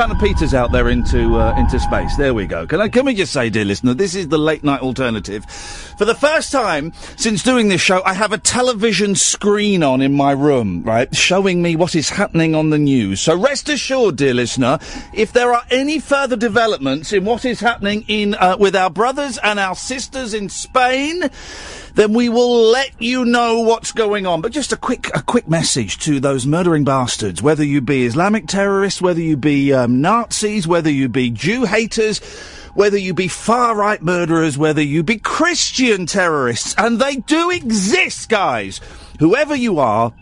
Kind of peters out there into uh, into space. There we go. Can I can we just say, dear listener, this is the late night alternative. For the first time since doing this show, I have a television screen on in my room, right, showing me what is happening on the news. So rest assured, dear listener, if there are any further developments in what is happening in uh, with our brothers and our sisters in Spain, then we will let you know what's going on. But just a quick, a quick message to those murdering bastards, whether you be Islamic terrorists, whether you be um, Nazis, whether you be Jew haters, whether you be far right murderers, whether you be Christian terrorists, and they do exist, guys. Whoever you are,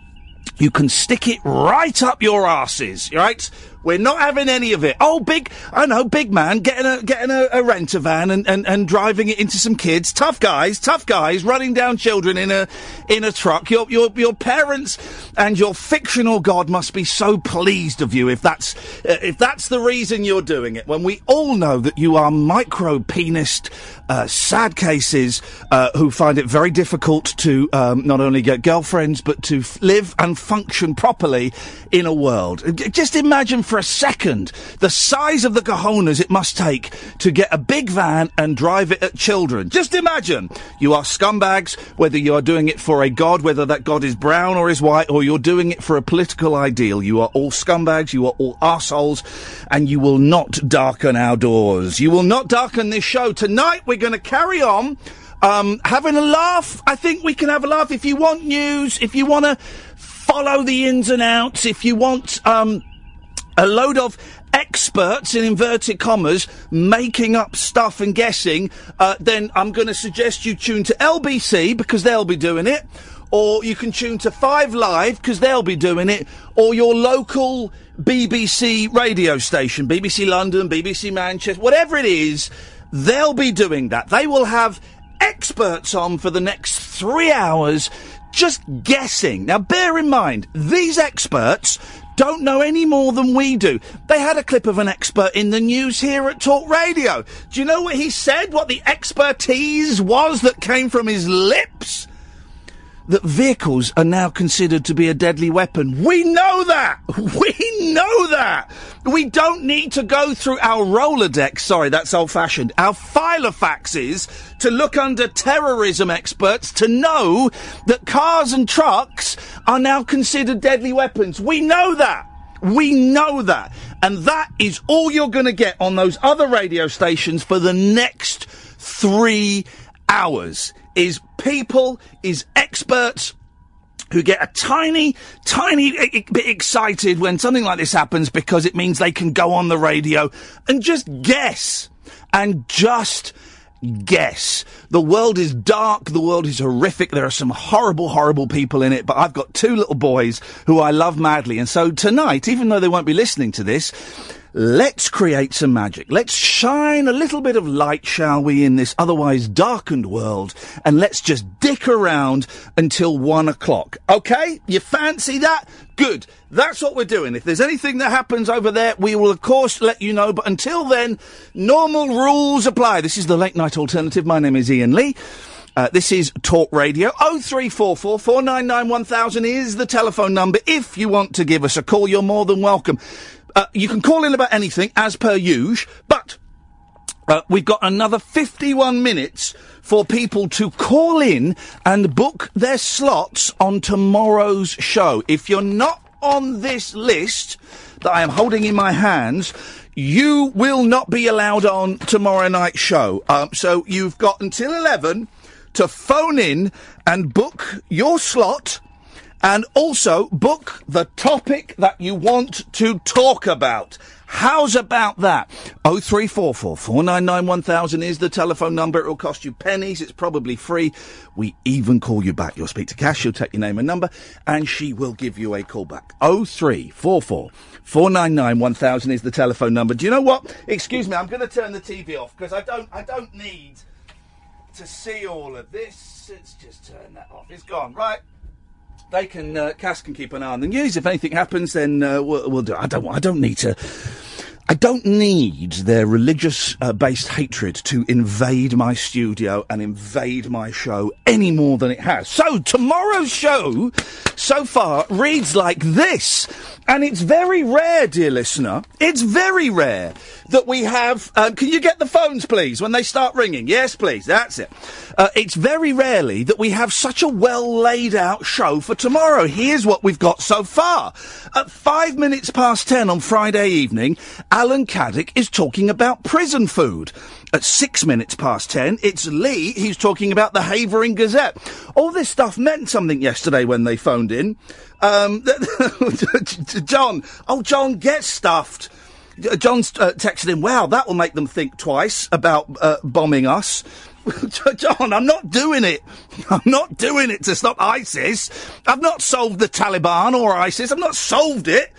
you can stick it right up your asses, right? We're not having any of it. Oh, big, I know, big man, getting a getting a, a renter van and, and, and driving it into some kids. Tough guys, tough guys, running down children in a in a truck. Your your your parents and your fictional god must be so pleased of you if that's uh, if that's the reason you're doing it. When we all know that you are micro penised, uh, sad cases uh, who find it very difficult to um, not only get girlfriends but to f- live and function properly in a world. Just imagine for a second the size of the cojones it must take to get a big van and drive it at children. Just imagine you are scumbags, whether you are doing it for a god, whether that god is brown or is white, or you're doing it for a political ideal. You are all scumbags, you are all assholes, and you will not darken our doors. You will not darken this show. Tonight we're going to carry on. Um, having a laugh. I think we can have a laugh. If you want news, if you want to follow the ins and outs, if you want um, a load of experts in inverted commas making up stuff and guessing, uh, then I'm going to suggest you tune to LBC because they'll be doing it. Or you can tune to Five Live because they'll be doing it. Or your local BBC radio station, BBC London, BBC Manchester, whatever it is, they'll be doing that. They will have experts on for the next three hours just guessing. Now, bear in mind, these experts don't know any more than we do. They had a clip of an expert in the news here at Talk Radio. Do you know what he said? What the expertise was that came from his lips? That vehicles are now considered to be a deadly weapon. We know that! We know that! We don't need to go through our Rolodex, sorry, that's old fashioned, our filofaxes to look under terrorism experts to know that cars and trucks are now considered deadly weapons. We know that! We know that. And that is all you're going to get on those other radio stations for the next three hours. Is people, is experts, who get a tiny, tiny bit excited when something like this happens because it means they can go on the radio and just guess. And just guess. The world is dark, the world is horrific, there are some horrible, horrible people in it, but I've got two little boys who I love madly. And so tonight, even though they won't be listening to this, Let's create some magic. Let's shine a little bit of light, shall we, in this otherwise darkened world, and let's just dick around until one o'clock. Okay? You fancy that? Good. That's what we're doing. If there's anything that happens over there, we will of course let you know, but until then, normal rules apply. This is the late night alternative. My name is Iain Lee. Uh, this is Talk Radio. 0344 499 1000 is the telephone number. If you want to give us a call, you're more than welcome. Uh, you can call in about anything, as per usual, but uh, we've got another 51 minutes for people to call in and book their slots on tomorrow's show. If you're not on this list that I am holding in my hands, you will not be allowed on tomorrow night's show. Um, so you've got until 11 to phone in and book your slot and also book the topic that you want to talk about. How's about that? 0344 499 1000 is the telephone number. It will cost you pennies. It's probably free. We even call you back. You'll speak to Cass. She'll take your name and number and she will give you a call back. 0344 499 1000 is the telephone number. Do you know what? Excuse me. I'm going to turn the TV off because I don't, I don't need to see all of this. Let's just turn that off. It's gone. Right they can uh, Cass can keep an eye on the news. If anything happens, then uh, we'll, we'll do. I don't. I don't need to. I don't need their religious uh, based hatred to invade my studio and invade my show any more than it has. So tomorrow's show so far reads like this. And it's very rare, dear listener. It's very rare that we have. Um, can you get the phones, please, when they start ringing? Yes, please. That's it. Uh, it's very rarely that we have such a well laid out show for tomorrow. Here's what we've got so far. At five minutes past ten on Friday evening, Alan Caddick is talking about prison food. At six minutes past ten, it's Lee. He's talking about the Havering Gazette. All this stuff meant something yesterday when they phoned in. Um, John, oh, John gets stuffed. John's uh, texted him, wow, that will make them think twice about uh, bombing us. John, I'm not doing it. I'm not doing it to stop ISIS. I've not solved the Taliban or ISIS. I've not solved it.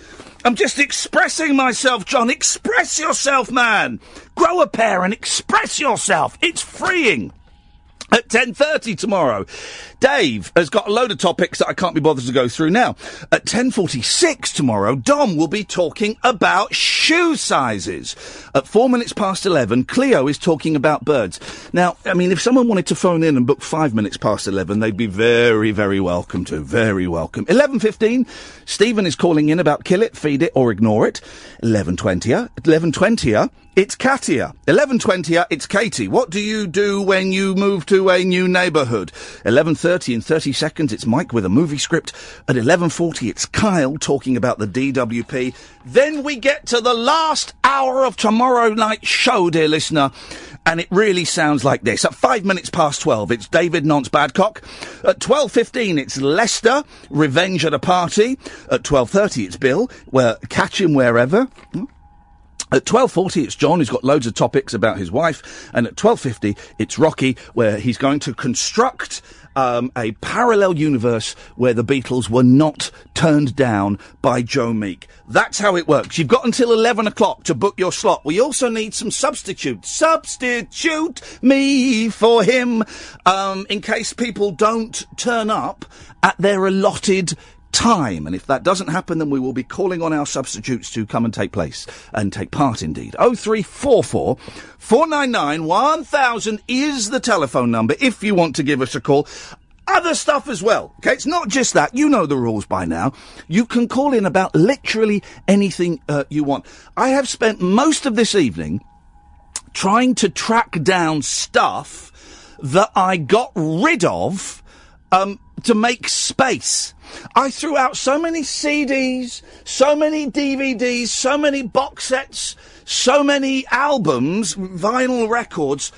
I'm just expressing myself, John. Express yourself, man. Grow a pair and express yourself. It's freeing at 10.30 tomorrow. Dave has got a load of topics that I can't be bothered to go through now. At 10.46 tomorrow, Dom will be talking about shoe sizes. At four minutes past 11, Cleo is talking about birds. Now, I mean, if someone wanted to phone in and book five minutes past 11, they'd be very, very welcome to. Very welcome. 11.15, Stephen is calling in about kill it, feed it, or ignore it. 11.20, 11.20, it's Katia. 11.20, it's Katie. What do you do when you move to a new neighbourhood? 11.30 in 30 seconds, it's Mike with a movie script. At 11.40, it's Kyle talking about the DWP. Then we get to the last hour of tomorrow night's show, dear listener. And it really sounds like this. At five minutes past 12, it's David Nonce Babcock. At 12.15, it's Lester, Revenge at a Party. At 12.30, it's Bill, where Catch Him Wherever. Hmm? At 12.40, it's John, who's got loads of topics about his wife. And at 12.50, it's Rocky, where he's going to construct um, a parallel universe where the Beatles were not turned down by Joe Meek. That's how it works. You've got until 11 o'clock to book your slot. We also need some substitutes. Substitute me for him, um, in case people don't turn up at their allotted time. And if that doesn't happen, then we will be calling on our substitutes to come and take place and take part indeed. 0344 499 1000 is the telephone number if you want to give us a call. Other stuff as well. Okay, it's not just that. You know the rules by now. You can call in about literally anything uh, you want. I have spent most of this evening trying to track down stuff that I got rid of um, to make space. I threw out so many CDs, so many DVDs, so many box sets, so many albums, vinyl records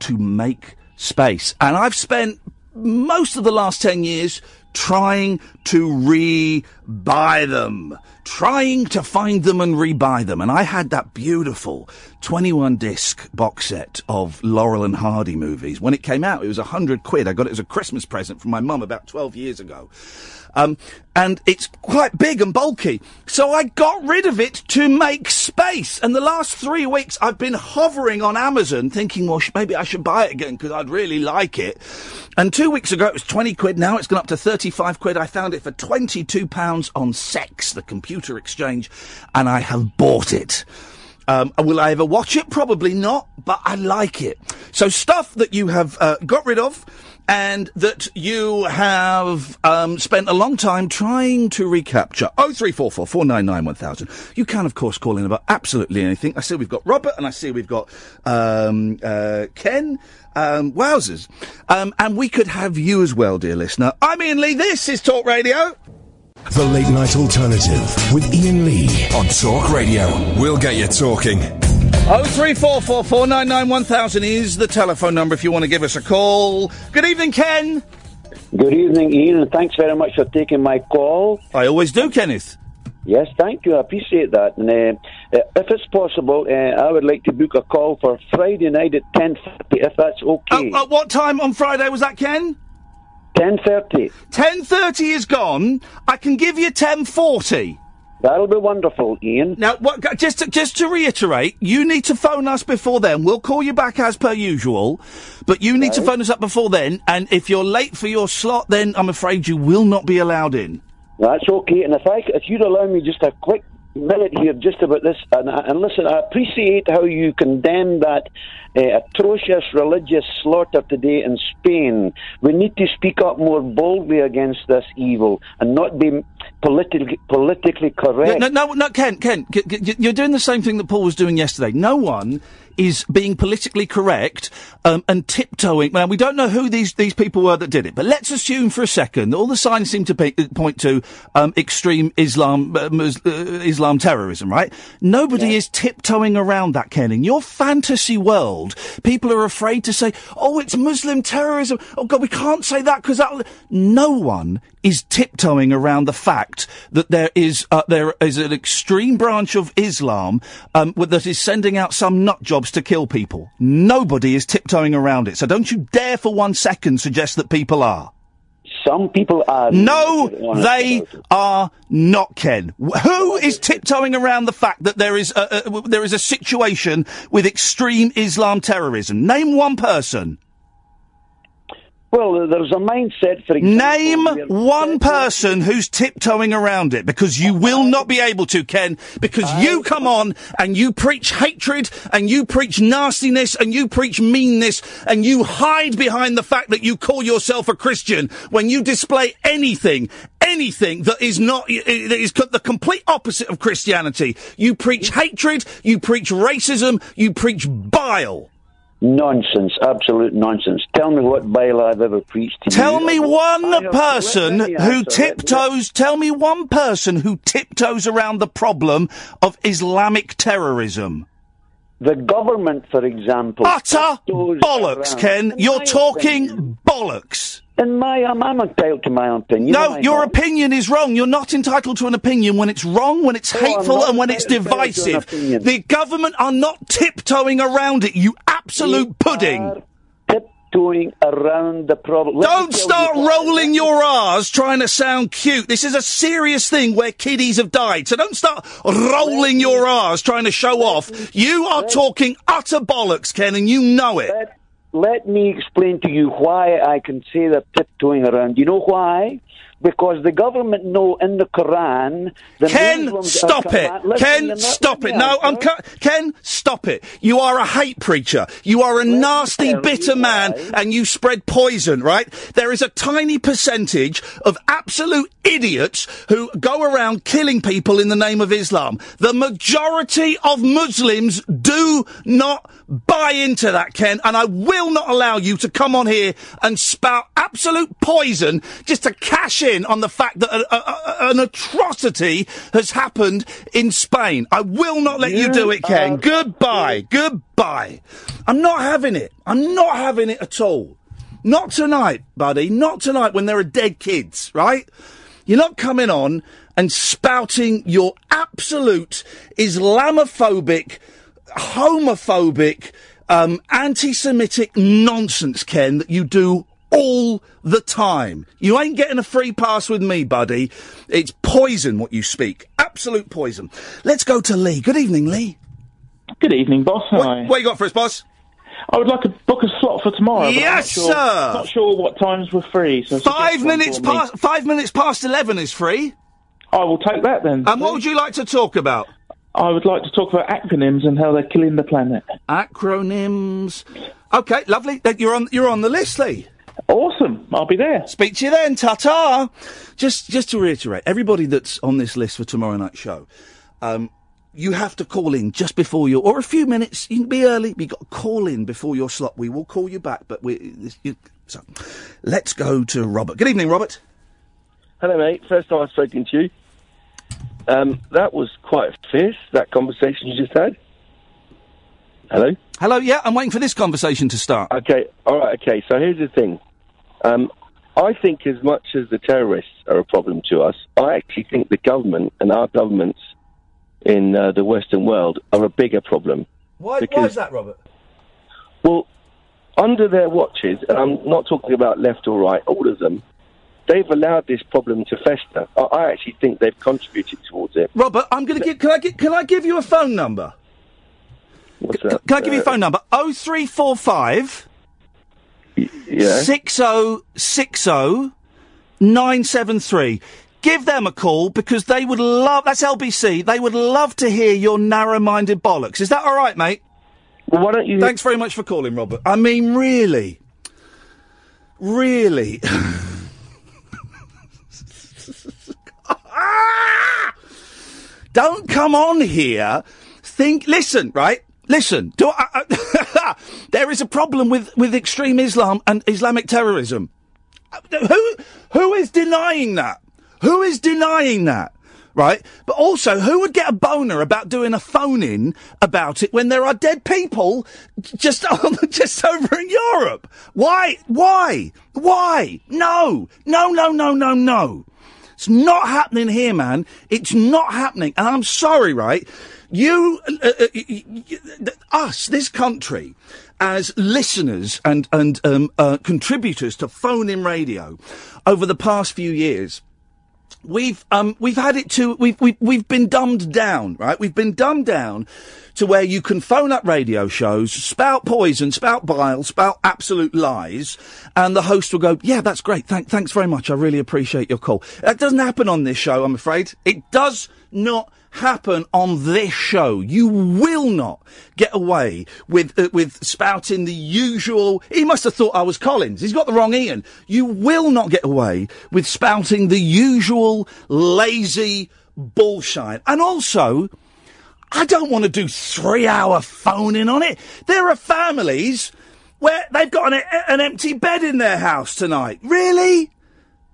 to make space. And I've spent most of the last 10 years trying to re-buy them. Trying to find them and re-buy them. And I had that beautiful 21 disc box set of Laurel and Hardy movies. When it came out, it was a hundred quid. I got it as a Christmas present from my mum about 12 years ago. Um, and it's quite big and bulky. So I got rid of it to make space. And the last three weeks I've been hovering on Amazon thinking, well, sh- maybe I should buy it again because I'd really like it. And two weeks ago it was 20 quid. Now it's gone up to 35 quid. I found it for 22 pounds on CeX, the computer exchange, and I have bought it. Um, will I ever watch it? Probably not, but I like it. So stuff that you have uh, got rid of and that you have um, spent a long time trying to recapture. Oh three four four four nine nine one thousand. You can, of course, call in about absolutely anything. I see we've got Robert, and I see we've got um, uh, Ken. Um, wowzers. Um, and we could have you as well, dear listener. I'm Iain Lee. This is Talk Radio. The Late Night Alternative with Iain Lee. On Talk Radio. We'll get you talking. Oh three four four four nine nine one thousand is the telephone number if you want to give us a call. Good evening, Ken. Good evening, Iain, and thanks very much for taking my call. I always do, Kenneth. Yes, thank you. I appreciate that. And uh, uh, if it's possible, uh, I would like to book a call for Friday night at ten thirty, if that's okay. Oh, at what time on Friday was that, Ken? Ten thirty. Ten thirty is gone. I can give you ten forty. That'll be wonderful, Iain. Now, what, just to, just to reiterate, you need to phone us before then. We'll call you back as per usual, but you need to phone us up before then. And if you're late for your slot, then I'm afraid you will not be allowed in. That's okay. And if I, c- if you'd allow me just a quick minute here, just about this, and, and listen, I appreciate how you condemn that uh, atrocious religious slaughter today in Spain. We need to speak up more boldly against this evil and not be politically politically correct. No, no, no, no, Ken, Ken, you're doing the same thing that Paul was doing yesterday. No one is being politically correct um, and tiptoeing. Now, we don't know who these, these people were that did it, but let's assume for a second that all the signs seem to pe- point to um, extreme Islam, uh, Mus- uh, Islam terrorism, right? Nobody is tiptoeing around that, Ken. In your fantasy world, people are afraid to say, "Oh, it's Muslim terrorism." Oh God, we can't say that because that. No one is tiptoeing around the fact that there is uh, there is an extreme branch of Islam um, that is sending out some nut jobs to kill people. Nobody is tiptoeing around it. So don't you dare for one second suggest that people are. Some people are. No, to be honest they are not, Ken. Who is tiptoeing around the fact that there is a, a, there is a situation with extreme Islam terrorism? Name one person. Well, there's a mindset, for example. Name one person who's tiptoeing around it because you will not be able to, Ken, because you come on and you preach hatred and you preach nastiness and you preach meanness and you hide behind the fact that you call yourself a Christian when you display anything, anything that is not, that is the complete opposite of Christianity. You preach hatred, you preach racism, you preach bile. Nonsense, absolute nonsense. Tell me what bile I've ever preached to you. Tell you. me one person me who tiptoes. Tell me one person who tiptoes around the problem of Islamic terrorism. The government, for example. Utter bollocks, around. Ken. You're talking bollocks. In my, um, I'm, I'm entitled to my own opinion. No, your opinion is wrong. You're not entitled to an opinion when it's wrong, when it's hateful, and when it's entitled to an divisive. The government are not tiptoeing around it, you absolute pudding. Tiptoeing around the problem. Let Don't start you rolling your R's trying to sound cute. This is a serious thing where kiddies have died. So don't start rolling your R's trying to show off. You are talking utter bollocks, Ken, and you know it. Let, let me explain to you why I can say they're tiptoeing around. You know why? Because the government know in the Quran. The Ken, Muslims stop it. Listen, Ken, stop it. No, I'm. Cu- Ken, stop it. You are a hate preacher. You are a nasty, bitter man, why. and you spread poison. Right? There is a tiny percentage of absolute idiots who go around killing people in the name of Islam. The majority of Muslims do not buy into that, Ken, and I will not allow you to come on here and spout absolute poison just to cash in on the fact that a, a, a- an atrocity has happened in Spain. I will not let you, do it, Ken. Uh, Goodbye. Goodbye. I'm not having it. I'm not having it at all. Not tonight, buddy. Not tonight when there are dead kids, right? You're not coming on and spouting your absolute Islamophobic, homophobic, um, anti-Semitic nonsense, Ken, that you do all the time. You ain't getting a free pass with me, buddy. It's poison what you speak. Absolute poison. Let's go to Lee. Good evening, Lee. Good evening, boss. What, what you got for us, boss? I would like to book a slot for tomorrow. but I'm not Yes, sure, sir. Not sure what times were free. So Five minutes past. Five minutes past eleven is free. I will take that then. And what would you like to talk about? I would like to talk about acronyms and how they're killing the planet. Acronyms. Okay, lovely. You're on. You're on the list, Lee. Awesome. I'll be there. Speak to you then. Ta ta. Just, just to reiterate, everybody that's on this list for tomorrow night's show, um, you have to call in just before your, or a few minutes. You can be early. but You got to call in before your slot. We will call you back, but we. You, so, let's go to Robert. Good evening, Robert. Hello, mate. First time I've spoken to you. Um, that was quite fierce, that conversation you just had. Hello? Hello. Yeah, I'm waiting for this conversation to start. Okay, all right, okay. So here's the thing. Um, I think as much as the terrorists are a problem to us, I actually think the government and our governments in uh, the Western world are a bigger problem. Why? Why Because- is that, Robert? Well, under their watches, and I'm not talking about left or right, all of them, they've allowed this problem to fester. I, I actually think they've contributed towards it. Robert, I'm going to give. Can I get? Can I give you a phone number? What's that? Can I give you a Uh, phone number? Oh three four five. Yeah. Six oh six oh nine seven three. Give them a call because they would love. That's LBC. They would love to hear your narrow-minded bollocks. Is that all right, mate? Well, why don't you? Thanks very much for calling, Robert. I mean, really, really. Don't come on here. Think. Listen, right? Listen. Do I, I- there is a problem with with extreme Islam and Islamic terrorism. Who who is denying that? Who is denying that? Right? But also, who would get a boner about doing a phone in about it when there are dead people just just over in Europe? Why? Why? Why? No! No, no, no, no, no. It's not happening here, man. It's not happening. And I'm sorry, right? You, uh, uh, us, this country, as listeners and, and um, uh, contributors to phone in radio over the past few years, we've um we've had it to we've we've we've been dumbed down, right? We've been dumbed down to where you can phone up radio shows, spout poison, spout bile, spout absolute lies, and the host will go, "Yeah, that's great. Thank, thanks very much. I really appreciate your call." That doesn't happen on this show, I'm afraid. It does not happen on this show. You will not get away with uh, with spouting the usual. He must have thought I was Collins. He's got the wrong Iain. You will not get away with spouting the usual lazy bullshit. And also, I don't want to do three hour phoning on it. There are families where they've got an, an empty bed in their house tonight. Really?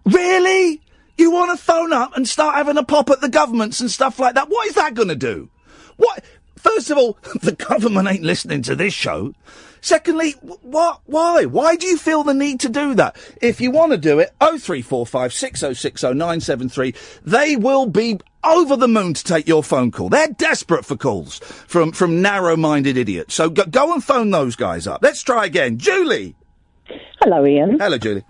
Really? You want to phone up and start having a pop at the governments and stuff like that? What is that going to do? What? First of all, the government ain't listening to this show. Secondly, what? Why? Why do you feel the need to do that? If you want to do it, 0345 6060 973, they will be over the moon to take your phone call. They're desperate for calls from, from narrow-minded idiots. So go, go and phone those guys up. Let's try again. Julie! Hello, Iain. Hello, Julie.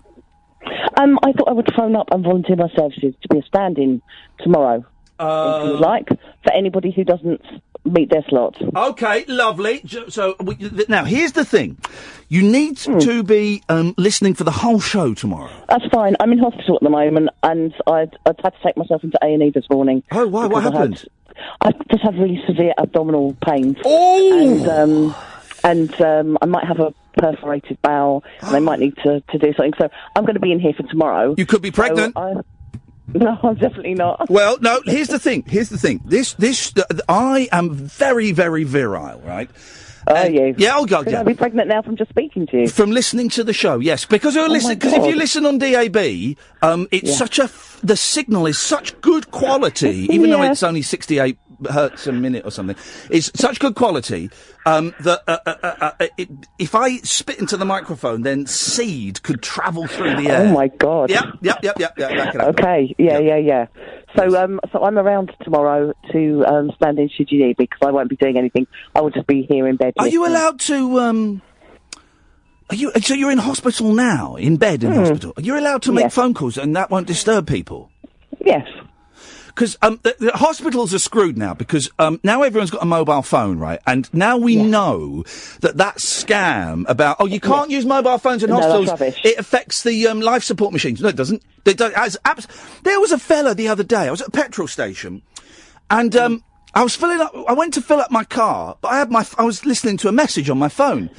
Um, I thought I would phone up and volunteer my services to be a stand-in tomorrow, if you would like, for anybody who doesn't meet their slot. Okay, lovely. So we, th- now here's the thing: you need Hmm. to be um, listening for the whole show tomorrow. That's fine. I'm in hospital at the moment, and I'd, I'd had to take myself into A and E this morning. Oh, why? What because I had- happened? I just have really severe abdominal pains. Oh! And um, and um, I might have a perforated bowel, and they might need to, to do something. So I'm going to be in here for tomorrow. You could be pregnant. So I, no, I'm definitely not. Well, no. Here's the thing. Here's the thing. This, this. th- I am very, very virile, right? Are you? Yeah, oh god, yeah. I be pregnant now from just speaking to you? From listening to the show, yes, because you're Oh listening. Because if you listen on DAB, um, it's Yeah. such a f- the signal is such good quality, even though it's only 68 hertz a minute or something. It's such good quality um, that uh, uh, uh, uh, it, if I spit into the microphone, then seed could travel through the air. Oh my god. Yep, yep, yep, yep, yep. Okay, yeah, yeah, yeah. So, um, so I'm around tomorrow to um, stand in should you need me because I won't be doing anything. I will just be here in bed. Are you allowed to? Um, are you? So you're in hospital now, in bed in hospital. Are You're allowed to make. Yes. phone calls, and that won't disturb people. Yes. Because um, the, the hospitals are screwed now because um, now everyone's got a mobile phone, right? And now we know that that scam about oh you can't use mobile phones in No, hospitals. It affects the um, life support machines. No, it doesn't. It does, abs- there was a fella the other day. I was at a petrol station, and um, I was filling up. I went to fill up my car, but I had my. I was listening to a message on my phone,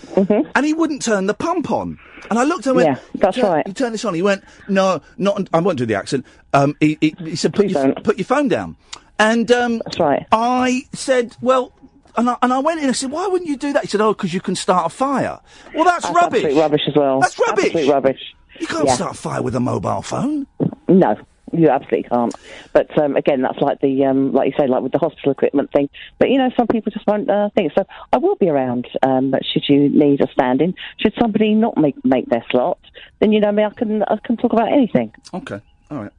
and he wouldn't turn the pump on. And I looked and went, Mm-hmm. Yeah, that's "Turn- right. You turn this on. He went, no, not. I won't do the accent. Um, he, he, he said, put Please your, don't. put your phone down. And um, That's right. I said, well, and I, and I went in and I said, why wouldn't you do that? He said, oh, because you can start a fire. Well, that's, That's rubbish. rubbish as well. That's rubbish. Absolute rubbish. You can't Yeah. start a fire with a mobile phone. No, you absolutely can't. But um, again, that's like the um, like you say, like with the hospital equipment thing. But you know, some people just won't uh, think. So I will be around. Um, but should you need a stand-in, should somebody not make make their slot, then you know me, I can I can talk about anything. Okay, all right.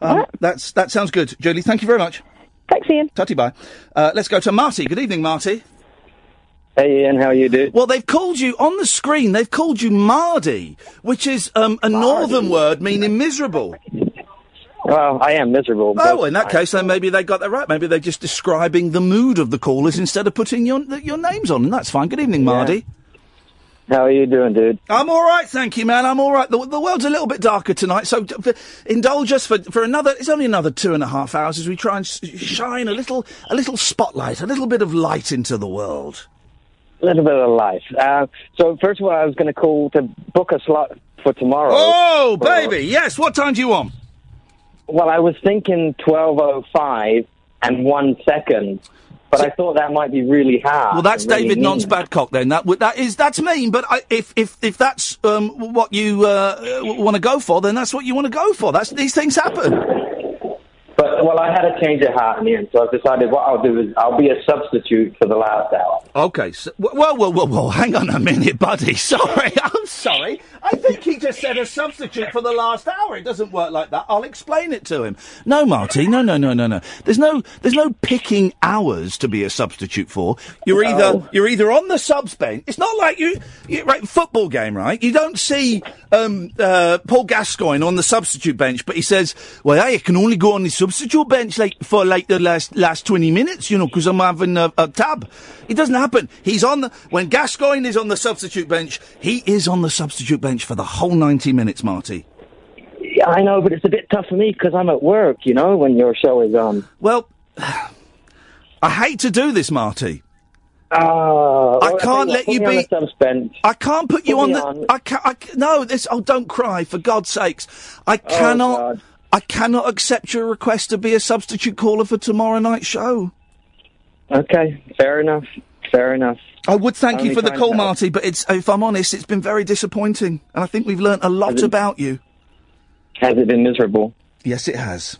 Um, That's that sounds good, Julie. Thank you very much. Thanks, Iain. Tutty bye. Uh, let's go to Marty. Good evening, Marty. Hey Iain, how you doing? Well, they've called you on the screen. They've called you Mardy, which is um, a northern word meaning miserable. Well, I am miserable. Oh, in that case, then maybe they got that right. Maybe they're just describing the mood of the callers instead of putting your your names on, and that's fine. Good evening, Mardy. How are you doing, dude? I'm all right, thank you, man. I'm all right. The, the world's a little bit darker tonight, so d- f- indulge us for, for another. It's only another two and a half hours as we try and s- shine a little a little spotlight, a little bit of light into the world. A little bit of life. Uh, so first of all, I was going to call to book a slot for tomorrow. Oh, baby, yes. What time do you want? Well, I was thinking twelve oh five and one second, but I thought that might be really hard. Well, that's really David. Nonce Babcock. Then that that is that's mean. But I, if if if that's um, what you uh, want to go for, then that's what you want to go for. That's these things happen. But well, I had a change of heart in the end, so I've decided what I'll do is I'll be a substitute for the last hour. Okay, so, whoa, whoa, whoa, whoa, hang on a minute, buddy. Sorry, I'm sorry. I think he just said a substitute for the last hour. It doesn't work like that. I'll explain it to him. No, Marty, no, no, no, no, no. There's no, there's no picking hours to be a substitute for. You're either, you're either on the subs bench. It's not like you, you right, football game, right? You don't see, um, uh, Paul Gascoigne on the substitute bench, but he says, well, I can only go on the substitute bench like for like the last last twenty minutes, you know, because I'm having a, a tab. It doesn't happen. He's on the when Gascoigne is on the substitute bench. He is on the substitute bench for the whole ninety minutes, Marty. Yeah, I know, but it's a bit tough for me because I'm at work, you know, when your show is on. Well, I hate to do this, Marty. Uh, I can't let you be. I can't put you on the. on. I can't. I, no, this. Oh, don't cry for God's sakes. I cannot. God. I cannot accept your request to be a substitute caller for tomorrow night's show. Okay, fair enough. Fair enough. I would thank you for the call. Marty, but it's if I'm honest, it's been very disappointing, and I think we've learnt a lot it- about you. Has it been miserable? Yes, it has.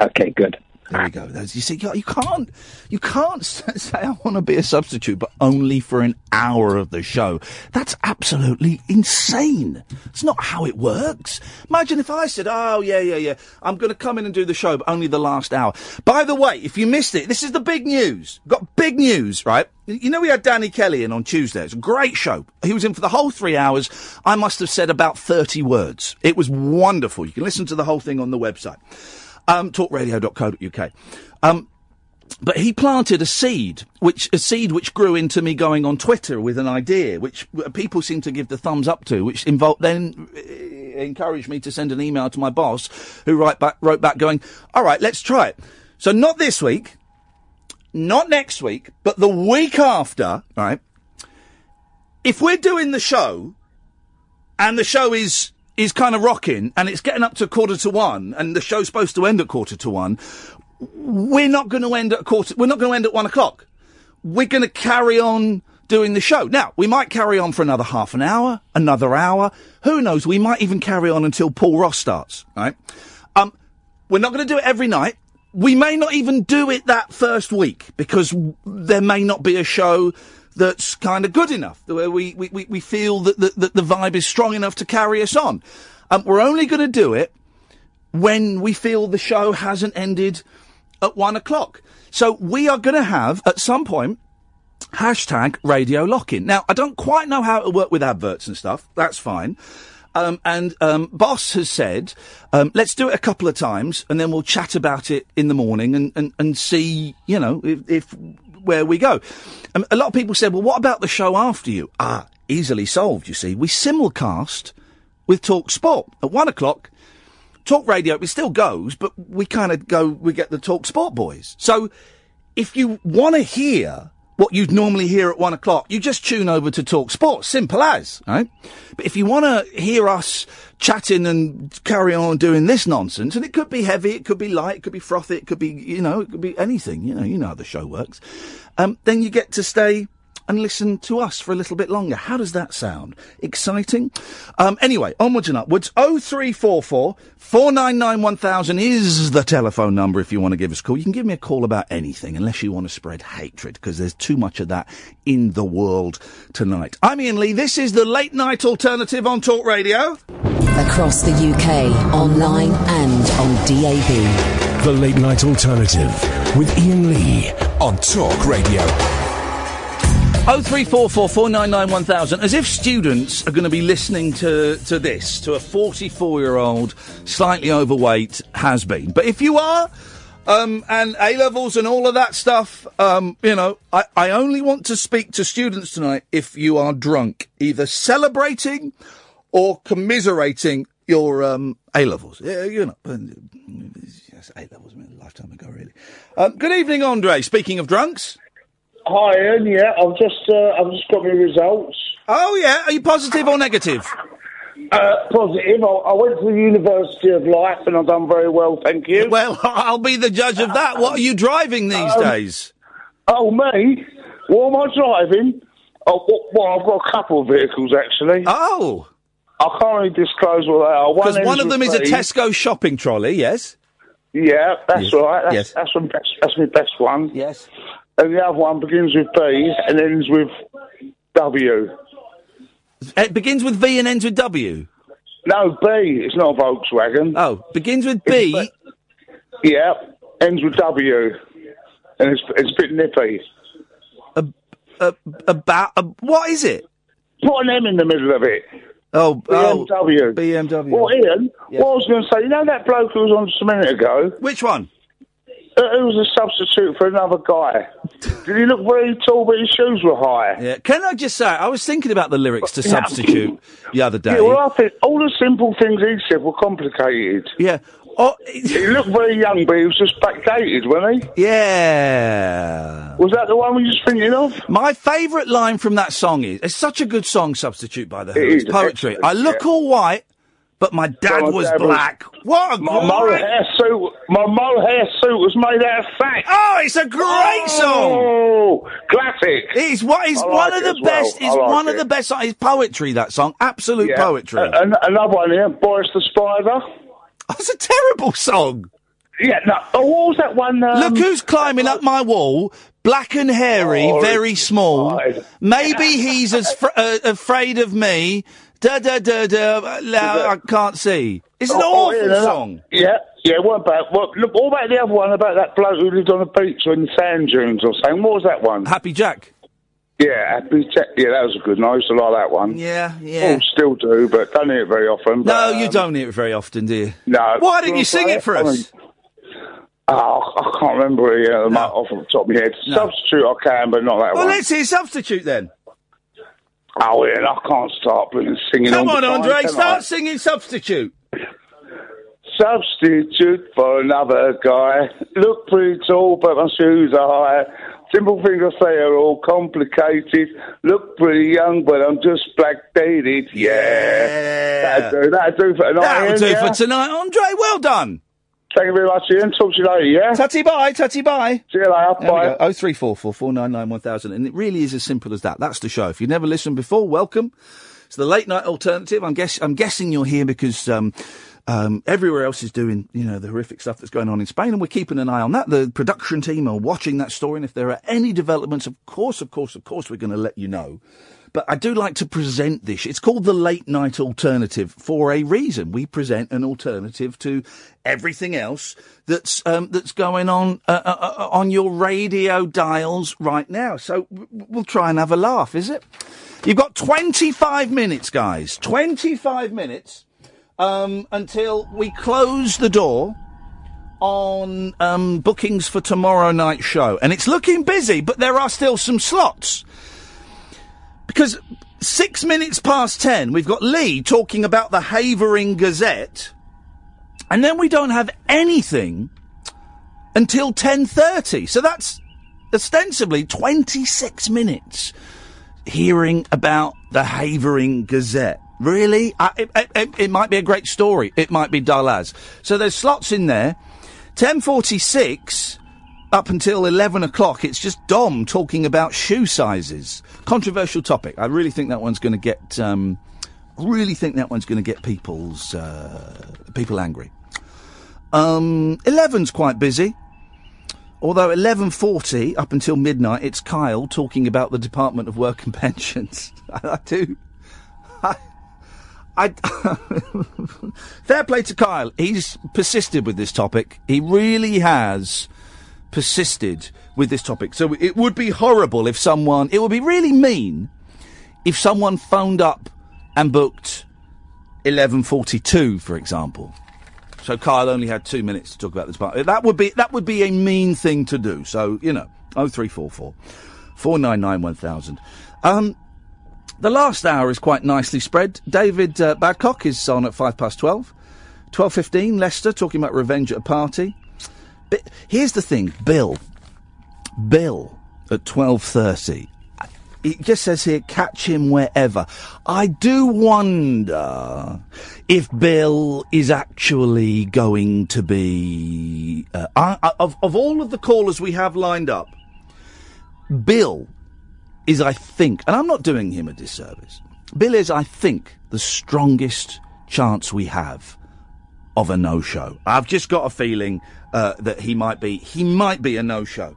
Okay, good. There we go. There's- You see, you you can't, you can't say I want to be a substitute, but only for an hour of the show. That's absolutely insane. It's not how it works. Imagine if I said, "Oh yeah, yeah, yeah, I'm going to come in and do the show, but only the last hour." By the way, if you missed it, this is the big news. Got big news, right? You know, we had Danny Kelly in on Tuesday. It's a great show. He was in for the whole three hours. I must have said about 30 words. It was wonderful. You can listen to the whole thing on the website um, talkradio.co.uk. Um, but he planted a seed, which a seed which grew into me going on Twitter with an idea, which uh, people seem to give the thumbs up to, which involved then uh, encouraged me to send an email to my boss, who write back, wrote back going, "All right, let's try it." So not this week, not next week, but the week after, right? If we're doing the show and the show is is kind of rocking and it's getting up to quarter to one and the show's supposed to end at quarter to one. We're not going to end at quarter we're not going to end at one o'clock. We're going to carry on doing the show. Now we might carry on for another half an hour another hour. Who knows? We might even carry on until paul ross starts right? Um we're not going to do it every night. We may not even do it that first week because there may not be a show that's kind of good enough, where we, we, we, feel that the, that the vibe is strong enough to carry us on. Um, we're only going to do it when we feel the show hasn't ended at one o'clock. So we are going to have, at some point, hashtag radio lock-in. Now, I don't quite know how it'll work with adverts and stuff. That's fine. Um, and um, Boss has said, um, let's do it a couple of times, and then we'll chat about it in the morning and, and, and see, you know, if, if where we go. A lot of people said, well, what about the show after you? Ah, easily solved. You see, we simulcast with Talk Sport at one o'clock. Talk Radio, it still goes, but we kind of go, we get the Talk Sport boys. So if you want to hear what you'd normally hear at one o'clock, you just tune over to Talk Sport. Simple as, right? But if you want to hear us chatting and carry on doing this nonsense, and it could be heavy, it could be light, it could be frothy, it could be, you know, it could be anything, you know, you know how the show works, um, then you get to stay and listen to us for a little bit longer. How does that sound? Exciting? Um, anyway, onwards and upwards. 0344 499 1000 is the telephone number if you want to give us a call. You can give me a call about anything, unless you want to spread hatred, because there's too much of that in the world tonight. I'm Iain Lee. This is the late night alternative on Talk Radio. Across the UK, online and on DAB. The Late Night Alternative with Iain Lee on Talk Radio. 0344 499 1000. As if students are going to be listening to, to this, to a 44 year old, slightly overweight has been. But if you are, um, and A levels and all of that stuff, um, you know, I, I only want to speak to students tonight if you are drunk, either celebrating or commiserating your um, A levels. Yeah, you know, A levels, a lifetime ago, really. Um, good evening, Andre. Speaking of drunks. Hi, Iain. Yeah, I've just uh, I've just got my results. Oh yeah, are you positive or negative? Uh, positive. I, I went to the University of Life and I've done very well, thank you. Well, I'll be the judge of that. What are you driving these Um, days? Oh, me? What am I driving? Oh, well, well, I've got a couple of vehicles actually. Oh, I can't really disclose what they are. because ends one of them is a B. Tesco shopping trolley. Yes. Yeah, that's Yes. right. That's, Yes. that's, my best, that's my best one. Yes. And the other one begins with B and ends with W. It begins with V and ends with W. No, B. It's not a Volkswagen. Oh, begins with B. Yeah, ends with W. And it's, it's a bit nippy. Uh, about uh, what is it? Put an M in the middle of it. Oh, oh, BMW. BMW. Well, Iain, Yes. what I was going to say, you know that bloke who was on just a minute ago? Which one? Who was a substitute for another guy. Did he look very tall, but his shoes were high? Yeah. Can I just say, I was thinking about the lyrics to Substitute the other day. Yeah, well, I think all the simple things he said were complicated. Yeah. Oh, he looked very young, but he was just backdated, wasn't he? Yeah. Was that the one we were just thinking of? My favourite line from that song is it's such a good song, Substitute by the Who. It It's is, poetry. I look yeah. all white, but my dad my was dad was- black. What a My great... mohair suit, my mohair suit was made out of fat. Oh, it's a great song. Oh, classic. It's what is I one of the as well. best. It's like one of the best. It's poetry. That song, absolute Yeah. poetry. Another one here, Boris the Spider. That's a terrible song. Yeah, no. Oh, what was that one? Um, Look who's climbing up my wall. Black and hairy, Oh, very small. Maybe he's as fr- uh, afraid of me. Da da da da. la- I can't see. It's an Oh, oh, awful yeah, song. Yeah, yeah, what about, what, look, what about the other one about that bloke who lived on the beach or in the sand dunes or something? What was that one? Happy Jack. Yeah, Happy Jack. Yeah, that was a good one. I used to like that one. Yeah, yeah. Oh, still do, but don't hear it very often. No, but, you um, don't hear it very often, do you? No. Why didn't you sing it for I mean, us? Oh, I can't remember it uh, off the top of my head. Substitute I can, but not that one. Well, one. let's hear Substitute then. Oh, yeah, I can't start singing Come on, Andre, start I? singing Substitute. Substitute for another guy. Look pretty tall, but my shoes are high. Simple things I say are all complicated. Look pretty young, but I'm just blackdated. Yeah. That'd do, that'd do for tonight. That'll Iain, do yeah? for tonight, Andre. Well done. Thank you very much, Iain. Talk to you later, yeah? Tutty bye, tutty bye. See you later. There Bye. Oh three four four four nine nine one thousand, and it really is as simple as that. That's the show. If you've never listened before, welcome. It's the late night alternative. I'm guess I'm guessing you're here because um, um, everywhere else is doing you know the horrific stuff that's going on in Spain, and we're keeping an eye on that. The production team are watching that story, and if there are any developments, of course, of course, of course, we're going to let you know. But I do like to present this. It's called the late night alternative for a reason. We present an alternative to everything else that's um, that's going on uh, uh, uh, on your radio dials right now. So we'll try and have a laugh. Is it? You've got 25 minutes, guys. 25 minutes um, until we close the door on um, bookings for tomorrow night's show, and it's looking busy. But there are still some slots. Because six minutes past ten, we've got Lee talking about the Havering Gazette, and then we don't have anything until ten thirty. So that's ostensibly twenty-six minutes hearing about the Havering Gazette. Really? I, it, it- it, might be a great story. It might be dull as. So there's slots in there. Ten forty-six up until 11 o'clock, it's just Dom talking about shoe sizes. Controversial topic. I really think that one's going to get, um, really think that one's going to get people's, uh, people angry. Um, 11's quite busy. Although 11.40 up until midnight, it's Kyle talking about the Department of Work and Pensions. I, do. I, I, fair play to Kyle. He's persisted with this topic. He really has persisted with this topic. So it would be horrible if someone, it would be really mean if someone phoned up and booked 11:42, for example. So Kyle only had two minutes to talk about this part. That would be that would be a mean thing to do. So you know, oh three four four four nine nine one thousand. Um, the last hour is quite nicely spread. David uh, Babcock is on at five past twelve. Twelve fifteen. Leicester talking about revenge at a party. Here's the thing, Bill. Bill at twelve thirty. It just says here, catch him wherever. I do wonder if Bill is actually going to be uh, I, of of all of the callers we have lined up. Bill is, I think, and I'm not doing him a disservice. Bill is, I think, the strongest chance we have of a no-show. I've just got a feeling uh, that he might be he might be a no-show.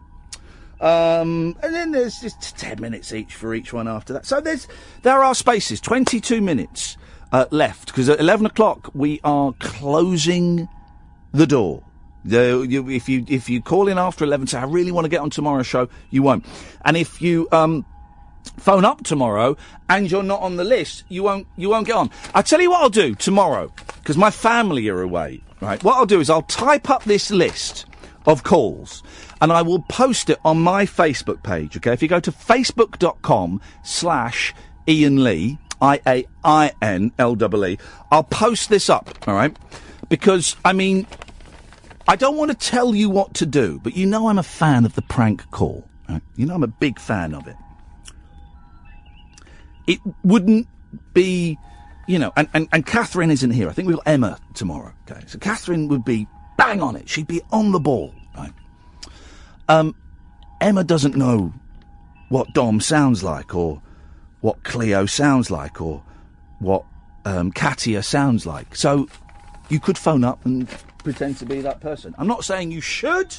Um, and then there's just ten minutes each for each one after that. So there's there are spaces, twenty-two minutes uh, left because at eleven o'clock we are closing the door. The, you, if you if you call in after eleven, say I really want to get on tomorrow's show, you won't. And if you um, phone up tomorrow and you're not on the list, you won't you won't get on. I tell you what I'll do tomorrow because my family are away. Right, what I'll do is I'll type up this list of calls and I will post it on my Facebook page. Okay, if you go to facebook.com slash Iain Lee, I A I N L E E, I'll post this up. All right, because I mean. I don't want to tell you what to do, but you know I'm a fan of the prank call. Right? You know I'm a big fan of it. It wouldn't be, you know, and, and, and Catherine isn't here. I think we've got Emma tomorrow. Okay, so Catherine would be bang on it. She'd be on the ball. Right? Um, Emma doesn't know what Dom sounds like, or what Cleo sounds like, or what um, Katia sounds like. So you could phone up and pretend to be that person. I'm not saying you should.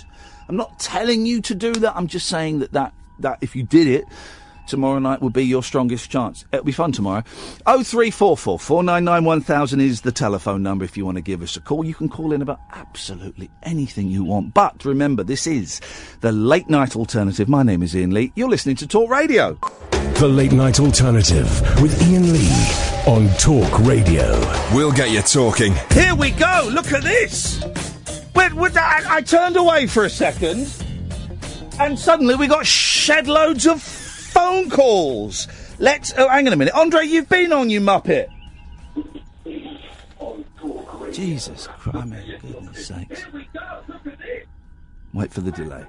I'm not telling you to do that. I'm just saying that that, that if you did it, tomorrow night would be your strongest chance. It'll be fun tomorrow. 0344 499 1000 is the telephone number if you want to give us a call. You can call in about absolutely anything you want. But remember, this is the late night alternative. My name is Iain Lee. You're listening to Talk Radio. The Late Night Alternative with Iain Lee on Talk Radio. We'll get you talking. Here we go. Look at this. Wait, wait, I, I turned away for a second, and suddenly we got shed loads of phone calls. Let's. Oh, hang on a minute, Andre. You've been on, you muppet. Jesus Christ! I mean, goodness sakes. Wait for the delay.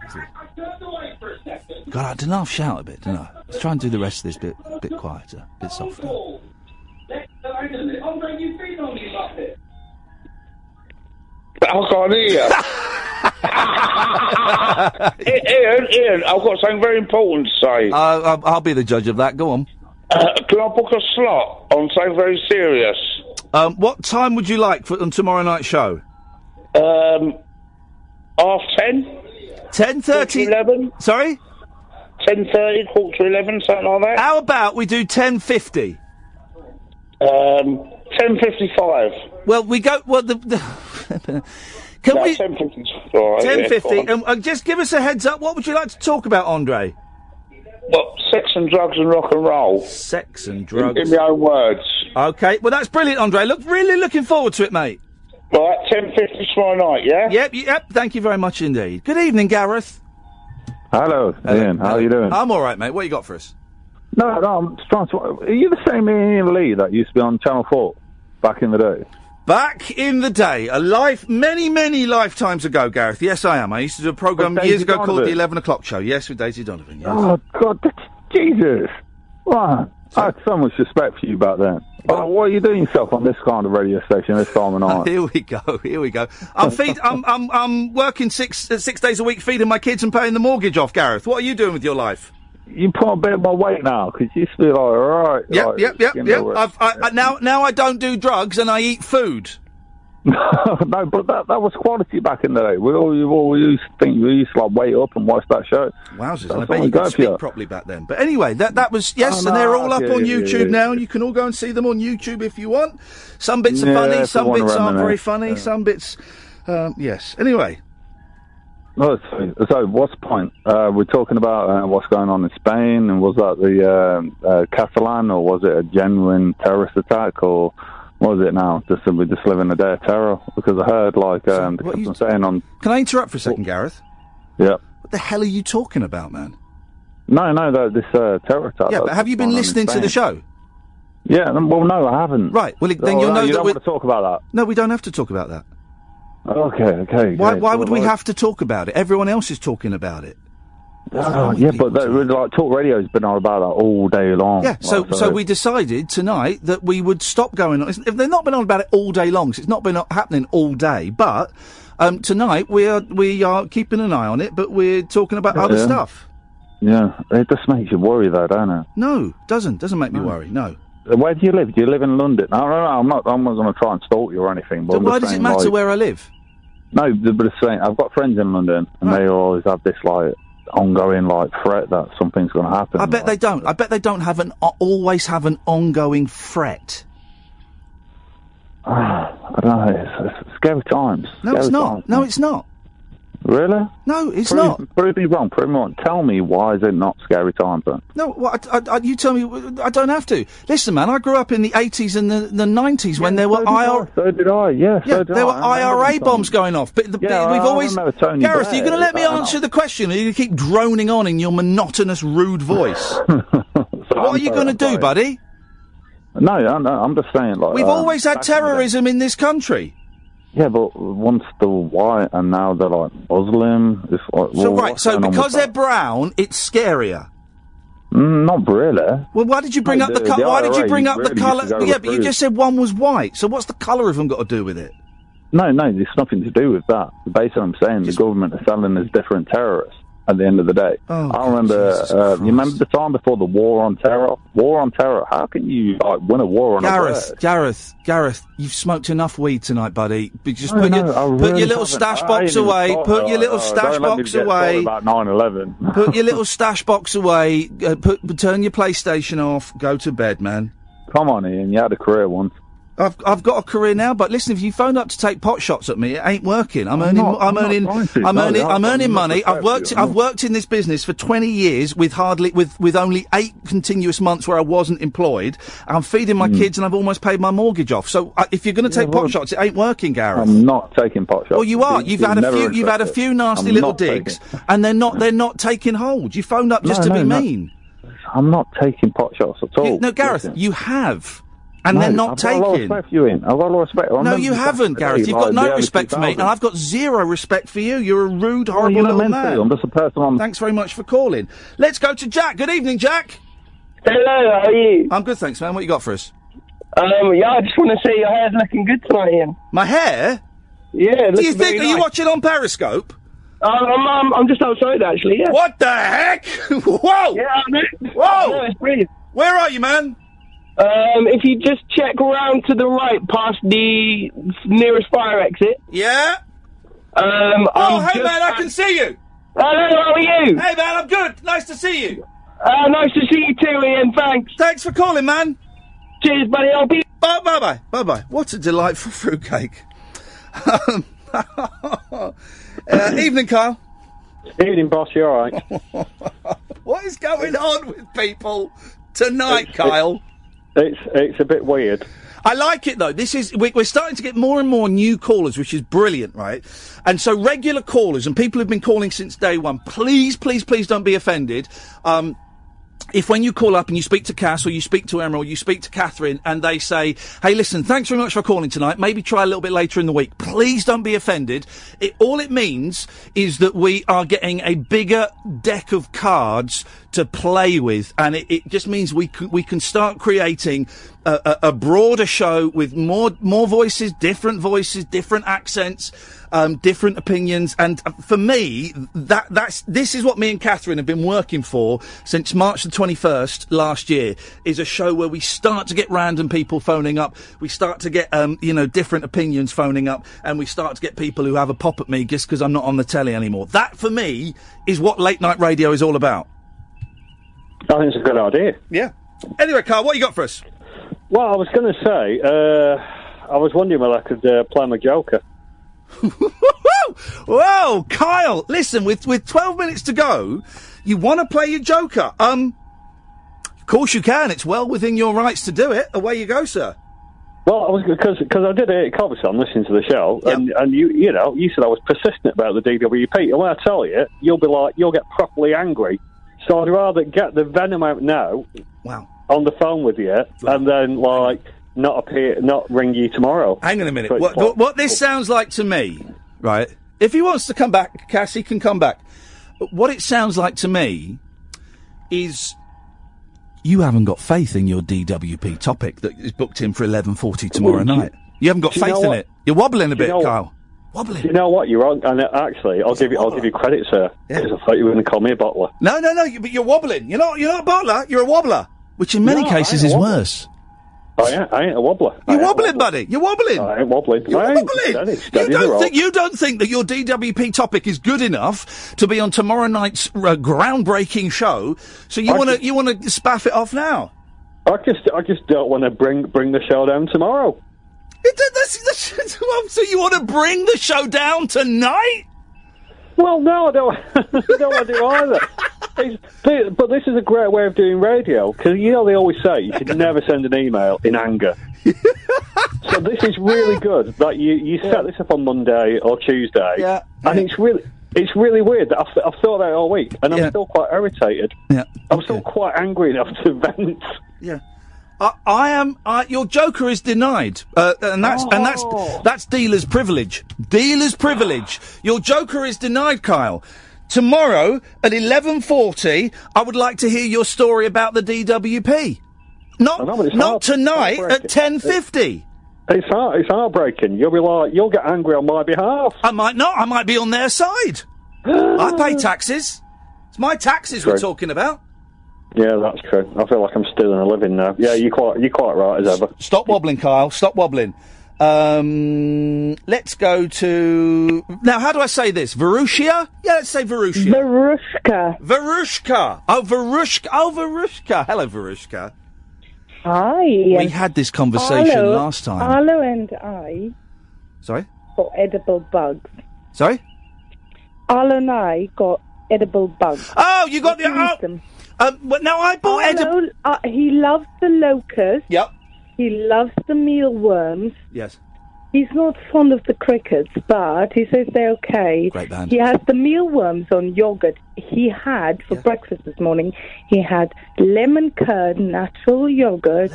God, I know. I'll shout a bit, don't I? Let's try and do the rest of this bit, a bit quieter, a bit softer. I can't hear. Iain, Iain, I've got something very important to say. Uh, I'll, I'll be the judge of that. Go on. Uh, can I book a slot on something very serious? Um, what time would you like for on tomorrow night's show? Um, half ten? Ten thirty. Eleven? Sorry? Ten thirty, quarter to eleven, something like that. How about we do ten fifty? Um, ten fifty-five. Well, we go. Well, the. the can no, we? Ten fifty-five. Ten fifty. And uh, just give us a heads up. What would you like to talk about, Andre? Well, sex and drugs and rock and roll. Sex and drugs. in my own words. Okay. Well, that's brilliant, Andre. Look, really looking forward to it, mate. Right, ten fifty tomorrow night. Yeah. Yep. Yep. Thank you very much indeed. Good evening, Gareth. Hello, Iain. How are you doing? I'm all right, mate. What you got for us? no, no, I'm just trying to. Are you the same Iain Lee that used to be on Channel 4 back in the day? Back in the day, a life, many, many lifetimes ago, Gareth. Yes, I am. I used to do a program years ago called the Eleven O'clock Show. Yes, with Daisy Donovan. Yes. Oh, God, that's Jesus. Man, I had so much respect for you back then. Oh, what are you doing yourself on this kind of radio station this time of night? Here we go. Here we go. I'm feed. I'm. I'm. I'm working six uh, six days a week, feeding my kids and paying the mortgage off. Gareth, what are you doing with your life? You put a bit of my weight now, because you used to be like, all right. Yep, like, yep, yep, yep. I've, I, I, now, now I don't do drugs and I eat food. no, but that that was quality back in the day. We all, you all used to think we used to like wait up and watch that show. Wowzers! That's I bet you could for you. properly back then. But anyway, that that was yes, Oh, and they're all up yeah, on yeah, YouTube yeah. now, and you can all go and see them on YouTube if you want. Some bits are funny, some bits aren't very funny, some bits, um, yes. Anyway, No, so, so what's the point? Uh, we're talking about uh, what's going on in Spain, and was that the uh, uh, Catalan, or was it a genuine terrorist attack, or what was it now? Just we're just living a day of terror? Because I heard like um, the what you- captain saying on, can I interrupt for a second, Gareth? yeah, What the hell are you talking about, man? no, no, that this uh, terror attack. yeah, but have you been going on in listening to the show? Yeah, well, no, I haven't. Right. Well, then Oh, you'll no, know you that don't we. want to talk about that. No, we don't have to talk about that. Okay, okay. Why? Why would we have to talk about it? Everyone else is talking about it. Oh, yeah, but that, like talk radio's been on about that all day long. Yeah, so Like, so we decided tonight that we would stop going on. If they've not been on about it all day long, so it's not been happening all day. But um, tonight we are we are keeping an eye on it, but we're talking about other Yeah. stuff. Yeah, it just makes you worry though, don't it? No, doesn't doesn't make me worry. No, Where do you live? Do you live in London? No, no, no. I'm not. I'm not going to try and stalk you or anything. But I'm why just does it saying, matter like- where I live? No, but I've got friends in London, and they always have this like ongoing like threat that something's going to happen. I bet they don't. I bet they don't have an uh, always have an ongoing fret. I don't know. It's, it's scary times. No, it's not. times. No, it's not. Really? No, it's prove, not. Prove me wrong. Prove me wrong. Tell me why is it not scary times then? No, what, I, I, you tell me. I don't have to. Listen, man. I grew up in the eighties and the, the nineties when there were IRA. So did I. Yeah. Yeah, so did there I. were IRA bombs going off, but the, Yeah, we've I always. Gareth, Blair, you're going to let me answer the question, or you keep droning on in your monotonous, rude voice. what are you going to do, buddy? No, I'm just saying like We've um, always had back in the day- terrorism in this country. Yeah, but once they were white and now they're like Muslim. It's like, So well, right, so going on with because they're brown, it's scarier. Mm, not really. Well, why did you bring up the, the- colour? the Why did you bring up the really used colour? Yeah, but you just said one was white. So what's the colour of them got to do with it? No, no, there's nothing to do with that. Basically, I'm saying the government are selling us different terrorists. At the end of the day, Oh, I remember. Uh, you remember the time before the war on terror? War on terror. How can you like win a war on a Gareth, word? Gareth, Gareth, you've smoked enough weed tonight, buddy. But just put no, your I put your little stash box away. thought- Put your uh, little uh, stash don't let me box away. About 9/11. put your little stash box away. Uh, put turn your PlayStation off. Go to bed, man. Come on, Iain. You had a career once. I've I've got a career now, but listen, if you phone up to take pot shots at me, it ain't working. I'm, earning, not- I'm, I'm earning. I'm No, earning, I'm I'm earning not money. I've worked, you. I'm I've worked in this business for 20 years with hardly, with with only eight continuous months where I wasn't employed. I'm feeding my kids, and I've almost paid my mortgage off. So uh, if you're going to take pot shots, it ain't working, Gareth. I'm not taking pot shots. Well, you are. You've had a few. You've had a few nasty I'm little digs, and they're not. They're not taking hold. You phoned up just No, to be no, no. mean. I'm not taking pot shots at all. You- no, Gareth, Listen. you have, and No, they're not I've got a lot of respect for you, Iain. I've got a lot of respect. I No, you haven't, Gareth. You've got the no respect for me, and I've got zero respect for you. You're a rude, Well, horrible you're not little man. I'm just a person on. Thanks very much for calling. Let's go to Jack. Good evening, Jack. Hello, how are you? I'm good, thanks, man. What you got for us? Um, yeah, I just want to say your hair's looking good tonight, Iain. My hair? Yeah. Do you think? Are you watching on Periscope? Um, I'm, I'm, I'm just outside, actually, yeah. What the heck? Whoa! Yeah, I know. Whoa! I know, it's brilliant. Where are you, man? Um, if you just check round to the right past the nearest fire exit. Yeah? Um, Oh, I'm hey, just man, I can see you. Hello, how are you? Hey, man, I'm good. Nice to see you. Uh, nice to see you too, Iain, thanks. Thanks for calling, man. Cheers, buddy, I'll be... Bye, bye, bye, bye, bye. What a delightful fruitcake. Um, uh, evening, Kyle. Evening, boss. You're all right? What is going on with people tonight, Kyle? It's it's a bit weird. I like it though. This is we- we're starting to get more and more new callers, which is brilliant, right? And so regular callers and people who've been calling since day one. Please, please, please don't be offended. Um, if when you call up and you speak to Cass or you speak to or you speak to Catherine and they say, "Hey, listen, thanks very much for calling tonight. Maybe try a little bit later in the week." Please don't be offended. It, all it means is that we are getting a bigger deck of cards to play with, and it, it just means we can, we can start creating a, a, a broader show with more more voices, different voices, different accents, um, different opinions. And uh, for me, that that's this is what me and Catherine have been working for since March the twenty first last year. Is a show where we start to get random people phoning up, we start to get um, you know different opinions phoning up, and we start to get people who have a pop at me just because I'm not on the telly anymore. That for me is what late night radio is all about. I think it's a good idea. Yeah. Anyway, Carl, what you got for us? Well, I was going to say, uh, I was wondering whether I could uh, play my Joker. Whoa, Kyle! Listen, with with twelve minutes to go, you want to play your Joker? Um, of course you can. It's well within your rights to do it. Away you go, sir. Well, I was because because I did it at Cobbison listening to the show, and and you you know you said I was persistent about the DWP, and when I tell you, you'll be like you'll get properly angry. So I'd rather get the venom out now. Wow. On the phone with you, and then like not appear, not ring you tomorrow. Hang on a minute. What, what, what this sounds like to me, right? If he wants to come back, Cassie can come back. What it sounds like to me is you haven't got faith in your DWP topic that is booked in for eleven forty tomorrow Well, do you- night. You haven't got faith in what? it. You're wobbling a you bit, know what? Kyle. Do you know what? You're wrong. And actually, I'll give you I'll give you credit, sir. Because I thought you were going to call me a bottler. No, no, no. You, but you're wobbling. You're not. You're not a bottler. You're a wobbler, which in many No, cases is wobbler. worse. I ain't, I ain't a wobbler. You're wobbling, buddy. You're wobbling. I ain't wobbling. You're I ain't wobbling. you don't think you don't think that your DWP topic is good enough to be on tomorrow night's uh, groundbreaking show. So you want to you want to spaff it off now? I just, I just don't want to bring bring the show down tomorrow. It, that's, that's, so you want to bring the show down tonight? Well, no, I don't. I don't want to do either. But, this is a great way of doing radio because you know they always say you should never send an email in anger. so this is really good. Like you, you set this up on Monday or Tuesday, Yeah. and it's really. It's really weird that I've, I've thought about it all week, and I'm Yeah. still quite irritated. Yeah. I'm still quite angry enough to vent. Yeah. I, I am. I, your Joker is denied, uh, and that's and that's Oh. that's dealer's privilege. Dealer's privilege. Your Joker is denied, Kyle. Tomorrow at eleven forty, I would like to hear your story about the DWP. Not know, not hard- tonight at ten fifty. It's heart, it's heartbreaking. You'll be like, you'll get angry on my behalf. I might not. I might be on their side. I pay taxes. It's my taxes we're talking about. Yeah, that's true. I feel like I'm stealing a living now. Yeah, you're quite, you're quite right as ever. Stop wobbling, Kyle. Stop wobbling. Um, let's go to now. How do I say this? Varushia? Yeah, let's say Varushia. Virushka. Virushka. Oh, Virushka. Oh, Virushka. Hello, Virushka. Hi. We had this conversation Arlo, last time. Arlo and I Sorry. got edible bugs. Sorry. Arlo and I got edible bugs. Oh, you got the. Oh, um, well, now I bought Arlo, uh, he loves the locust. Yep. He loves the mealworms. Yes. He's not fond of the crickets, but he says they're okay. Great band. He has the mealworms on yogurt. He had for breakfast this morning. He had lemon curd, natural yogurt,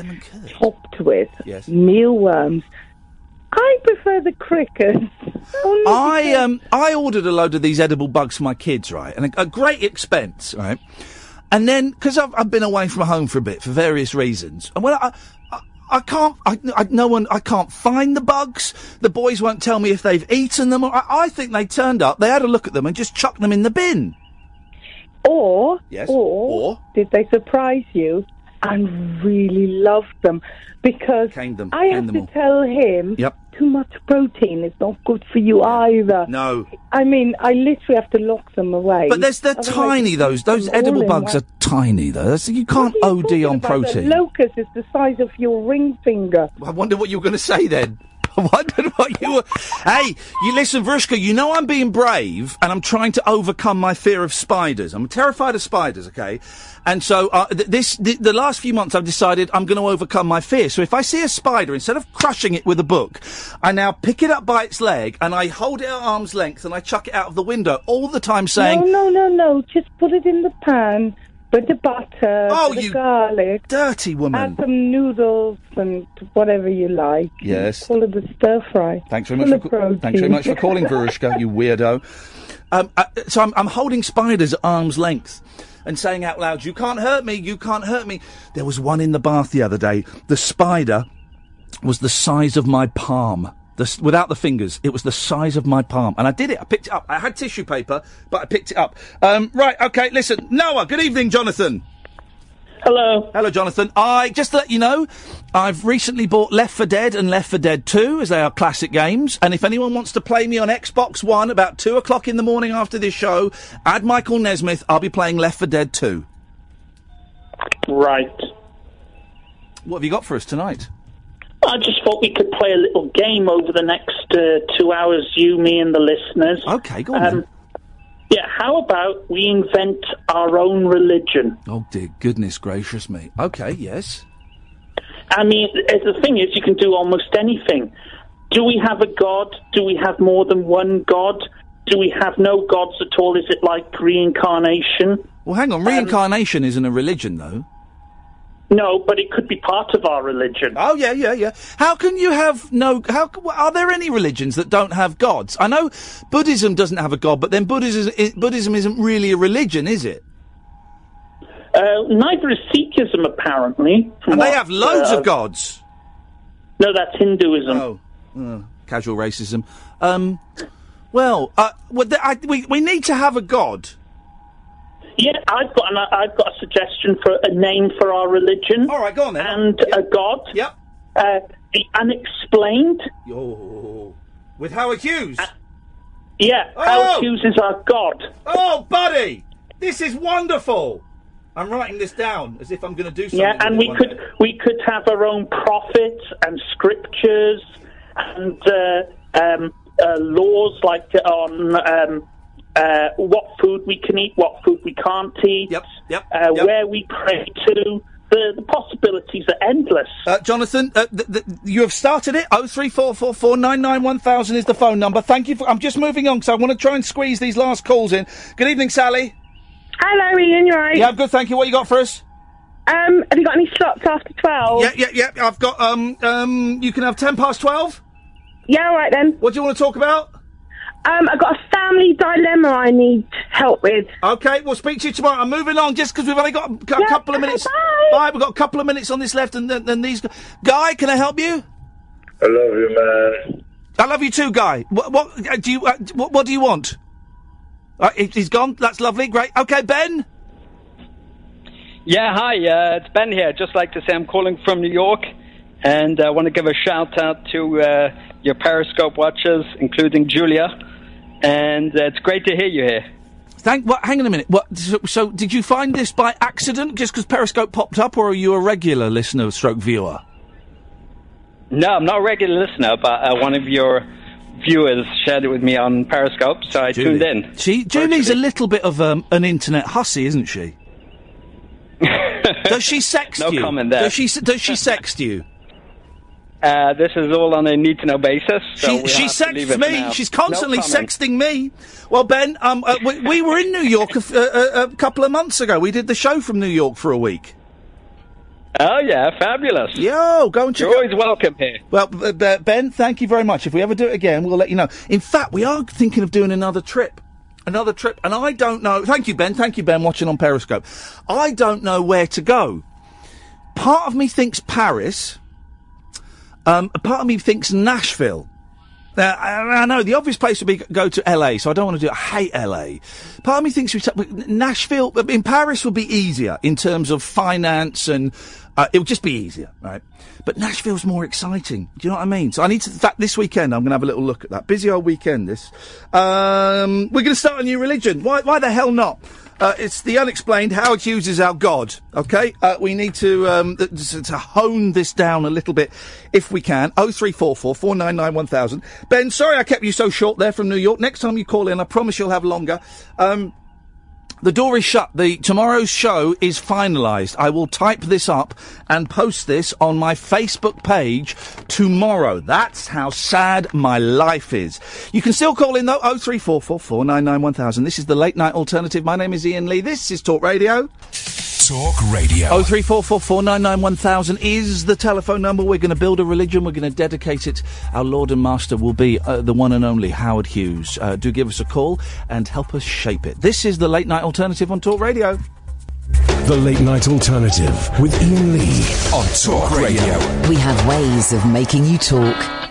topped with Yes. mealworms. I prefer the crickets. I um I ordered a load of these edible bugs for my kids, right, and a, a great expense, right. And then because I've, I've been away from home for a bit for various reasons, and when I. I can't. I, I, no one. I can't find the bugs. The boys won't tell me if they've eaten them. Or, I, I think they turned up. They had a look at them and just chucked them in the bin. Or, Yes, or, or? did they surprise you and really love them? Because them, I have them to all. tell him Yep. too much protein is not good for you either. No. I mean, I literally have to lock them away. But there's they're Otherwise tiny. Those those edible bugs are tiny. Though That's- you can't OD on protein. The locust is the size of your ring finger. I wonder what you were going to say then. I wondered what you were. Hey, you listen, Vrishka. You know I'm being brave, and I'm trying to overcome my fear of spiders. I'm terrified of spiders. Okay, and so uh, th- this th- the last few months I've decided I'm going to overcome my fear. So if I see a spider, instead of crushing it with a book, I now pick it up by its leg and I hold it at arm's length and I chuck it out of the window all the time, saying, no, no, no, no. Just put it in the pan with the butter, Oh, with you the garlic. "Dirty woman." Add some noodles and whatever you like. Yes. Call it a stir fry. Thanks very much. For, of ca- thanks very much for calling, Virushka. You weirdo. Um, uh, so I'm, I'm holding spiders at arm's length and saying out loud, "You can't hurt me. You can't hurt me." There was one in the bath the other day. The spider was the size of my palm. The, without the fingers, it was the size of my palm, and I did it. I picked it up. I had tissue paper, but I picked it up. Um, right, okay. Listen, Noah. Good evening, Jonathan. Hello. Hello, Jonathan. I just to let you know, I've recently bought Left for Dead and Left for Dead 2 as they are classic games. And if anyone wants to play me on Xbox One about two o'clock in the morning after this show, add Michael Nesmith. I'll be playing Left for Dead 2. Right. What have you got for us tonight? I just thought we could play a little game over the next uh, two hours, you, me, and the listeners. Okay, go on. then. Yeah, how about we invent our own religion? Oh dear goodness gracious me. Okay, yes. I mean, the thing is, you can do almost anything. Do we have a god? Do we have more than one god? Do we have no gods at all? Is it like reincarnation? Well, hang on. Reincarnation isn't a religion, though. No, but it could be part of our religion. Oh yeah, yeah, yeah. How can you have no? How are there any religions that don't have gods? I know Buddhism doesn't have a god, but then Buddhism i- Buddhism isn't really a religion, is it? Uh, neither is Sikhism, apparently. And they have loads uh, of gods. No, that's Hinduism. Oh, uh, casual racism. Um, well, uh, well th- I, we we need to have a god. Yeah, I've got an, I've got a suggestion for a name for our religion. All right, go on then. And a god. Yep. uh, the unexplained. Oh, with Howard Hughes. Yeah, Oh! Howard Hughes is our god. Oh, buddy, this is wonderful. I'm writing this down as if I'm going to do something. Yeah, and we could day. we could have our own prophets and scriptures and uh, um, uh, laws like on um, uh, what food we can eat, what food we can't eat, yep, yep, uh, yep. where we pray to. The, the possibilities are endless. Uh, Jonathan, uh, th- th- you have started it. Oh three four four four nine nine one thousand is the phone number. Thank you. For, I'm just moving on because I want to try and squeeze these last calls in. Good evening, Sally. Hello, Iain. You right? Yeah, I'm good. Thank you. What you got for us? Um, have you got any slots after twelve? Yeah, yeah, yeah. I've got. Um, um. You can have ten past twelve. Yeah, all right then. What do you want to talk about? Um, I've got a family dilemma I need help with. Okay, we'll speak to you tomorrow. I'm moving on just because we've only got a cou- couple of minutes. Bye. We've got a couple of minutes on this left, and then, then these. Guy, can I help you? I love you, man. I love you too, Guy. What, what uh, do you? Uh, what, what do you want? Uh, he- he's gone. That's lovely. Great. Okay, Ben. Yeah, hi, uh, it's Ben here. Just like to say I'm calling from New York and I want to give a shout out to uh, your Periscope watchers, including Julia. And uh, it's great to hear you here. Thank. What? Hang on a minute. What? So, so did you find this by accident, just because Periscope popped up, or are you a regular listener, stroke viewer? No, I'm not a regular listener, but uh, one of your viewers shared it with me on Periscope, so I tuned in. She, Julie's a little bit of um, an internet hussy, isn't she? does she sext No you? comment there. Does she? Does she sext you? Uh, this is all on a need to know basis. So She, she have to leave sexts me. She's constantly comment. sexting me. Well, Ben, um, uh, we, we were in New York a, f- uh, uh, a couple of months ago. We did the show from New York for a week. Oh yeah, fabulous. Yo, go and check. You're always welcome here. Well, Ben, thank you very much. If we ever do it again, we'll let you know. In fact, we are thinking of doing another trip. Another trip. And I don't know. Thank you, Ben. Thank you, Ben, watching on Periscope. I don't know where to go. Part of me thinks Paris. Um, a part of me thinks Nashville. Now, I, I know the obvious place would be go to LA, so I don't want to do it. I hate LA. Part of me thinks we Nashville, in Paris would be easier in terms of finance and uh, it would just be easier, right? But Nashville's more exciting. Do you know what I mean? So I need to, in fact, this weekend I'm going to have a little look at that. Busy old weekend, this. Um, we're going to start a new religion. Why, why the hell not? Uh, it's the unexplained. Howard Hughes is our god. Okay, uh, we need to um, th- to hone this down a little bit, if we can. Oh three four four four nine nine one thousand. Ben, sorry I kept you so short there from New York. Next time you call in, I promise you'll have longer. Um, the door is shut. The tomorrow's show is finalised. I will type this up and post this on my Facebook page tomorrow. That's how sad my life is. You can still call in though. Oh three four four four nine nine one thousand. This is the late night alternative. My name is Iain Lee. This is Talk Radio. Talk Radio. Oh three four four four nine nine one thousand is the telephone number. We're going to build a religion. We're going to dedicate it. Our Lord and Master will be uh, the one and only Howard Hughes. Uh, do give us a call and help us shape it. This is the late night alternative on Talk Radio. The Late Night Alternative with Iain Lee. On Talk Radio. We have ways of making you talk.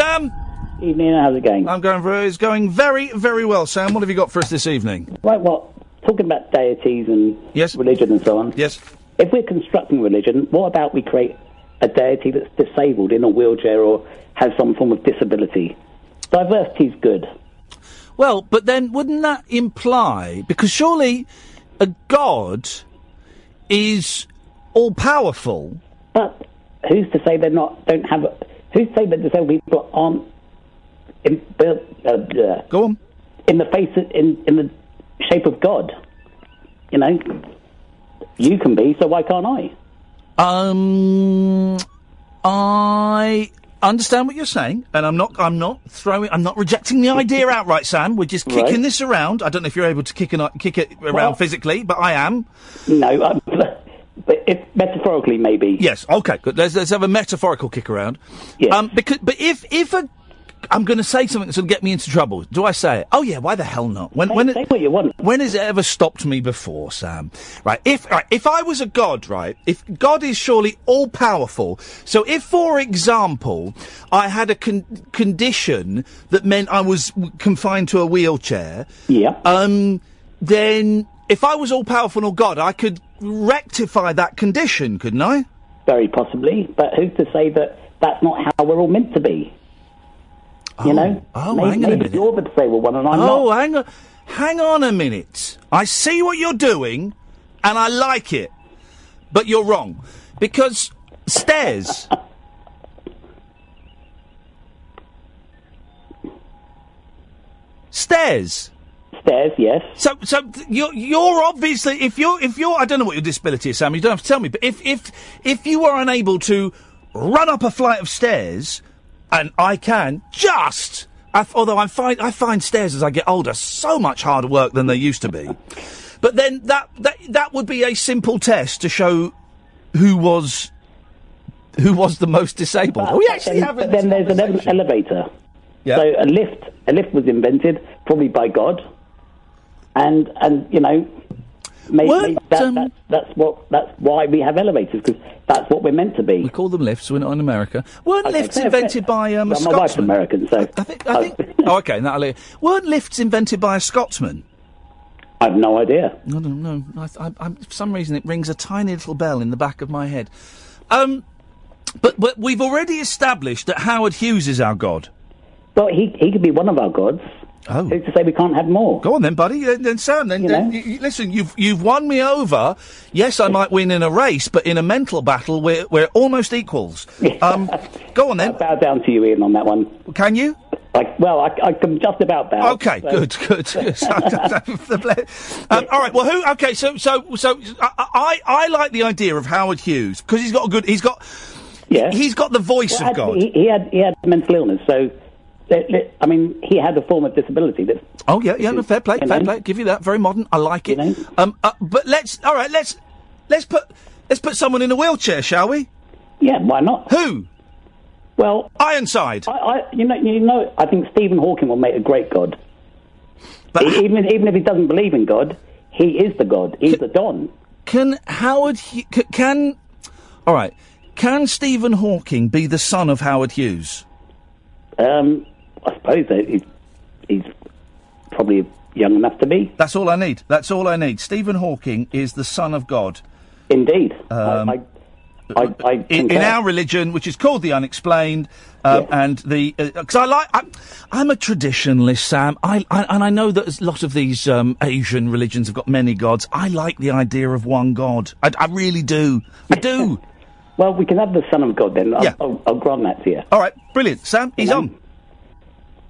Sam. Evening, how's it going? I'm going very, it's going very, very well, Sam. What have you got for us this evening? Right, well, talking about deities and yes. religion and so on. Yes. If we're constructing religion, what about we create a deity that's disabled in a wheelchair or has some form of disability? Diversity's good. Well, but then wouldn't that imply because surely a god is all powerful? But who's to say they're not? Don't have? To say that disabled people aren't in, built? Uh, Go on. In the face, of, in in the shape of God. You know, you can be, so why can't I? Um, I understand what you're saying, and I'm not. I'm not throwing. I'm not rejecting the idea outright, Sam. We're just kicking Right. this around. I don't know if you're able to kick, an, kick it around Well- physically, but I am. No, but if metaphorically, maybe. Yes. Okay. Good. Let's let's have a metaphorical kick around. Yes. Um. Because, but if if a I'm going to say something that's going to get me into trouble. Do I say it? Oh yeah. Why the hell not? When when say what you want. When has it ever stopped me before, Sam? Right. If right, if I was a god, right? If God is surely all powerful, so if, for example, I had a con- condition that meant I was w- confined to a wheelchair. Yeah. Um. Then, if I was all powerful or God, I could rectify that condition, couldn't I? Very possibly, but who's to say that that's not how we're all meant to be? You oh. know? oh, maybe, hang on a maybe minute. you're the disabled one and I'm oh, not. hang on, hang on a minute. I see what you're doing, and I like it, but you're wrong because stairs. stairs. Stairs, yes. So, so you're you're obviously if you're if you're I don't know what your disability is, Sam. You don't have to tell me. But if if if you are unable to run up a flight of stairs, and I can just. I, although I find I find stairs as I get older so much harder work than they used to be. But then that that that would be a simple test to show who was who was the most disabled. But- we actually then, have then there's an elevator. Yeah. So a lift, a lift was invented probably by God, and and you know, maybe, maybe that, um, that, that's what that's why we have elevators because that's what we're meant to be. We call them lifts. We're not in America. Weren't Okay, lifts fair, invented by um, a Well, my wife's Scotsman? American, so I think. I think. oh, okay. That'll, weren't lifts invented by a Scotsman? I've no idea. I don't know. I, I, I, for some reason, it rings a tiny little bell in the back of my head. Um, but but we've already established that Howard Hughes is our god. Well, he he could be one of our gods. Oh. Who's to say we can't have more? Go on then, buddy. Then, then Sam, then, then y- y- listen. You've you've won me over. Yes, I might win in a race, but in a mental battle, we're we're almost equals. Um, go on then. bow down to you, Iain, on that one. Can you? I, well, I, I can just about bow. Okay, so- good, good. um, all right. Well, who? Okay, so so so I I, I like the idea of Howard Hughes because he's got a good. He's got. Yeah. He's got the voice Well, of God. He, he had he had mental illness, so I mean, he had a form of disability that. Oh yeah, yeah. No, fair play, fair know. play. Give you that. Very modern. I like it. Um, uh, but let's. All right. Let's let's put let's put someone in a wheelchair, shall we? Yeah. Why not? Who? Well, Ironside. I, I you know you know I think Stephen Hawking will make a great god. But even even if he doesn't believe in God, he is the god. He's the Don. Can Howard? Hu- c- Can all right? Can Stephen Hawking be the son of Howard Hughes? Um, I suppose that he's, he's probably young enough to be. That's all I need. That's all I need. Stephen Hawking is the son of God. Indeed. Um, I, I, I in, in our religion, which is called the unexplained, um, and the because I like I, I'm a traditionalist, Sam. I, I and I know that a lot of these um, Asian religions have got many gods. I like the idea of one God. I, I really do. I do. well, we can have the Son of God then. I'll, Yeah. I'll, I'll grant that to you. All right, brilliant, Sam. He's on.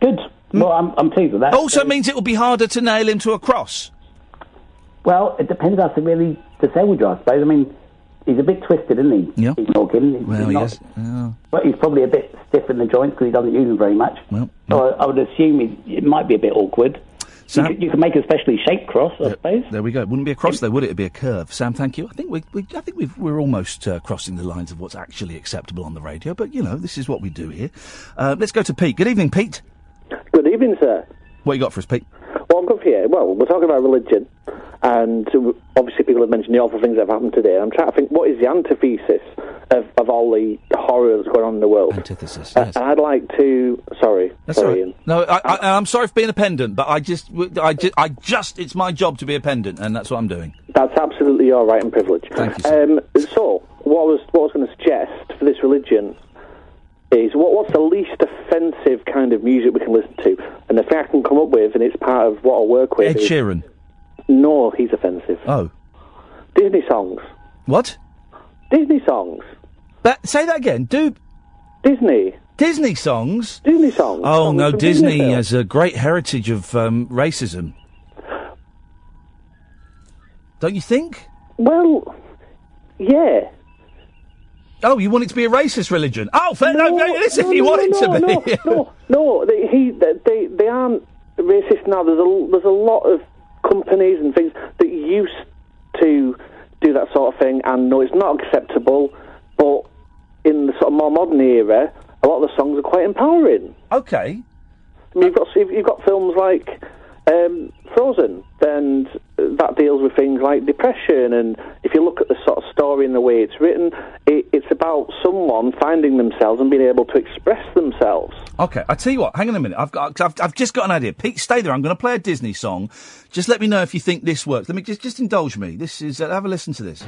Good. Well, I'm, I'm pleased with that. Also means it will be harder to nail him to a cross. Well, it depends how severely disabled you are, I suppose. I mean, he's a bit twisted, isn't he? Yeah. Stephen Hawking. He's Well, not- yes. But he's probably a bit stiff in the joints because he doesn't use them very much. Well, So I, I would assume he, it might be a bit awkward. Sam- you, could, you could make a specially shaped cross, I suppose. There we go. It wouldn't be a cross, though, would it? It'd be a curve. Sam, thank you. I think we, we I think we've, we're almost uh, crossing the lines of what's actually acceptable on the radio. But you know, this is what we do here. Uh, let's go to Pete. Good evening, Pete. Good evening, sir. What you got for us, Pete? Well, I'm good here. Well, we're talking about religion, and obviously people have mentioned the awful things that have happened today. I'm trying to think what is the antithesis of, of all the horror that's going on in the world. Antithesis. Uh, and I'd like to. Sorry, That's sorry, right. No, I, I, I'm sorry for being a pendant, but I just, I just, I just, it's my job to be a pendant, and that's what I'm doing. That's absolutely your right and privilege. Thank you. Um, so, what I was what I was going to suggest for this religion is what what's the least offensive kind of music we can listen to, and the thing I can come up with, and it's part of what I work with. Ed is- Sheeran. No, he's offensive. Oh. Disney songs. What? Disney songs. But say that again. Do Disney. Disney songs. Disney songs. Oh Songs no, from Disney has a great heritage of um, racism. Don't you think? Well, yeah. Oh, you want it to be a racist religion? Oh, fair, no, no, listen, no, you no, want it to no, be. No, no, they, he, they, they aren't racist now. There's a, there's a lot of companies and things that used to do that sort of thing, and no, it's not acceptable. But in the sort of more modern era, a lot of the songs are quite empowering. Okay. I mean, you've got you've got films like um, Frozen, and that deals with things like depression. And if you look at the sort of story and the way it's written, it, it's about someone finding themselves and being able to express themselves. Okay, I tell you what. Hang on a minute. I've got. I've, I've just got an idea. Pete, stay there. I'm going to play a Disney song. Just let me know if you think this works. Let me just just indulge me. This is. Uh, have a listen to this.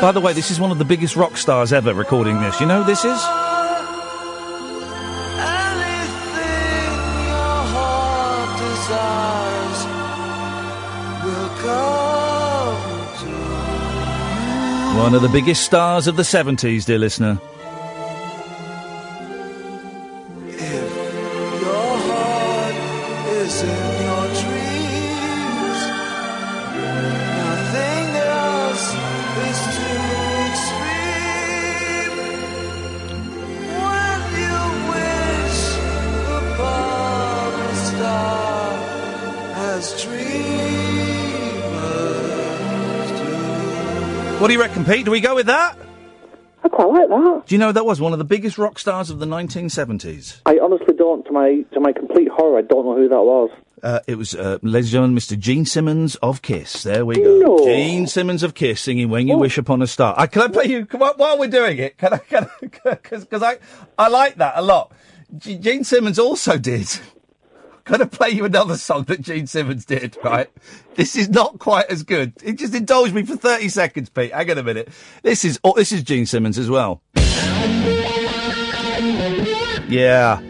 By the way, this is one of the biggest rock stars ever recording this. You know who this is? One of the biggest stars of the 70s, dear listener. What do you reckon, Pete? Do we go with that? I quite like that. Do you know that was one of the biggest rock stars of the 1970s? I honestly don't. To my to my complete horror, I don't know who that was. Uh, it was, uh, ladies and gentlemen, Mr. Gene Simmons of Kiss. There we go. No. Gene Simmons of Kiss singing "When You Wish Upon a Star." I, can I play you while, while we're doing it? Can I? Can I? Because I I like that a lot. G- Gene Simmons also did. Can I play you another song that Gene Simmons did? Right. This is not quite as good. It just indulged me for thirty seconds, Pete. Hang on a minute. This is oh, this is Gene Simmons as well. Yeah.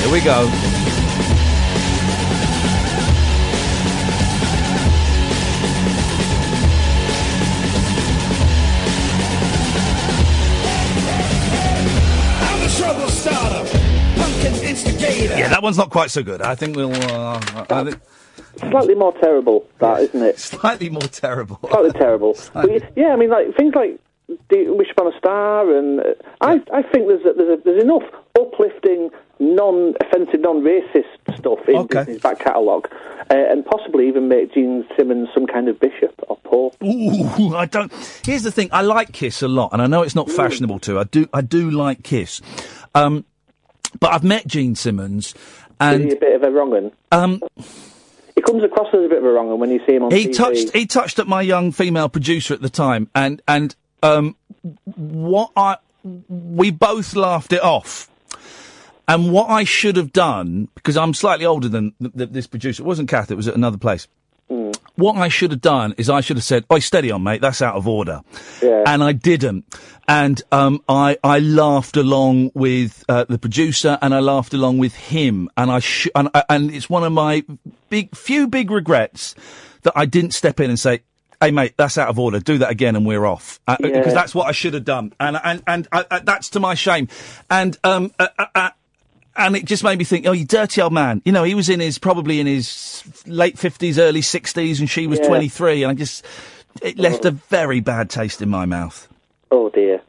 Here we go. Instigator. Yeah, that one's not quite so good. I think we'll. Uh, I think Slightly more terrible, that isn't it? slightly more terrible. Slightly terrible. But yeah, I mean, like things like the Wish Upon a Star, and uh, I, I think there's a, there's, a, there's enough uplifting, non-offensive, non-racist stuff in Okay. Disney's back catalogue, uh, and possibly even make Gene Simmons some kind of bishop or pope. Ooh, I don't. Here's the thing. I like Kiss a lot, and I know it's not fashionable to. I do. I do like Kiss. Um, but I've met Gene Simmons, Is and he a bit of a wrong'un? um, He comes across as a bit of a wrong'un when you see him on he TV. touched. He touched at my young female producer at the time, and and um, what I we both laughed it off. And what I should have done, because I'm slightly older than th- th- this producer, it wasn't Cass, it was at another place. What I should have done is I should have said, "Oi, steady on, mate. That's out of order." And I didn't. And um, I I laughed along with uh, the producer, and I laughed along with him. And I sh- and, and it's one of my big few big regrets that I didn't step in and say, "Hey, mate, that's out of order. Do that again, and we're off." Uh, Yeah. Because that's what I should have done, and and and uh, uh, that's to my shame. And um. And it just made me think, oh, you dirty old man. You know, he was in his, probably in his late 50s, early 60s, and she was Yeah. 23, and I just, it left a very bad taste in my mouth. Oh dear.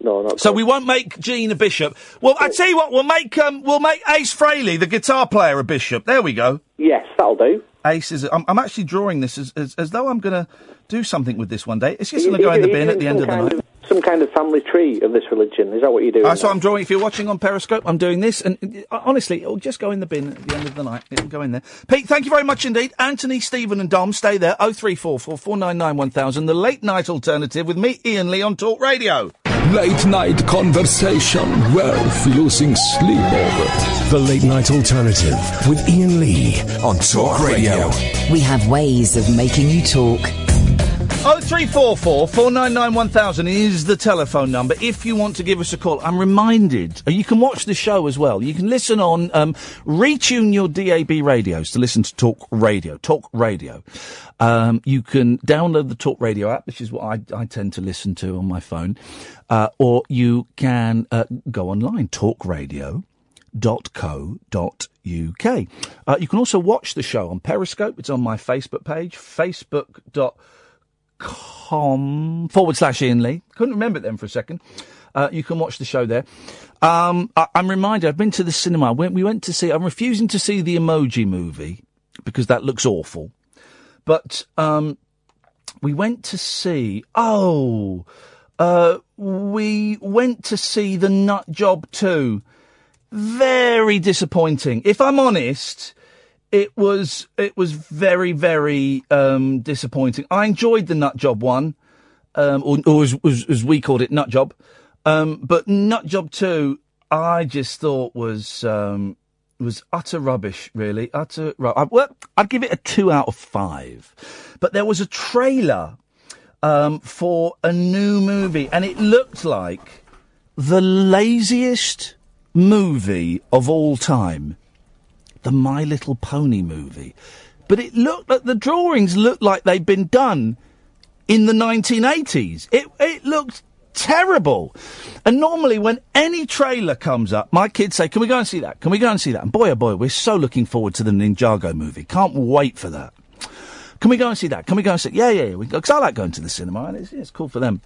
No, not. So we won't make Gene a bishop. Well, I tell you what, we'll make um, we'll make Ace Frehley, the guitar player, a bishop. There we go. Yes, that'll do. Ace is. I'm, I'm actually drawing this as, as as though I'm going to do something with this one day. It's just going to go in the bin at the end of the night. of- some kind of family tree of this religion. Is that what you're doing? Uh, so I'm drawing. If you're watching on Periscope, I'm doing this, and uh, honestly, it'll just go in the bin at the end of the night. It'll go in there. Pete, thank you very much indeed. Anthony, Stephen, and Dom, stay there. Oh three four four four nine nine one thousand. The late night alternative with me, Iain Lee, on Talk Radio. Late night conversation worth losing sleep over. The Late Night Alternative with Iain Lee on Talk Radio. We have ways of making you talk. Oh three four four four nine nine one thousand is the telephone number. If you want to give us a call, I'm reminded uh, you can watch the show as well. You can listen on um, retune your DAB radios to listen to Talk Radio. Talk Radio. Um, you can download the Talk Radio app, which is what I, I tend to listen to on my phone, uh, or you can uh, go online talkradio www.co.uk. Uh, you can also watch the show on Periscope. It's on my Facebook page, facebook.com forward slash Iain Lee. Couldn't remember it then for a second. Uh, you can watch the show there. Um, I, I'm reminded, I've been to the cinema. We, we went to see, I'm refusing to see the emoji movie because that looks awful. But, um, we went to see, oh, uh, we went to see the Nut Job 2 very disappointing. If I'm honest, it was it was very very um, disappointing. I enjoyed the Nut Job one, um, or, or as, as, we called it, Nut Job. Um, but Nut Job two, I just thought was um, was utter rubbish. Really, utter. Ru- I, well, I'd give it a two out of five. But there was a trailer um, for a new movie, and it looked like the laziest movie of all time, the My Little Pony movie. But it looked like the drawings looked like they'd been done in the 1980s. It it looked terrible. And normally when any trailer comes up, my kids say, "Can we go and see that? Can we go and see that?" And boy, oh boy, we're so looking forward to the Ninjago movie. Can't wait for that. Can we go and see that? Can we go and see? Yeah, yeah, yeah. Because I like going to the cinema, and it's, it's cool for them.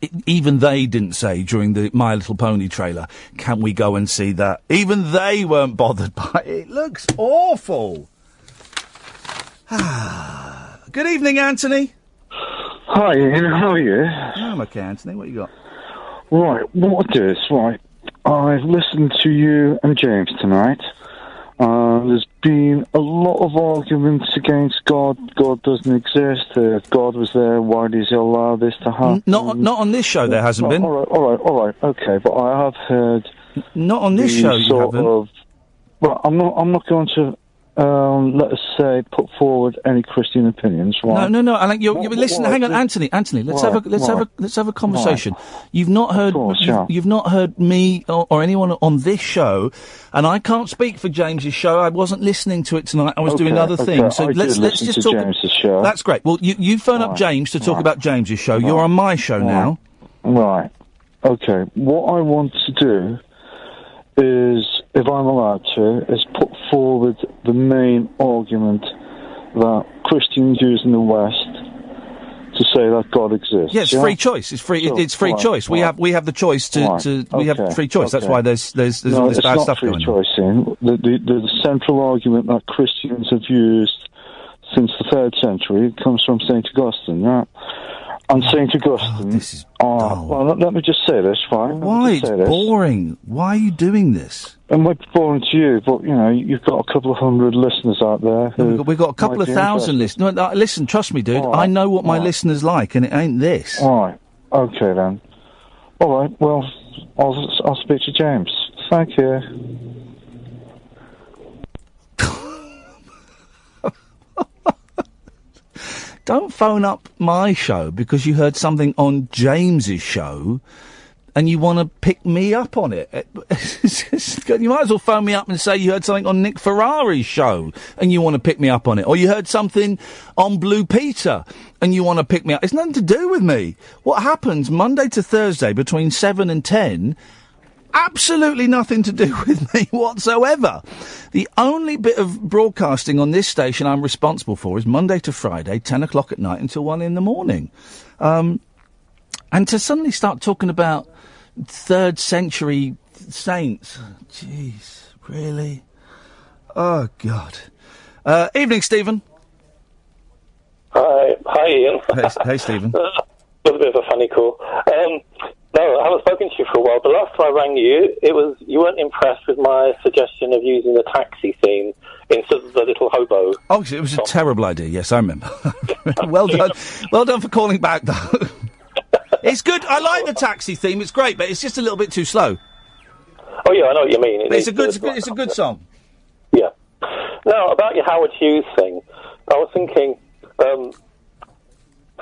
It, even they didn't say during the My Little Pony trailer, "Can we go and see that?" Even they weren't bothered by it. It looks awful. Good evening, Anthony. Hi, Iain. How are you? Oh, I'm okay, Anthony. What you got? Right, what it is, right, I've listened to you and James tonight. Uh, there's been a lot of arguments against God. God doesn't exist. If God was there, why does he allow this to happen? Not not on this show. There hasn't been. All right, all right, all right, okay, but I have heard. Not on this show. You haven't. Of, well, I'm not. I'm not going to. Um, let us say put forward any Christian opinions. Right? No, no, no. I like you. you What- listen, what- hang on, Anthony. Anthony, let's Right, have a let's have a let's have a conversation. You've not heard course, you've, yeah. you've not heard me or, or anyone on this show, and I can't speak for James's show. I wasn't listening to it tonight. I was doing other okay. things. So I let's let's just to talk. James's show. That's great. Well, you you phone up James to talk about James's show. You're on my show now. Right. Okay. What I want to do is, if I'm allowed to, is put forward the main argument that Christians use in the West to say that God exists. Yeah, it's free choice. It's free. So, it's free right, choice. We right. have we have the choice to, Right, to we have free choice. That's why there's there's there's no, all this bad stuff free going on. choice in. The, the, the central argument that Christians have used since the third century comes from St. Augustine, yeah? And St. Oh, Augustine... this is oh, well, let, me just say this, right? Why? It's this. boring. Why are you doing this? It might be boring to you, but, you know, you've got a couple of hundred listeners out there who... We've got, we've got a couple of thousand listeners. No, no, listen, trust me, dude. Right, I know what my right. listeners like, and it ain't this. All right. Okay, then. All right, well, I'll, I'll speak to James. Thank you. Don't phone up my show because you heard something on James's show and you want to pick me up on it. you might as well phone me up and say you heard something on Nick Ferrari's show and you want to pick me up on it, or you heard something on Blue Peter and you want to pick me up. It's nothing to do with me. What happens Monday to Thursday between seven and ten? Absolutely nothing to do with me whatsoever. The only bit of broadcasting on this station I'm responsible for is Monday to Friday, 10 o'clock at night until 1 in the morning. Um, and to suddenly start talking about third century saints, jeez, really? Oh, God. Uh, evening, Stephen. Hi, hi, Iain. Hey, hey Stephen. a little bit of a funny call. Um, no, I haven't spoken to you for a while. The last time I rang you, it was you weren't impressed with my suggestion of using the taxi theme instead of the little hobo. Oh, it was a terrible idea. Yes, I remember. well done. Well done for calling back, though. it's good. I like the taxi theme. It's great, but it's just a little bit too slow. Oh yeah, I know what you mean. It It's a good. It's a good, it's a good song. Yeah. Now about your Howard Hughes thing, I was thinking um,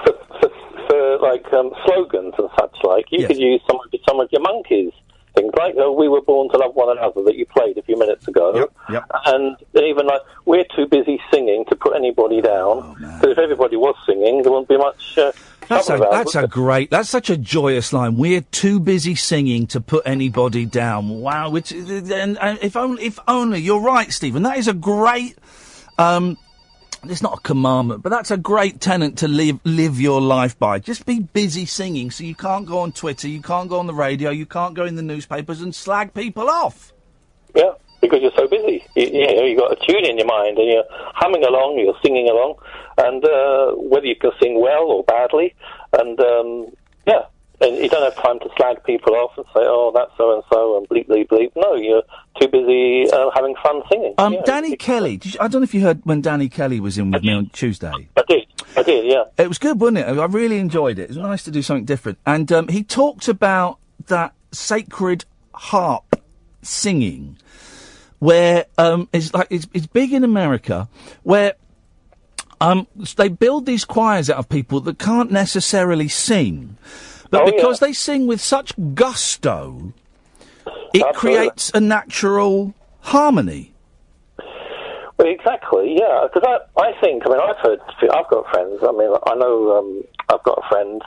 for, for, for like um, slogans and such like, you could use some of some of your monkeys things like oh, "We were born to love one another" that you played a few minutes ago, Yep. and even like "We're too busy singing to put anybody down." Because if everybody was singing, there wouldn't be much. Uh, That's a, about that's it. a great. That's such a joyous line. We're too busy singing to put anybody down. Wow. Which and, and if only if only you're right, Stephen. That is a great. Um, it's not a commandment, but that's a great tenant to live live your life by. Just be busy singing, so you can't go on Twitter, you can't go on the radio, you can't go in the newspapers and slag people off. Yeah, because you're so busy. You, you know, you've got a tune in your mind and you're humming along, you're singing along, and uh, whether you can sing well or badly, and um, yeah, and you don't have time to slag people off and say, oh, that's so and so, and bleep, bleep, bleep. No, you're too busy uh, having fun singing. Um, Yeah, Danny Kelly. Did you, I don't know if you heard when Danny Kelly was in with me on Tuesday. I did. I did, yeah. It was good, wasn't it? I really enjoyed it. It was nice to do something different. And um, he talked about that sacred harp singing, where um, it's like it's, it's big in America, where um, they build these choirs out of people that can't necessarily sing, but Oh, because they sing with such gusto, it Absolutely. creates a natural harmony. Well, exactly, yeah. Because I, I think, I mean, I've heard, I've got friends. I mean, I know um, I've got a friend,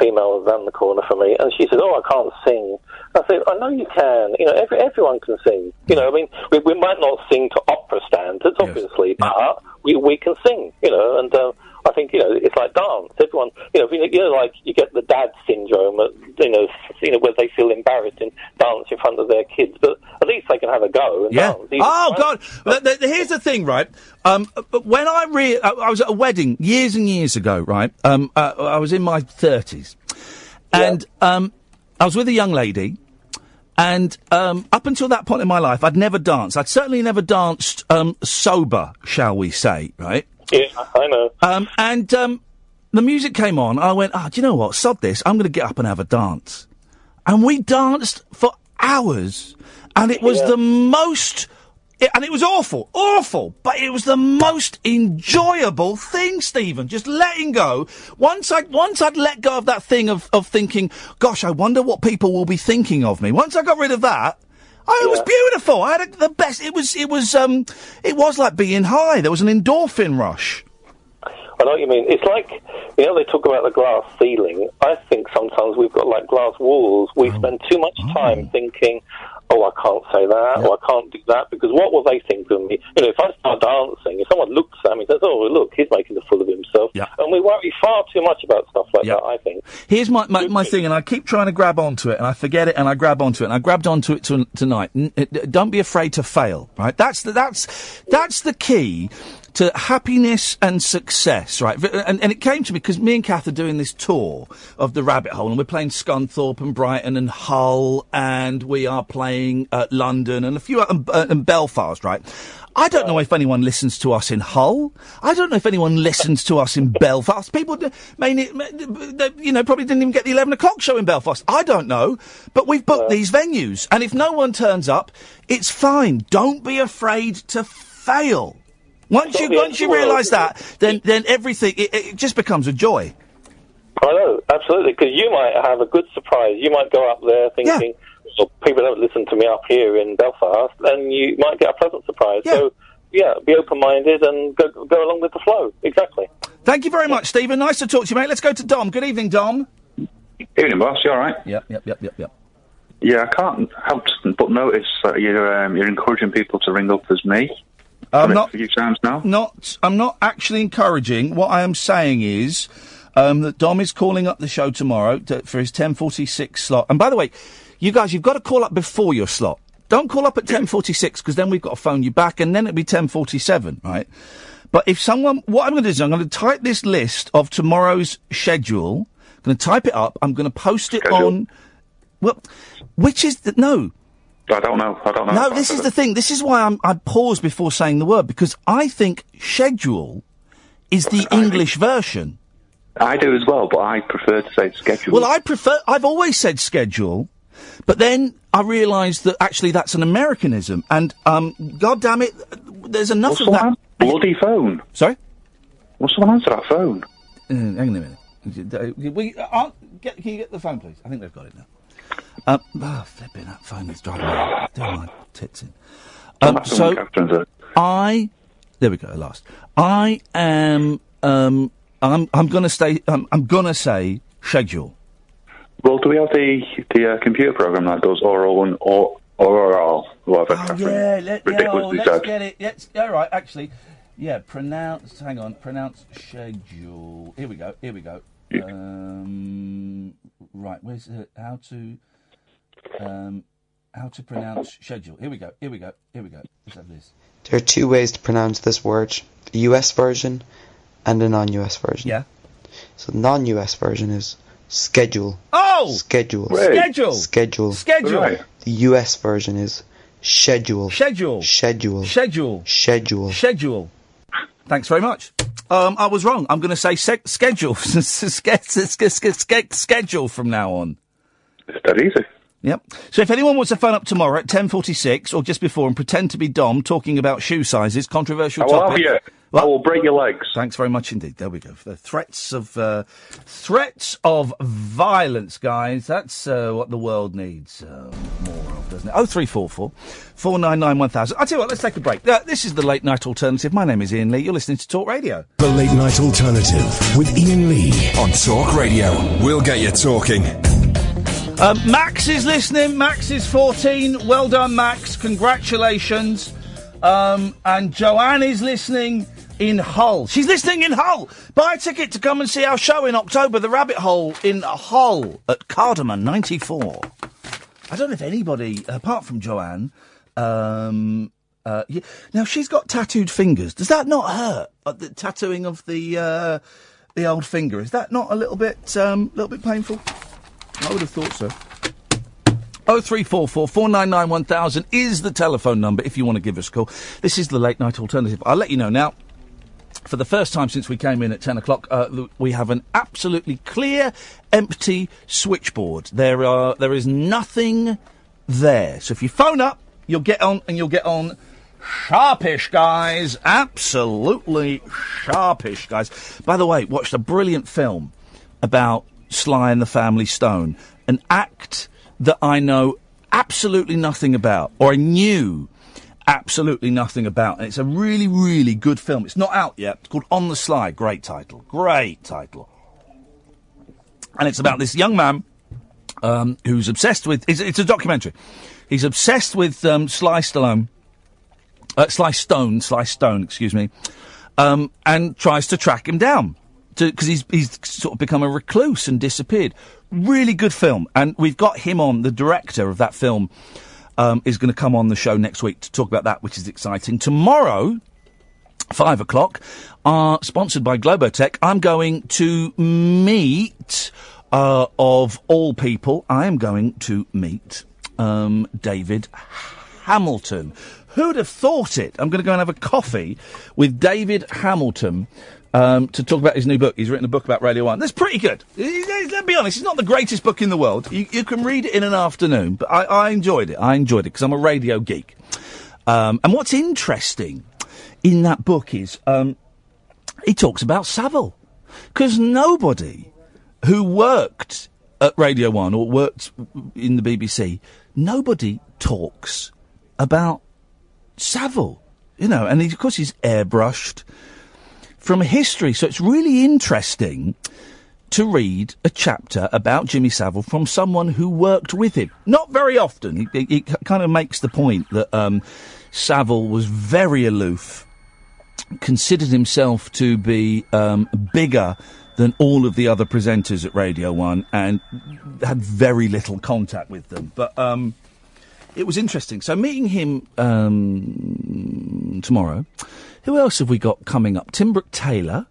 female around the corner from me, and she says, "Oh, I can't sing." I say, "I know you can. You know, every, everyone can sing. You know, I mean, we, we might not sing to opera standards, obviously, but we we can sing. You know, and uh, I think you know it's like dance. Everyone, you know, you know, like you get the dad syndrome. You know, you know, where they feel embarrassed in dance in front of their kids, but at least they can have a go and Yeah. dance. Oh God! But th- th- here's the thing, right? Um, but when I re- I I was at a wedding years and years ago, right? Um, uh, I was in my thirties, and um, I was with a young lady, and um, up until that point in my life, I'd never danced. I'd certainly never danced um, sober, shall we say? Right? Yeah, I know. Um, and um, the music came on. I went, oh, do you know what? Sod this. I'm going to get up and have a dance. And we danced for hours. And it was the most. It, and it was awful, awful, but it was the most enjoyable thing, Stephen. Just letting go. Once I once I'd let go of that thing of, of thinking, gosh, I wonder what people will be thinking of me. Once I got rid of that, oh, it was beautiful. I had a, the best. It was it was um it was like being high. There was an endorphin rush. I know what you mean. It's like, you know, they talk about the glass ceiling. I think sometimes we've got like glass walls. We spend too much time thinking, oh, I can't say that, or oh, I can't do that, because what will they think of me? You know, if I start dancing, if someone looks at me and says, oh, look, he's making a fool of himself, Yeah. and we worry far too much about stuff like that, I think. Here's my, my, my thing, and I keep trying to grab onto it, and I forget it, and I grab onto it, and I grabbed onto it to, tonight. N- don't be afraid to fail, right? That's the, that's, that's the key to happiness and success, right? And, and it came to me because me and Cass are doing this tour of the rabbit hole, and we're playing Scunthorpe and Brighton and Hull, and we are playing uh, London and a few, uh, uh, and Belfast, right? I don't know if anyone listens to us in Hull. I don't know if anyone listens to us in Belfast. People, may, may- you know, probably didn't even get the 11 o'clock show in Belfast. I don't know. But we've booked these venues. And if no one turns up, it's fine. Don't be afraid to fail. Once you, once you end of the world, realise that, then, then everything, it, it just becomes a joy. I know, absolutely, because you might have a good surprise. You might go up there thinking, well, people don't listen to me up here in Belfast, and you might get a pleasant surprise. So, yeah, be open-minded and go, go along with the flow. Exactly. Thank you very much, Stephen. Nice to talk to you, mate. Let's go to Dom. Good evening, Dom. Evening, boss. You all right? Yep, yep, yep, yep, yep. Yeah, I can't help but notice that you're um, you're encouraging people to ring up as me. I'm not- times now. Not, I'm not actually encouraging. What I am saying is um, that Dom is calling up the show tomorrow to, for his 10:46 slot. And by the way, you guys, you've got to call up before your slot. Don't call up at 10:46 because then we've got to phone you back, and then it'll be 10:47, right? But if someone, what I'm going to do is I'm going to type this list of tomorrow's schedule. I'm going to type it up. I'm going to post it on. Well, which is the, no. I don't know. I don't know. No, this is the thing. This is why I'm, I pause before saying the word because I think schedule is the English version. I do as well, but I prefer to say schedule. Well, I prefer. I've always said schedule, but then I realised that actually that's an Americanism, and um, God damn it, there's enough Will of that. bloody phone. Sorry. Will someone answer that phone? Uh, hang on a minute. We, uh, get, can you get the phone, please? I think they've got it now. Um, oh, flipping that phone is driving me, doing my tits in. Um, so. I, there we go. At last, I am. Um, I'm. I'm gonna stay. Um, I'm gonna say schedule. Well, do we have the the uh, computer program that does oral and or oral whatever? Oh, yeah, let, yeah, oh, let's get it. Let's, all right, actually, yeah. Pronounce. Hang on. Pronounce schedule. Here we go. Here we go. Um, right. Where's uh, how to um, how to pronounce schedule? Here we go. Here we go. Here we go. Let's have this. There are two ways to pronounce this word the US version and the non US version. Yeah. So the non US version is schedule. Oh! Schedule. Right. Schedule. Schedule. Schedule. Right. The US version is schedule. Schedule. Schedule. Schedule. Schedule. Schedule. Thanks very much. Um, I was wrong. I'm going to say se- schedule. Schedule from now on. It's that easy. Yep. So if anyone wants to phone up tomorrow at 10.46 or just before and pretend to be Dom talking about shoe sizes, controversial I will topic. have you. I will break your legs. Thanks very much indeed. There we go. The threats of uh, threats of violence, guys. That's uh, what the world needs uh, more of, doesn't it? Oh three four four four nine nine one thousand. I'll tell you what. Let's take a break. Uh, this is the late night alternative. My name is Iain Lee. You're listening to Talk Radio. The Late Night Alternative with Iain Lee. On Talk Radio. We'll get you talking. Um, Max is listening. Max is 14. Well done, Max. Congratulations. Um, and Joanne is listening in Hull. She's listening in Hull. Buy a ticket to come and see our show in October, The Rabbit Hole in Hull at Kardomah 94. I don't know if anybody, apart from Joanne, um, uh, yeah. now she's got tattooed fingers. Does that not hurt? Uh, the tattooing of the uh, the old finger is that not a little bit um, little bit painful? I would have thought so. Oh three four four four nine nine one thousand is the telephone number if you want to give us a call. This is the late night alternative. I'll let you know now. For the first time since we came in at ten o'clock, uh, we have an absolutely clear, empty switchboard. There are there is nothing there. So if you phone up, you'll get on and you'll get on sharpish, guys. Absolutely sharpish, guys. By the way, watched a brilliant film about Sly and the Family Stone, an act that I know absolutely nothing about, or I knew absolutely nothing about. And it's a really, really good film. It's not out yet. It's called On the Sly. Great title. Great title. And it's about this young man um, who's obsessed with. It's, it's a documentary. He's obsessed with um, Sly Stallone, uh, Sly Stone, Sly Stone, excuse me, um, and tries to track him down because he's he's sort of become a recluse and disappeared. Really good film, and we've got him on. The director of that film um, is going to come on the show next week to talk about that, which is exciting. Tomorrow, five o'clock, are sponsored by Globotech. I'm going to meet, uh, of all people, I am going to meet um, David Hamilton. Who'd have thought it? I'm going to go and have a coffee with David Hamilton. Um, to talk about his new book. He's written a book about Radio 1. That's pretty good. Let's be honest, it's not the greatest book in the world. You, you can read it in an afternoon, but I, I enjoyed it. I enjoyed it because I'm a radio geek. Um, and what's interesting in that book is um, he talks about Savile. Because nobody who worked at Radio One or worked in the BBC, nobody talks about Savile. You know, and he, of course he's airbrushed from history. So it's really interesting to read a chapter about Jimmy Savile from someone who worked with him. Not very often. It, he, he kind of makes the point that um, Savile was very aloof, considered himself to be um, bigger than all of the other presenters at Radio One, and had very little contact with them. But um, it was interesting. So meeting him um, tomorrow. Who else have we got coming up? Tim Brooke Taylor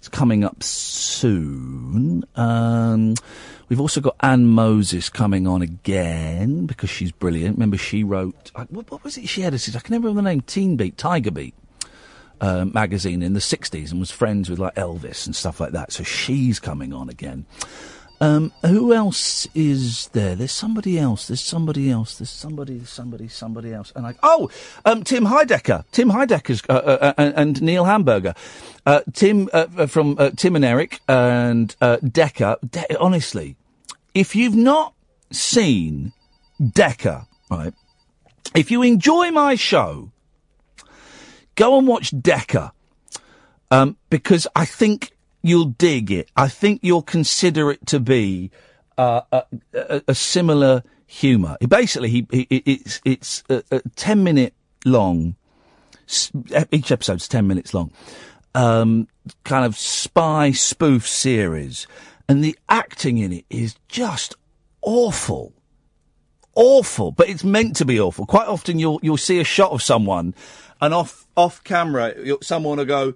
is coming up soon. Um, we've also got Ann Moses coming on again because she's brilliant. Remember, she wrote what, what was it she edited? I can never remember the name. Teen Beat, Tiger Beat. Uh, magazine in the 60s and was friends with like Elvis and stuff like that. So she's coming on again. Um, who else is there? There's somebody else. There's somebody else. There's somebody, somebody, somebody else. And I, oh, um, Tim Heidecker. Tim Heidecker's, uh, uh, uh, and Neil Hamburger. Uh, Tim, uh, from, Tim and Eric and, uh, Decker. De- honestly, if you've not seen Decker, right, if you enjoy my show, go and watch Decker. Um, because I think you'll dig it. I think you'll consider it to be uh, a, a, a similar humour. Basically, he, he, it's it's a, a ten minute long. Each episode's ten minutes long. Um, kind of spy spoof series, and the acting in it is just awful awful, but it's meant to be awful. Quite often you'll you'll see a shot of someone, and off off camera, someone will go,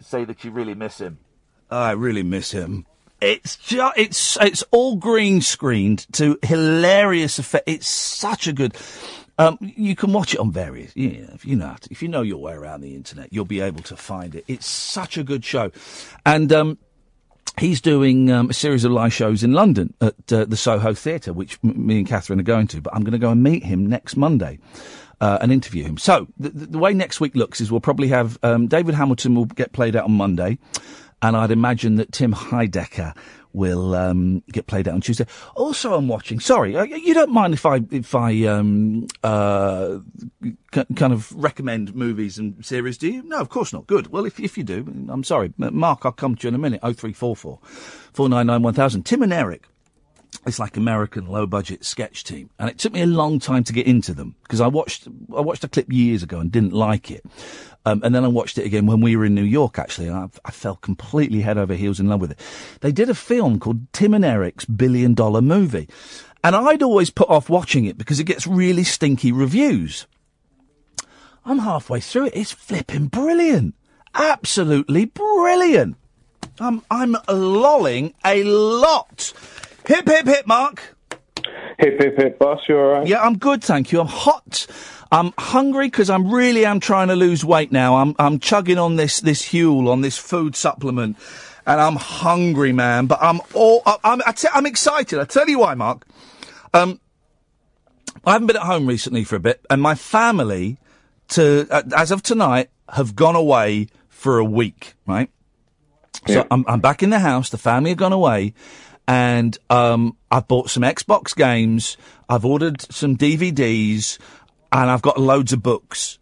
say that you really miss him. I really miss him. It's just it's it's all green screened to hilarious effect. It's such a good. Um, you can watch it on various. Yeah, if you know to- if you know your way around the internet, you'll be able to find it. It's such a good show, and um, he's doing um, a series of live shows in London at uh, the Soho Theatre, which m- me and Catherine are going to. But I'm going to go and meet him next Monday uh, and interview him. So the, the way next week looks is we'll probably have um, David Hamilton will get played out on Monday, and I'd imagine that Tim Heidecker will um, get played out on Tuesday. Also, I'm watching. Sorry, uh, you don't mind if I if I um, uh, k- kind of recommend movies and series? Do you? No, of course not. Good. Well, if if you do, I'm sorry, Mark. I'll come to you in a minute. Oh three four four four nine nine one thousand. Tim and Eric it's like American low budget sketch team, and it took me a long time to get into them because I watched I watched a clip years ago and didn't like it, um, and then I watched it again when we were in New York actually, and I, I fell completely head over heels in love with it. They did a film called Tim and Eric's Billion Dollar Movie, and I'd always put off watching it because it gets really stinky reviews. I'm halfway through it; it's flipping brilliant, absolutely brilliant. I'm I'm lolling a lot. Hip hip hip, Mark. Hip hip hip, boss. You all right? Yeah, I'm good, thank you. I'm hot. I'm hungry because I'm really am trying to lose weight now. I'm I'm chugging on this this Huel on this food supplement, and I'm hungry, man. But I'm all I'm I t- I'm excited. I tell you why, Mark. Um, I haven't been at home recently for a bit, and my family, to uh, as of tonight, have gone away for a week. Right. So I'm, I'm back in the house. The family have gone away, and um, I've bought some Xbox games. I've ordered some DVDs, and I've got loads of books.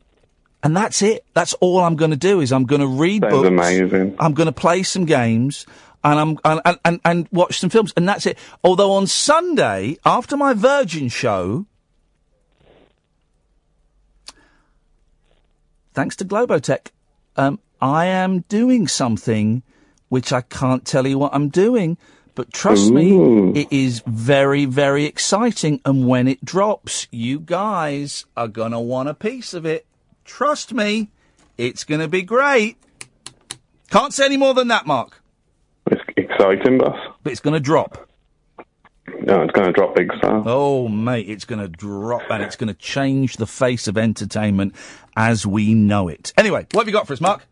And that's it. That's all I'm going to do is I'm going to read Sounds books. amazing. I'm going to play some games. And I'm and, and, and, and watch some films, and that's it. Although on Sunday, after my Virgin show, thanks to Globotech, um, I am doing something which I can't tell you what I'm doing. But trust me, it is very, very exciting. And when it drops, you guys are going to want a piece of it. Trust me, it's going to be great. Can't say any more than that, Mark. It's exciting, boss. But it's going to drop. No, it's going to drop big style. Oh, mate, it's going to drop and it's going to change the face of entertainment as we know it. Anyway, what have you got for us, Mark?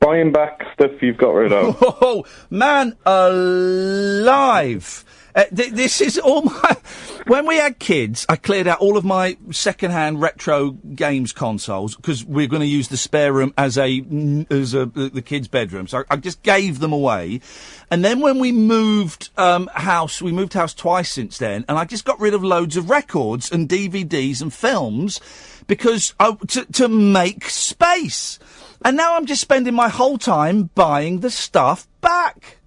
Buying back stuff you've got rid of. Oh, man alive. Uh, th- this is all my. When we had kids, I cleared out all of my second-hand retro games consoles because we're going to use the spare room as a as a the kids' bedroom. So I just gave them away, and then when we moved um, house, we moved house twice since then, and I just got rid of loads of records and DVDs and films because I, to to make space. And now I'm just spending my whole time buying the stuff back.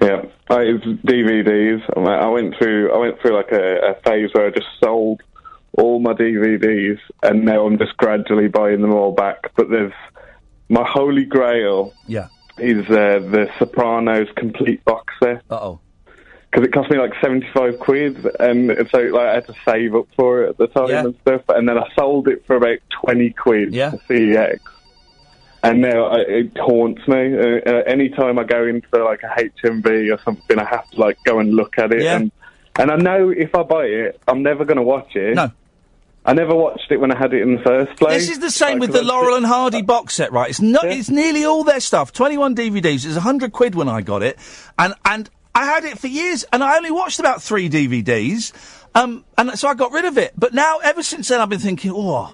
Yeah, I, it's DVDs. I, went through I went through like a, a phase where I just sold all my DVDs, and now I'm just gradually buying them all back. But there's my holy grail Yeah. is uh, the Sopranos complete box set. Uh oh. Because it cost me like seventy five quid, and so like I had to save up for it at the time Yeah. and stuff. And then I sold it for about twenty quid Yeah. to CeX. And now I, it haunts me. Uh, uh, anytime I go into like a HMV or something, I have to like go and look at it. Yeah. And, and I know if I buy it, I'm never going to watch it. No. I never watched it when I had it in the first place. This is the same Like, with the Laurel and Hardy box set, right? It's not. It's nearly all their stuff. Twenty-one DVDs. It's hundred quid when I got it, and and I had it for years, and I only watched about three DVDs, um, and so I got rid of it. But now, ever since then, I've been thinking, oh,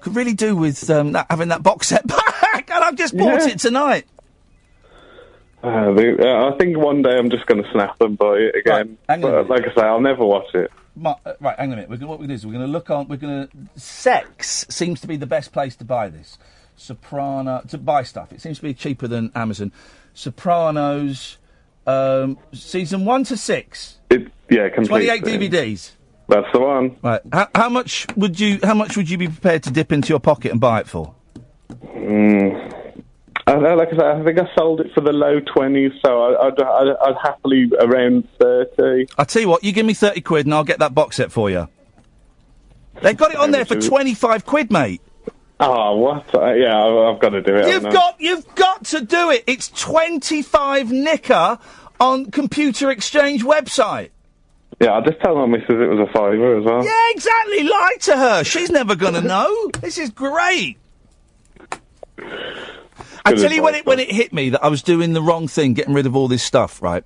could really do with um, that, having that box set back, and I've just bought Yeah. it tonight. Uh, the, uh, I think one day I'm just going to snap and buy it again. hang on a but like I say, I'll never watch it. Ma- uh, right, hang on a minute. We're gonna, what we're going to do is we're going to look on. We're going to. CeX seems to be the best place to buy this. Soprano to buy stuff. It seems to be cheaper than Amazon. Sopranos, um, season one to six. It, yeah, complete. Twenty-eight thing. DVDs. That's the one. Right. How, how much would you? How much would you be prepared to dip into your pocket and buy it for? Mm. I, I- like I said, I think I sold it for the low twenties, so I, I'd, I'd, I'd happily around thirty. I tell you what. You give me thirty quid and I'll get that box set for you. They've got it on there for twenty-five quid, mate. Oh, what? Uh, yeah, I, I've got to do it. You've got, you've got to do it. It's twenty-five nicker on Computer Exchange website. Yeah, I'll just tell my missus it was a fiver as well. Yeah, exactly. Lie to her. She's never going to know. This is great. I tell you when it when it hit me that I was doing the wrong thing, getting rid of all this stuff. Right,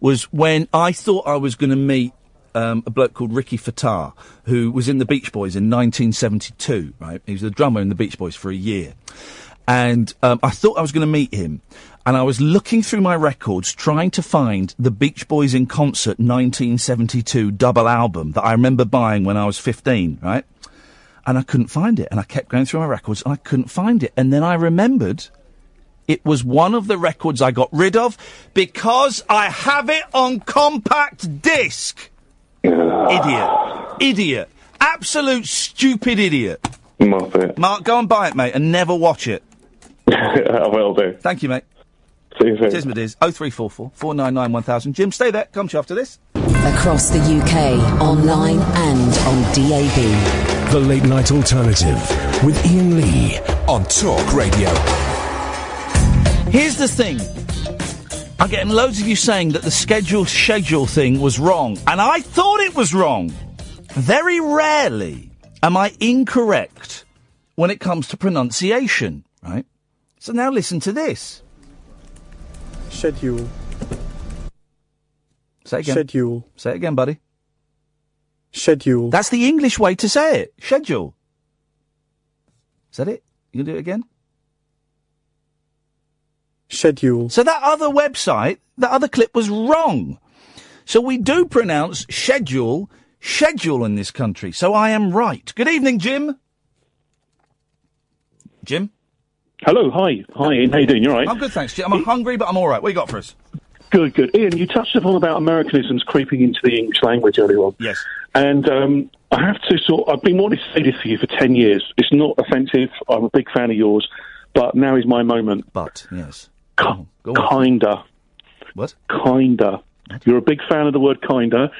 was when I thought I was going to meet um, a bloke called Ricky Fataar, who was in the Beach Boys in 1972. Right, he was the drummer in the Beach Boys for a year, and um, I thought I was going to meet him. And I was looking through my records trying to find the Beach Boys in concert 1972 double album that I remember buying when I was 15, right? And I couldn't find it. And I kept going through my records and I couldn't find it. And then I remembered it was one of the records I got rid of because I have it on compact disc. Idiot. Idiot. Absolute stupid idiot. Muppet. Mark, go and buy it, mate, and never watch it. I will do. Thank you, mate. See you soon. Cheers, my dears. 0344 499 1000. Jim, stay there. Come to you after this. Across the UK, online and on DAB. The Late Night Alternative with Iain Lee on Talk Radio. Here's the thing. I'm getting loads of you saying that the schedule schedule thing was wrong, and I thought it was wrong. Very rarely am I incorrect when it comes to pronunciation, right? So now listen to this. Schedule. Say it again. Schedule. Say it again, buddy. Schedule. That's the English way to say it. Schedule. Is that it? You gonna do it again? Schedule. So that other website, that other clip was wrong. So we do pronounce schedule, schedule in this country. So I am right. Good evening, Jim. Jim? Hello, hi. Hi, Iain. How you doing? You all right? I'm good, thanks, Jim. I'm hungry, but I'm all right. What you got for us? Good, good. Iain, you touched upon about Americanisms creeping into the English language earlier on. Yes. And um, I have to sort I've been wanting to say this to you for 10 years. It's not offensive. I'm a big fan of yours. But now is my moment. But, yes. Go on. kinda. What? Kinda. You're a big fan of the word kinda.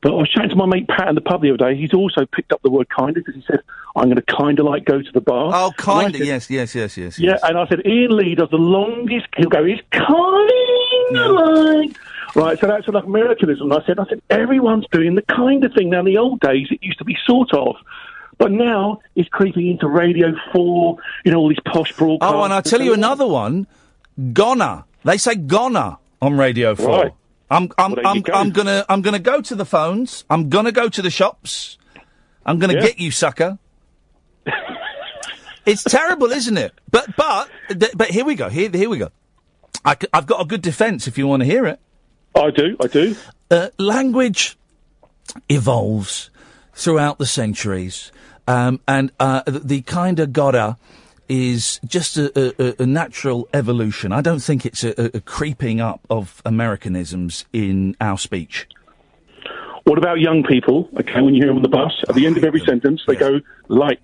But I was chatting to my mate Pat in the pub the other day. He's also picked up the word kinda because he said, I'm going to kinda like go to the bar. Oh, And I kind of. said- Yes, yes, yes, yes. Yeah, and I said, Iain Lee does the longest. He'll go, it's kind of like. Right, so that's like Americanism. And I said, I said, everyone's doing the kind of thing. Now, in the old days, it used to be sort of. But now it's creeping into Radio 4, you know, all these posh broadcasts. Oh, and I'll tell you another one. Goner. They say goner on Radio 4. Right. I'm I'm Well, I'm, go. I'm gonna I'm gonna go to the phones. I'm gonna go to the shops. I'm gonna Yeah. get you, sucker. it's terrible, isn't it? But but but here we go. Here here we go. I, have got a good defence if you want to hear it. I do. I do. Uh, language evolves throughout the centuries, um, and uh, the, the kind of gotta is just a, a, a natural evolution. I don't think it's a, a, creeping up of Americanisms in our speech. What about young people? Okay, when you hear them on the bus, at the end of every oh, sentence, they go like.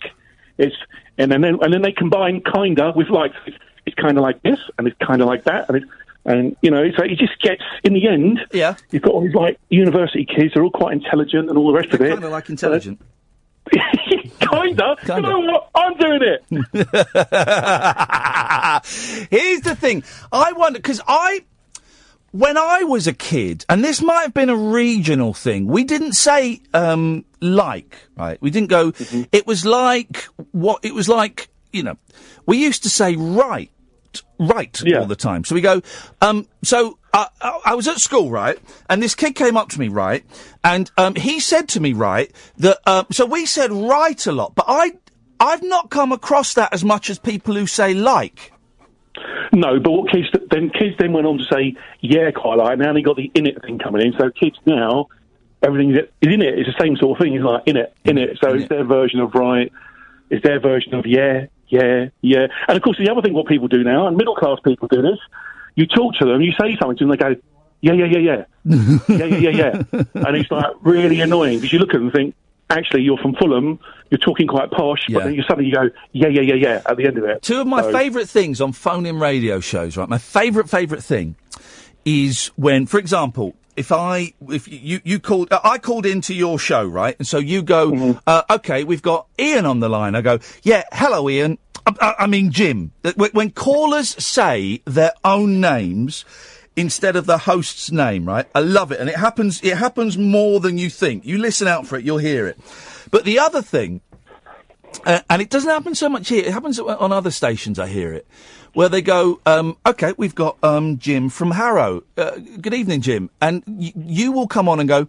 It's and then and then they combine kinda with like. It's, it's kind of like this, and it's kind of like that, and it, and you know, so it just gets in the end. Yeah, you've got all these like university kids. They're all quite intelligent and all the rest of it. Kind of like intelligent. Uh, kinda. You know what? I'm doing it. Here's the thing. I wonder because I, when I was a kid, and this might have been a regional thing. We didn't say um, like, right? We didn't go. It was like what? It was like you know. We used to say right, right all the time. So we go. Um, so I, I, I was at school, right, and this kid came up to me, right, and um, he said to me, right, that um, so we said right a lot, but I. I've not come across that as much as people who say like. No, but what kids then kids then went on to say yeah quite lot. Now they got the in it thing coming in. So kids now everything is in it. It's the same sort of thing. It's like in it, in it. So it's their version of right. It's their version of yeah, yeah, yeah. And of course, the other thing what people do now, and middle class people do this. You talk to them, you say something to them, they go yeah, yeah, yeah, yeah, yeah, yeah, yeah, yeah, and it's like really annoying because you look at them and think. Actually, you're from Fulham. You're talking quite posh, but then you suddenly you go, yeah, yeah, yeah, yeah, at the end of it. Two of my So- favourite things on phone-in radio shows, right? My favourite, favourite thing is when, for example, if I, if you, you called, uh, I called into your show, right? And so you go, Mm-hmm. uh, okay, we've got Iain on the line. I go, yeah, hello, Iain. I, I, I mean, Jim. When when callers say their own names, instead of the host's name, right? I love it. And it happens, it happens more than you think. You listen out for it, you'll hear it. But the other thing, uh, and it doesn't happen so much here, it happens on other stations, I hear it, where they go, um, okay, we've got, um, Jim from Harrow. Uh, good evening, Jim. And y- you will come on and go,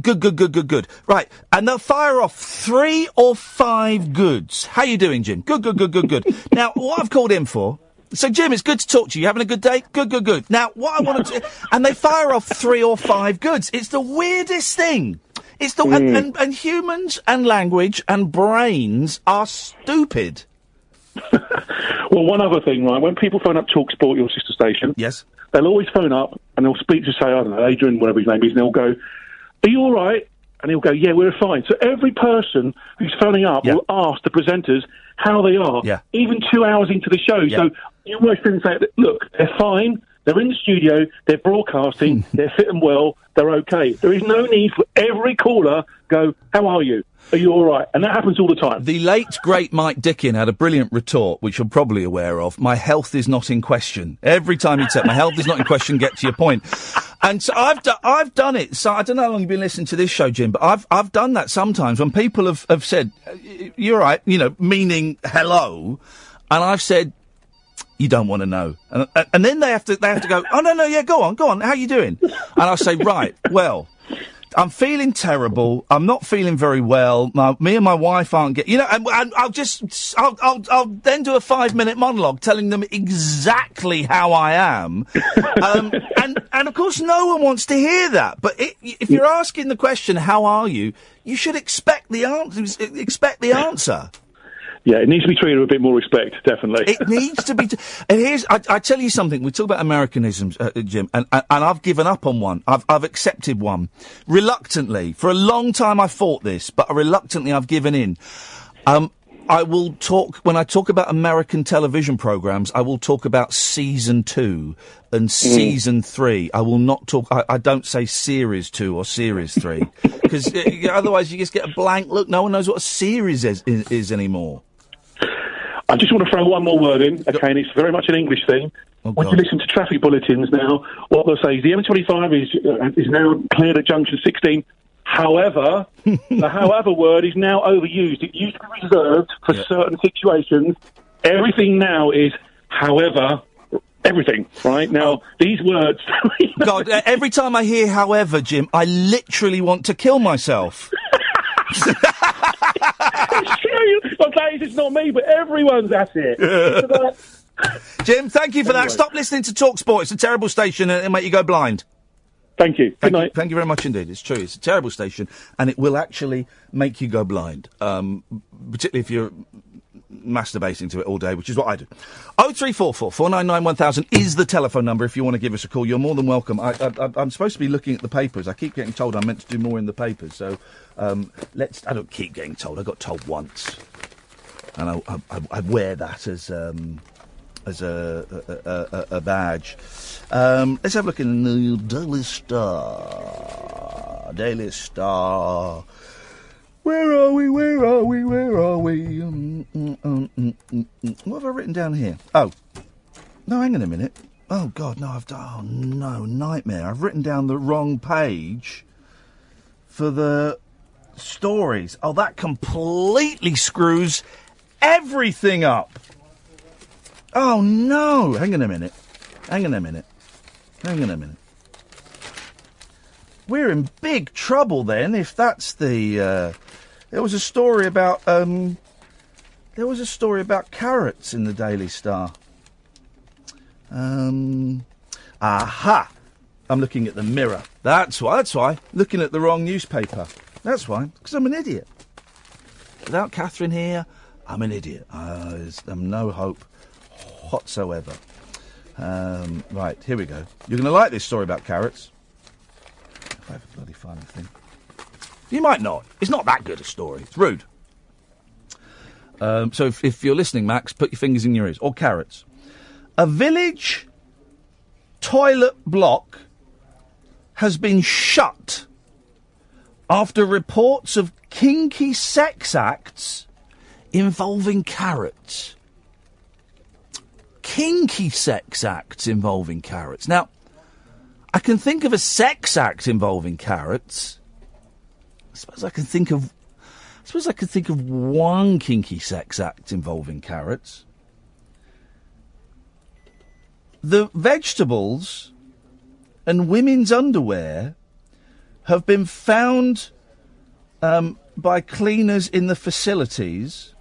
Good, good, good, good, good. Right, and they'll fire off three or five goods. How you doing, Jim? Good, good, good, good, good. now, what I've called in for. So, Jim, it's good to talk to you. You having a good day? Good, good, good. Now, what I want to, do, and they fire off three or five goods. It's the weirdest thing. It's the and, and, and humans and language and brains are stupid. Well, one other thing, right? When people phone up Talk Sport, your sister station, yes, they'll always phone up and they'll speak to say, I don't know, Adrian, whatever his name is, and they'll go, "Are you all right?" And he'll go, "Yeah, we're fine." So every person who's phoning up will ask the presenters how they are, Yeah. even two hours into the show. So you almost didn't say, "Look, they're fine." They're in the studio. They're broadcasting. they're fit and well. They're okay. There is no need for every caller go. How are you? Are you all right? And that happens all the time. The late great Mike Dickin had a brilliant retort, which you're probably aware of. My health is not in question. Every time he'd say, "My health is not in question," get to your point. And so I've do- I've done it. So I don't know how long you've been listening to this show, Jim, but I've I've done that sometimes when people have have said, "Uh, "You're right," you know, meaning hello, and I've said. You don't want to know, and, and then they have to they have to go. Oh no no yeah go on go on how are you doing? And I say right well I'm feeling terrible. I'm not feeling very well. My, me and my wife aren't getting, you know, and, and I'll just, I'll, I'll, I'll then do a five minute monologue telling them exactly how I am. um, and, and of course no one wants to hear that. But it, if you're asking the question, how are you? You should expect the answer, expect the answer. Yeah, it needs to be treated with a bit more respect, definitely. It needs to be. T- and here's, I, I tell you something. We talk about Americanisms, uh, uh, Jim, and, and I've given up on one. I've I've accepted one reluctantly. For a long time, I fought this, but reluctantly, I've given in. Um, I will talk when I talk about American television programs. I will talk about season two and season three. I will not talk. I, I don't say series two or series three because uh, otherwise you just get a blank look. No one knows what a series is, is, is anymore. I just want to throw one more word in, okay, and it's very much an English thing. when you listen to traffic bulletins now, what they'll say is the M25 is, uh, is now cleared at junction 16. However, the however word is now overused. It used to be reserved for certain situations. Everything now is however, everything. Right now, these words. God, uh, every time I hear "however," Jim, I literally want to kill myself. it's true. Saying it's not me, but everyone's at it. Jim, thank you for that. Stop listening to Talk Sport. It's a terrible station and it'll make you go blind. Thank you. Thank You, thank you very much indeed. It's true. It's a terrible station and it will actually make you go blind, um, particularly if you're masturbating to it all day, which is what I do. 0344 499 1000 is the telephone number if you want to give us a call. You're more than welcome. I, I, I- I'm supposed to be looking at the papers. I keep getting told I'm meant to do more in the papers. So um, let's. I don't keep getting told. I got told once. And I, I, I- wear that as. Um, as a, a, a, a- badge. Um, let's have a look in the Daily Star. Daily Star. Where are we? Where are we? Where are we? Um, um. What have I written down here? Oh, no, hang on a minute. Oh God, no, I've done. Oh no, nightmare! I've written down the wrong page for the stories. Oh, that completely screws everything up. Oh no! Hang on a minute. Hang on a minute. Hang on a minute. We're in big trouble then if that's the. Uh, there was a story about. Um, there was a story about carrots in the Daily Star. Um, aha! I'm looking at the mirror. That's why. That's why. Looking at the wrong newspaper. That's why. Because I'm an idiot. Without Catherine here, I'm an idiot. Um, no hope whatsoever. Um, right, here we go. You're going to like this story about carrots. If I ever bloody find the thing. You might not. It's not that good a story. It's rude. Um, so if, if you're listening, Max, put your fingers in your ears. Or carrots. A village toilet block has been shut after reports of kinky sex acts involving carrots. Kinky sex acts involving carrots. Now, I can think of a sex act involving carrots. I suppose I can think of. I suppose I could think of one kinky sex act involving carrots. The vegetables and women's underwear have been found um, by cleaners in the facilities.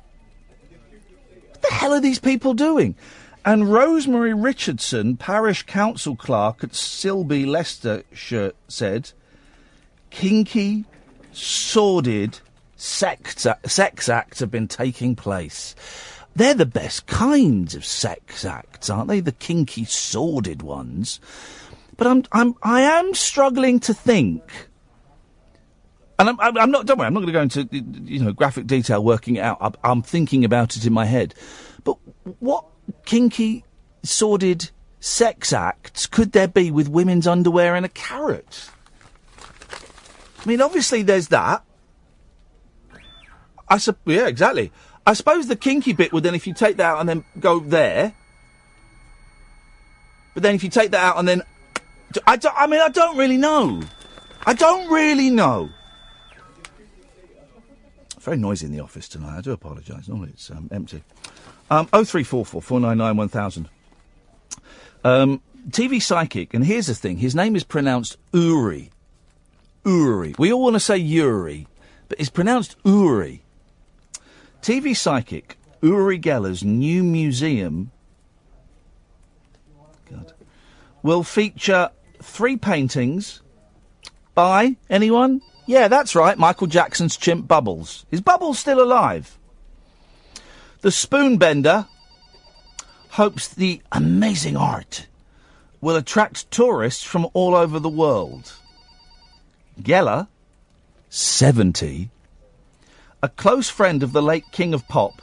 What the hell are these people doing? And Rosemary Richardson, parish council clerk at Sileby, Leicestershire, said, kinky, sordid sex, sex acts have been taking place. They're the best kinds of sex acts, aren't they? The kinky, sordid ones. But I'm, I'm, I am struggling to think. And I'm, I'm not. Don't worry. I'm not going to go into you know graphic detail working it out. I'm, thinking about it in my head. But what kinky, sordid sex acts could there be with women's underwear and a carrot? I mean, obviously there's that. I sup- yeah, exactly. I suppose the kinky bit would then, if you take that out and then go there. But then if you take that out and then, I, don't, I mean, I don't really know. I don't really know. Very noisy in the office tonight. I do apologise. Normally it's um, empty. Um, 0344 499 1000. Um, TV Psychic, and here's the thing his name is pronounced Uri. Uri. We all want to say Yuri, but it's pronounced Uri. TV Psychic, Uri Geller's new museum God, will feature three paintings by anyone? Yeah, that's right, Michael Jackson's chimp Bubbles. Is Bubbles still alive? The Spoonbender hopes the amazing art will attract tourists from all over the world. Geller, 70, a close friend of the late King of Pop,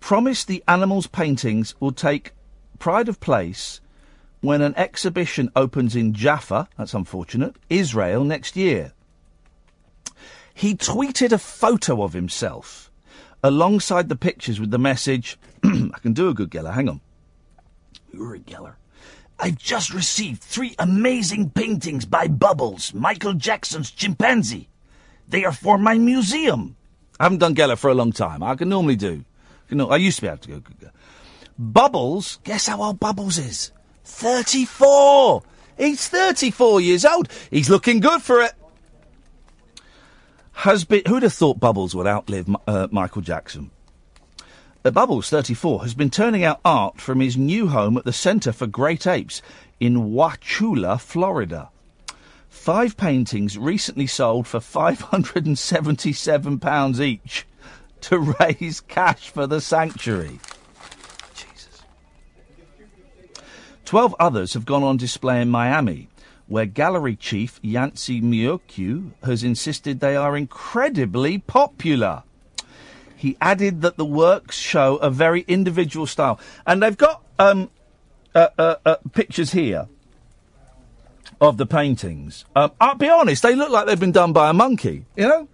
promised the animals' paintings will take pride of place when an exhibition opens in Jaffa, that's unfortunate, Israel next year. He tweeted a photo of himself alongside the pictures with the message, I can do a good Geller, hang on. Uri Geller. I've just received three amazing paintings by Bubbles, Michael Jackson's chimpanzee. They are for my museum. I haven't done Geller for a long time. I can normally do. You know, I used to be able to go. go. Bubbles, guess how old Bubbles is? 34! He's 34 years old. He's looking good for it. Has been, who'd have thought Bubbles would outlive uh, Michael Jackson? Uh, Bubbles, 34, has been turning out art from his new home at the Centre for Great Apes in Wauchula, Florida. Five paintings recently sold for £577 each to raise cash for the sanctuary. Jesus. Twelve others have gone on display in Miami, where gallery chief Yancy Miyokyu has insisted they are incredibly popular. He added that the works show a very individual style, and they've got um, uh, uh, uh, pictures here of the paintings. Um, I'll be honest, they look like they've been done by a monkey. You know,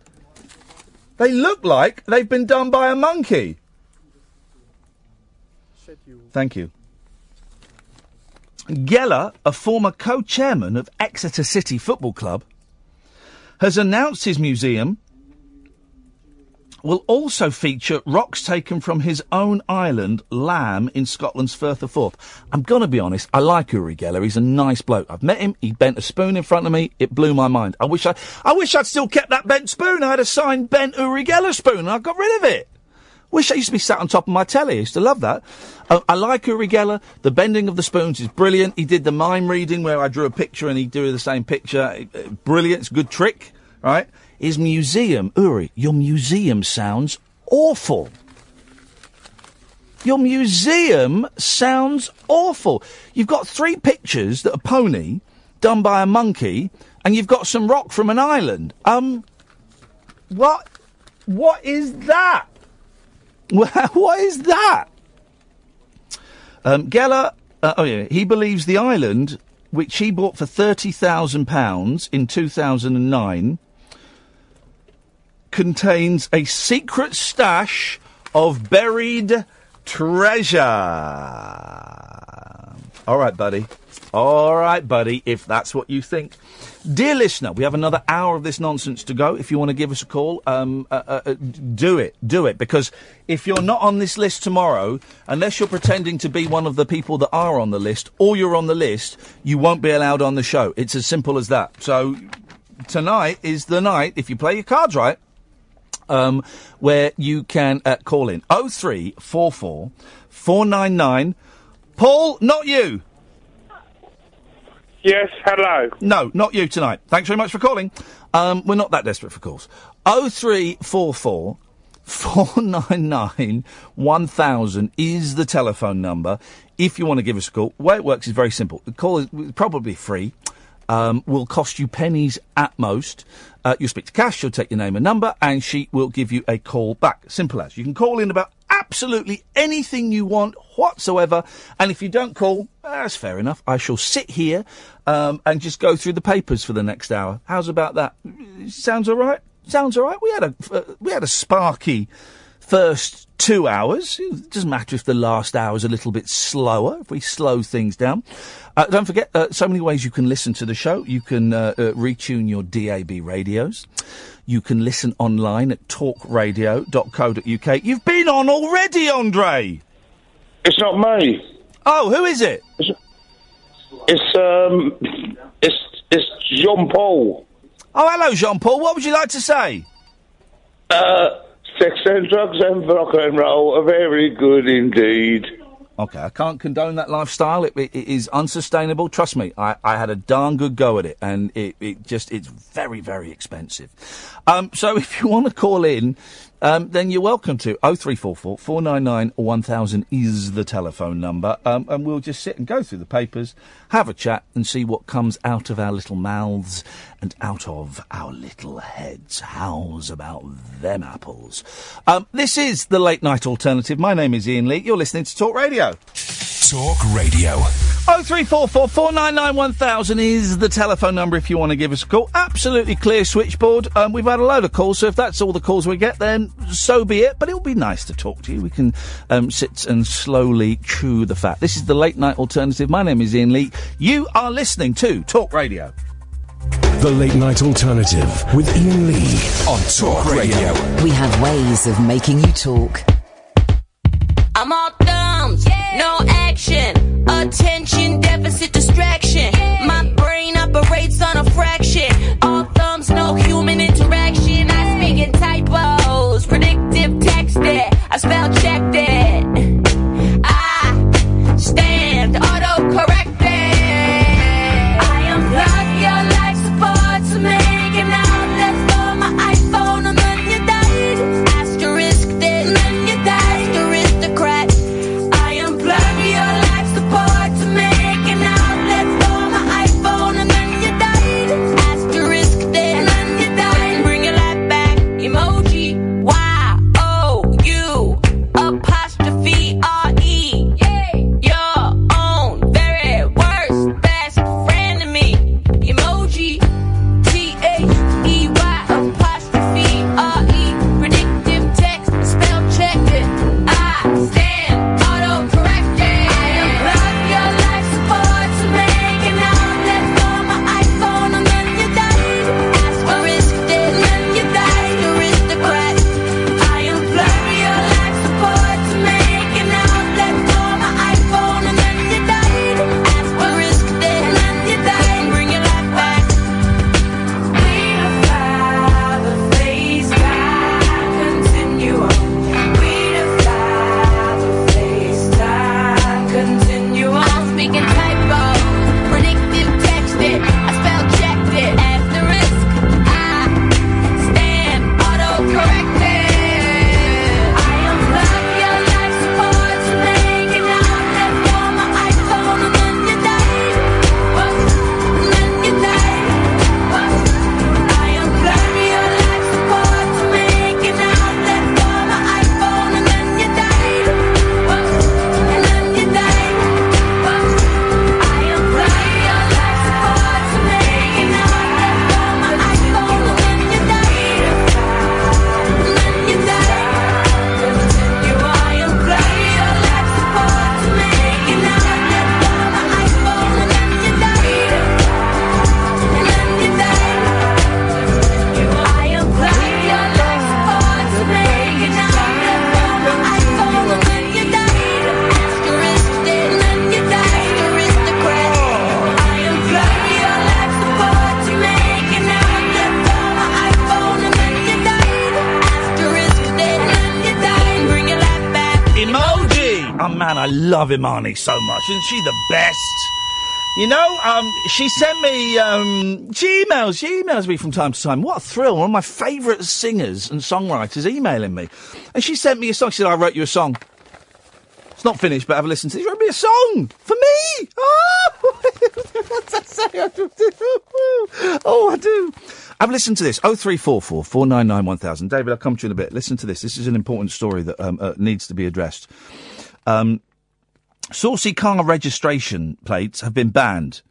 they look like they've been done by a monkey. Thank you. Geller, a former co-chairman of Exeter City Football Club, has announced his museum will also feature rocks taken from his own island, Lamb, in Scotland's Firth of Forth. I'm going to be honest, I like Uri Geller. He's a nice bloke. I've met him. He bent a spoon in front of me. It blew my mind. I wish I, I wish I'd still kept that bent spoon. I had a signed bent Uri Geller spoon and I got rid of it. Wish I used to be sat on top of my telly. I used to love that. Uh, I like Uri Geller. The bending of the spoons is brilliant. He did the mime reading where I drew a picture and he drew the same picture. Brilliant. It's a good trick, right? His museum, Uri, your museum sounds awful. Your museum sounds awful. You've got three pictures that are pony done by a monkey, and you've got some rock from an island. Um, what? What is that? what is that? Um, Geller, uh, oh yeah, he believes the island, which he bought for thirty thousand pounds in two thousand and nine, contains a secret stash of buried treasure. All right, buddy. All right, buddy, if that's what you think. Dear listener, we have another hour of this nonsense to go. If you want to give us a call, um, uh, uh, uh, do it. Do it. Because if you're not on this list tomorrow, unless you're pretending to be one of the people that are on the list, or you're on the list, you won't be allowed on the show. It's as simple as that. So tonight is the night, if you play your cards right, um, where you can uh, call in 0344 499. Paul, not you. Yes, hello. No, not you tonight. Thanks very much for calling. Um, we're not that desperate for calls. 0344 499 1000 is the telephone number if you want to give us a call. The way it works is very simple. The call is probably free. Um, will cost you pennies at most. Uh, you'll speak to Cass, she'll take your name and number, and she will give you a call back. Simple as. You can call in about absolutely anything you want whatsoever, and if you don't call, that's fair enough. I shall sit here um, and just go through the papers for the next hour. How's about that? Sounds all right. Sounds all right. We had a uh, we had a sparky first two hours. It doesn't matter if the last hour is a little bit slower, if we slow things down. Uh, don't forget, uh, so many ways you can listen to the show. You can uh, uh, retune your DAB radios. You can listen online at talkradio.co.uk. You've been on already, Andre. It's not me. Oh, who is it? It's um, it's it's Jean Paul. Oh, hello, Jean Paul. What would you like to say? Uh, sex and drugs and rock and roll are very good indeed. Okay, I can't condone that lifestyle. It, it, it is unsustainable. Trust me, I, I had a darn good go at it, and it, it just it's very very expensive. Um, so if you want to call in, um, then you're welcome to. 0344 499 1000 is the telephone number, um, and we'll just sit and go through the papers, have a chat, and see what comes out of our little mouths and out of our little heads. How's about them apples? Um, this is the late night alternative. My name is Iain Lee. You're listening to Talk Radio. Talk Radio. 0344 499 1000 is the telephone number if you want to give us a call. Absolutely clear switchboard. Um, we've had a load of calls, so if that's all the calls we get, then so be it. But it'll be nice to talk to you. We can um, sit and slowly chew the fat. This is the late night alternative. My name is Iain Lee. You are listening to Talk Radio. The Late Night Alternative with Iain Lee on Talk Radio. We have ways of making you talk. I'm all thumbs, no action. Attention deficit distraction. My brain operates on a fraction. All thumbs, no human interaction. I speak in typos, predictive texting. I spell checked Imani so much. Isn't she the best? You know, um, she sent me, um, she emails, she emails me from time to time. What a thrill. One of my favourite singers and songwriters emailing me. And she sent me a song. She said, I wrote you a song. It's not finished, but have a listen to it. She wrote me a song! For me! Oh! What's that say? Oh, I do. Have a listen to this. 0344 499 1000. David, I'll come to you in a bit. Listen to this. This is an important story that um, uh, needs to be addressed. Um, saucy car registration plates have been banned.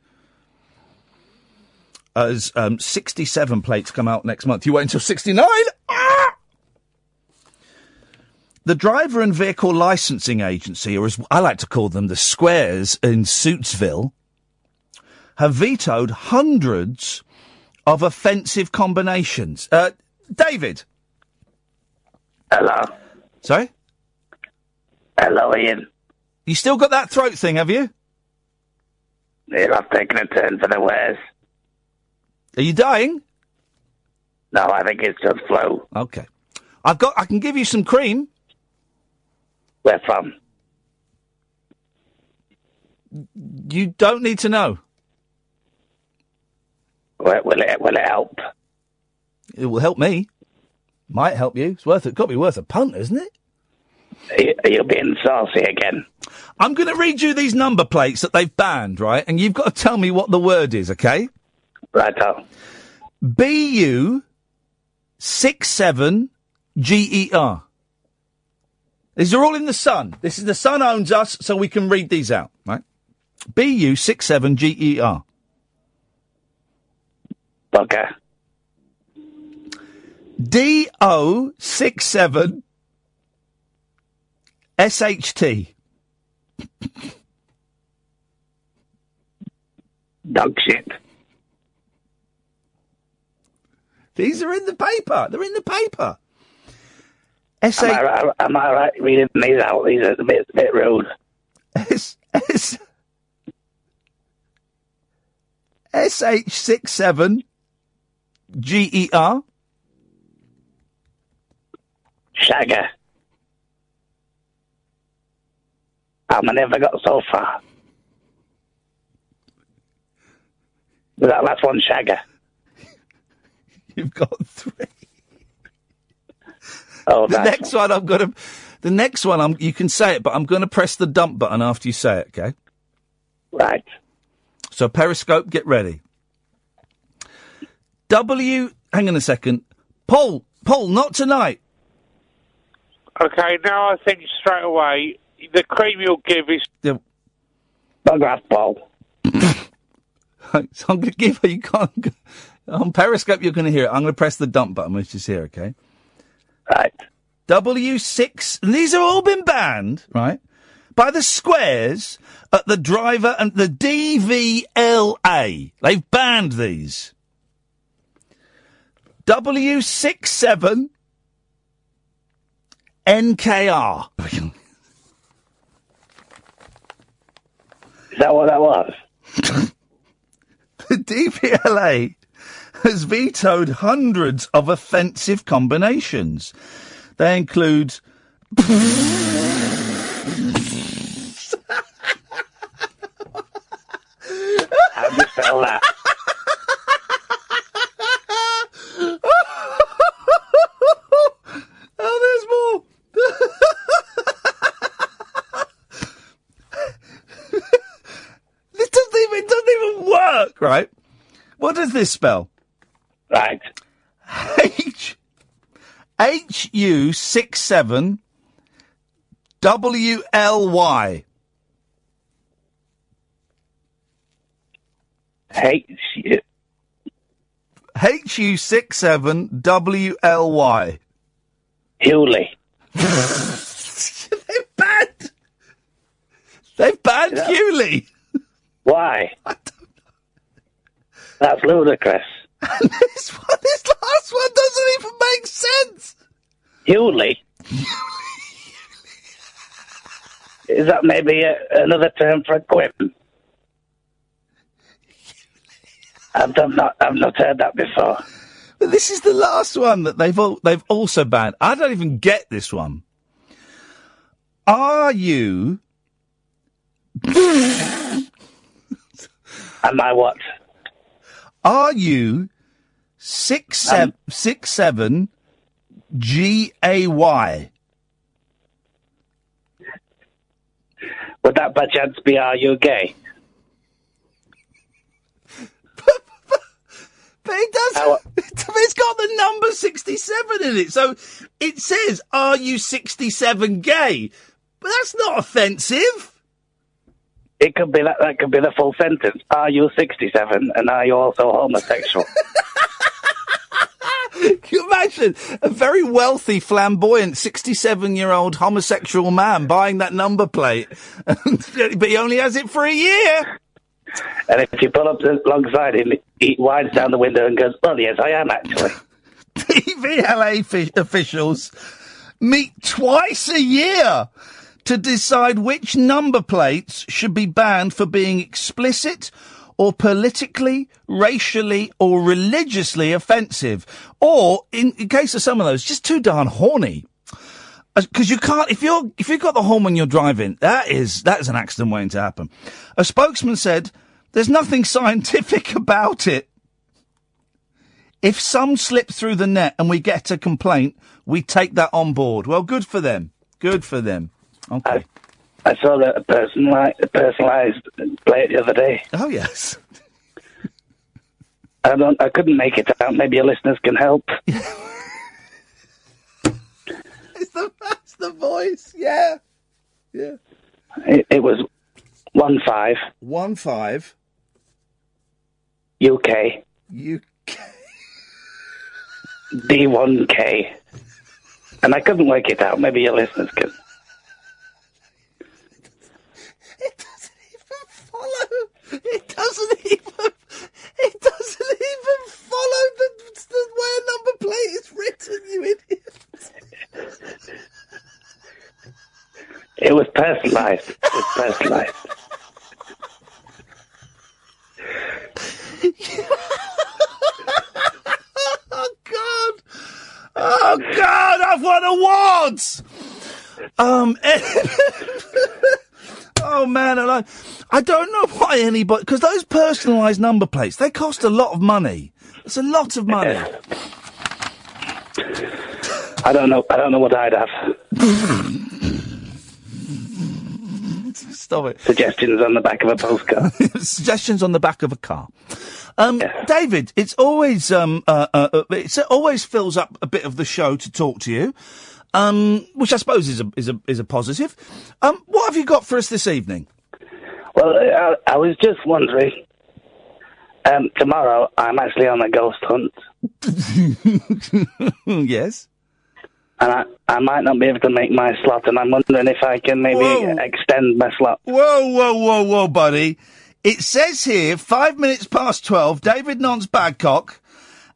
As um, 67 plates come out next month. You wait until 69? Ah! The Driver and Vehicle Licensing Agency, or as I like to call them, the Squares in Suitsville, have vetoed hundreds of offensive combinations. Uh, David. Hello. Sorry? Hello, Ian. You still got that throat thing, have you? Yeah, I've taken a turn for the worse. Are you dying? No, I think it's just flu. Okay. I've got. I can give you some cream. Where from? You don't need to know. Will, will it will it help? It will help me. Might help you. It's worth it. Got to be worth a punt, isn't it? Are you, are you being saucy again? I'm going to read you these number plates that they've banned, right? And you've got to tell me what the word is, okay? Righto. BU six seven G E R. These are all in the Sun. This is the Sun owns us, so we can read these out, right? BU six seven G E R. Okay. D O six seven S H T. Dog shit. These are in the paper. They're in the paper. S Am I, right, am I right reading these out? These are a bit, a bit rude. S S SH67 GER. Shagger. Um, I never got so far. That last one Shagger? You've got three. Oh, the nice next one I'm gonna. The next one I'm. You can say it, but I'm going to press the dump button after you say it. Okay. Right. So Periscope, get ready. W. Hang on a second. Paul. Paul, not tonight. Okay, now I think straight away the cream you'll give is. The... Bugger Paul. so I'm going to give you. Can't, on Periscope, you're going to hear it. I'm going to press the dump button, which is here. Okay. Right. W6. And these have all been banned, right? By the squares at the driver and the DVLA. They've banned these. W67 NKR. that what that was? the DVLA has vetoed hundreds of offensive combinations. They include. How do you spell that? oh, there's more. this doesn't even, it doesn't even work, right? What does this spell? Right. H H U six seven W L Y. H U H U six seven W L Y. Hewley. They've banned. They've banned Hewley. Why? That's ludicrous. this one, this last one doesn't even make sense. Hewley. Is that maybe a, another term for a quip? I've done not. I've not heard that before. But this is the last one that they've all, they've also banned. I don't even get this one. Are you? Am I what? Are you six seven um, six seven G A Y? Would that by chance be Are You Gay? But it does. It's got the number sixty-seven in it, so it says, "Are you sixty-seven gay?" But that's not offensive. It could be that. That could be the full sentence. Are you 67 and are you also homosexual? Can you imagine a very wealthy, flamboyant, 67 year old homosexual man buying that number plate? but he only has it for a year. and if you pull up alongside him, he winds down the window and goes, "Well, yes, I am actually." DVLA fi- officials meet twice a year to decide which number plates should be banned for being explicit or politically, racially, or religiously offensive. Or, in, in case of some of those, just too darn horny. Uh, because you can't, if you're, if you've got the horn when you're driving, that is, that is an accident waiting to happen. A spokesman said, there's nothing scientific about it. If some slip through the net and we get a complaint, we take that on board. Well, good for them. Good for them. Okay. I saw that a personali- a personalised plate the other day. Oh yes. I don't. I couldn't make it out. Maybe your listeners can help. It's the, that's the voice. Yeah. Yeah. It, it was one five One five. UK UK. D one K, and I couldn't work it out. Maybe your listeners can. It doesn't even it doesn't even follow the, the way a number plate is written, you idiot. It was personalized. It was personalized. oh God! Oh God! I've won awards. Um. And oh man, I, I don't know why anybody because those personalised number plates they cost a lot of money. It's a lot of money. I don't know. I don't know what I'd have. Stop it. Suggestions on the back of a postcard. Suggestions on the back of a car. Um, David, it's always um, uh, uh, uh, it's, it always fills up a bit of the show to talk to you, um, which I suppose is a is a is a positive. Um, what have you got for us this evening? Well, I, I was just wondering. Um, tomorrow, I'm actually on a ghost hunt, yes. and I, I might not be able to make my slot, and I'm wondering if I can maybe Whoa. extend my slot. Whoa, whoa, whoa, whoa, buddy! It says here five minutes past twelve. David Nonce Babcock.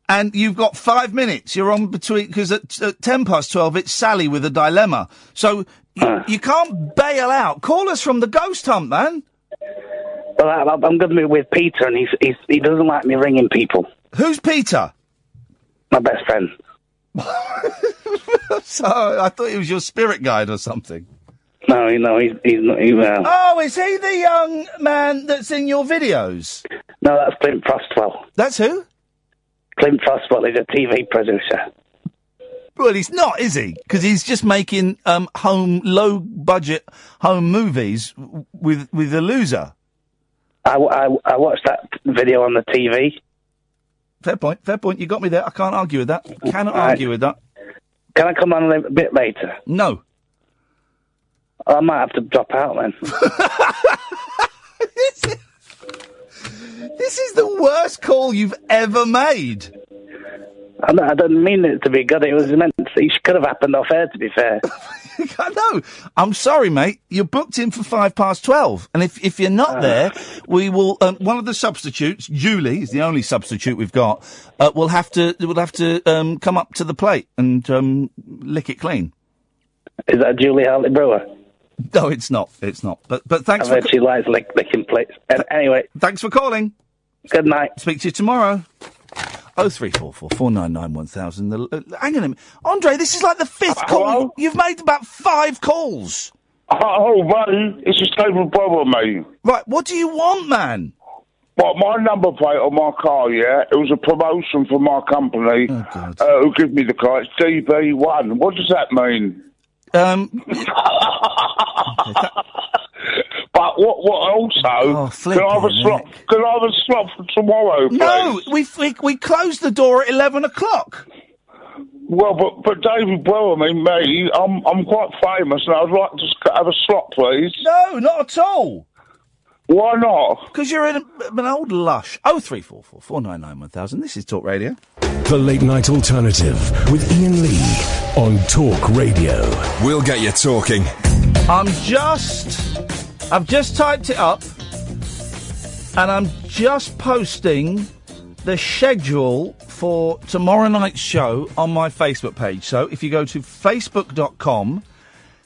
And you've got five minutes. You're on between because at, at ten past twelve it's Sally with a dilemma. So you, you can't bail out. Call us from the ghost hunt, man. Well, I, I'm going to be with Peter, and he's, he's he doesn't like me ringing people. Who's Peter? My best friend. so I thought he was your spirit guide or something. No, you know, he's he's not. He, uh, Oh, is he the young man that's in your videos? No, that's Clint Frostwell. That's who? Clint Frostwell is a TV producer. Well, he's not, is he? Because he's just making um, home, low budget home movies with with a loser. I, I, I watched that video on the TV. Fair point. Fair point. You got me there. I can't argue with that. Cannot Right. argue with that. Can I come on a bit later? No. I might have to drop out then. This is the worst call you've ever made. I, I didn't mean it to be good. It was meant. To, It could have happened off air. To be fair. I know. I'm sorry, mate. You're booked in for five past twelve, and if if you're not there, we will. Um, one of the substitutes, Julie, is the only substitute we've got. Uh, will have to will have to um, come up to the plate and um, lick it clean. Is that Julie Hartley Brewer? No, it's not. It's not. But but thanks I for she likes lick, licking plates. And anyway, thanks for calling. Good night. Speak to you tomorrow. Oh three four four four nine nine one thousand. The uh, hang on a minute, Andre. This is like the fifth call. You've made about five calls. Oh, mate, it's a stable problem, mate. Right, what do you want, man? Well, my number plate on my car, yeah, it was a promotion from my company Oh, uh, who give me the car. It's DB1. What does that mean? Um, but what? What also? Oh, can I have a slot? Can I have a slot for tomorrow, please? No, we we we closed the door at eleven o'clock. Well, but but David Brewer, I mean, me, I'm I'm quite famous, and I'd like to have a slot, please. No, not at all. Why not? Because you're in a, an old lush. Oh three four four four nine nine one thousand. This is Talk Radio. The Late Night Alternative with Iain Lee on Talk Radio. We'll get you talking. I'm just, I've just typed it up, and I'm just posting the schedule for tomorrow night's show on my Facebook page. So if you go to facebook.com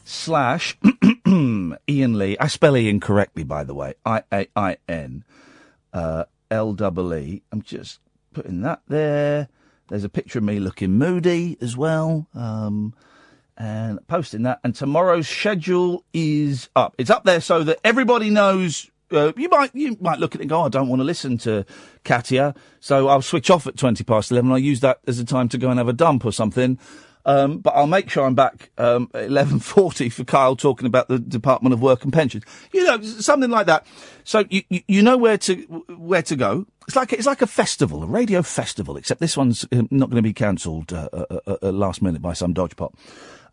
slash Iain Lee, I spell Iain correctly, by the way, I A I N uh, L double E. I'm just putting that there. There's a picture of me looking moody as well. Um, and posting that. And tomorrow's schedule is up. It's up there so that everybody knows. Uh, you might you might look at it and go, "Oh, I don't want to listen to Katia, so I'll switch off at twenty past eleven. I'll use that as a time to go and have a dump or something. Um, but I'll make sure I'm back um, at eleven forty for Kyle talking about the Department of Work and Pensions. You know, something like that. So you, you, know where to where to go. It's like it's like a festival, a radio festival, except this one's uh, not going to be cancelled uh, uh, uh, last minute by some dodgepot.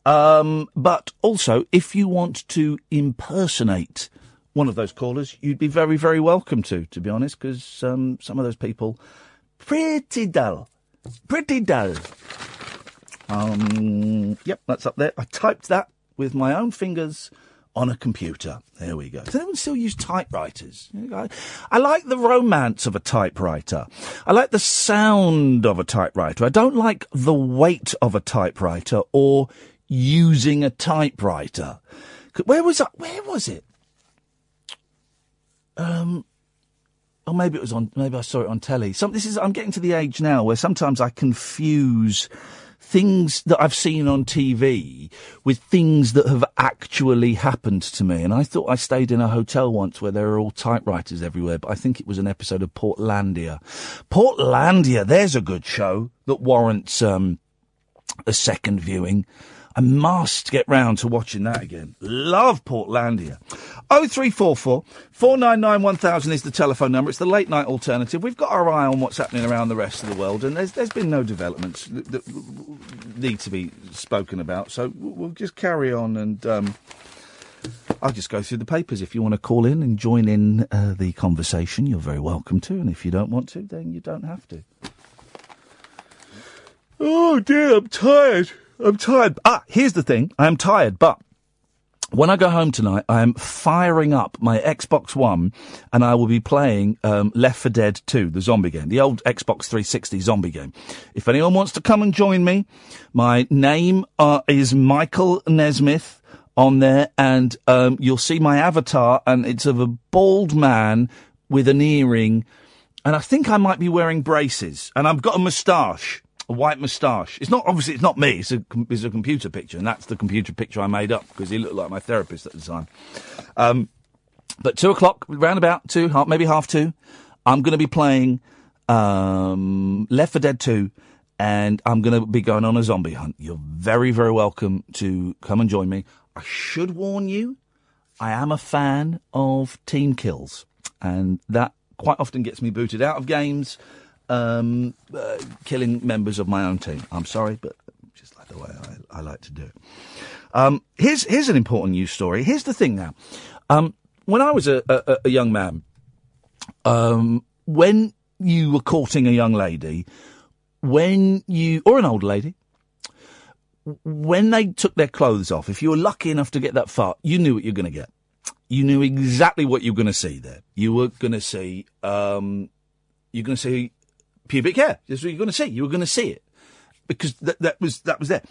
Um, but also, if you want to impersonate one of those callers, you'd be very, very welcome to, to be honest, because um, some of those people, pretty dull. Pretty dull. Um, yep, that's up there. I typed that with my own fingers on a computer. There we go. Does anyone still use typewriters? I, like the romance of a typewriter. I like the sound of a typewriter. I don't like the weight of a typewriter or using a typewriter. Where was I? Where was it? Um, or maybe it was on. Maybe I saw it on telly. Some. This is. I'm getting to the age now where sometimes I confuse things that I've seen on TV with things that have actually happened to me. And I thought I stayed in a hotel once where there were all typewriters everywhere, but I think it was an episode of Portlandia. Portlandia, there's a good show that warrants um, a second viewing. I must get round to watching that again. Love Portlandia. 0344 499 1000 is the telephone number. It's the late night alternative. We've got our eye on what's happening around the rest of the world, and there's, there's been no developments that, that need to be spoken about. So we'll just carry on and. Um, I'll just go through the papers. If you want to call in and join in uh, the conversation, you're very welcome to. And if you don't want to, then you don't have to. Oh dear, I'm tired. I'm tired. Ah, here's the thing. I am tired, but when I go home tonight, I am firing up my Xbox One, and I will be playing um, Left 4 Dead 2, the zombie game, the old Xbox 360 zombie game. If anyone wants to come and join me, my name uh, is Michael Nesmith on there, and um, you'll see my avatar, and it's of a bald man with an earring, and I think I might be wearing braces, and I've got a moustache a white moustache. It's not obviously it's not me. It's a it's a computer picture, and that's the computer picture I made up because he looked like my therapist at the time. Um, but two o'clock, round about two, half, maybe half two, I'm going to be playing um, Left 4 Dead 2, and I'm going to be going on a zombie hunt. You're very very welcome to come and join me. I should warn you, I am a fan of team kills, and that quite often gets me booted out of games um, uh, killing members of my own team. I'm sorry, but just like the way I, I like to do it. Um, here's here's an important news story. Here's the thing now. Um, when I was a, a, a young man, um, when you were courting a young lady, when you or an old lady, when they took their clothes off, if you were lucky enough to get that far, you knew what you're going to get. You knew exactly what you were going to see there. You were going to see, um, you're going to see pubic hair. That's what you're going to see. You were going to see it because that, that was that was there.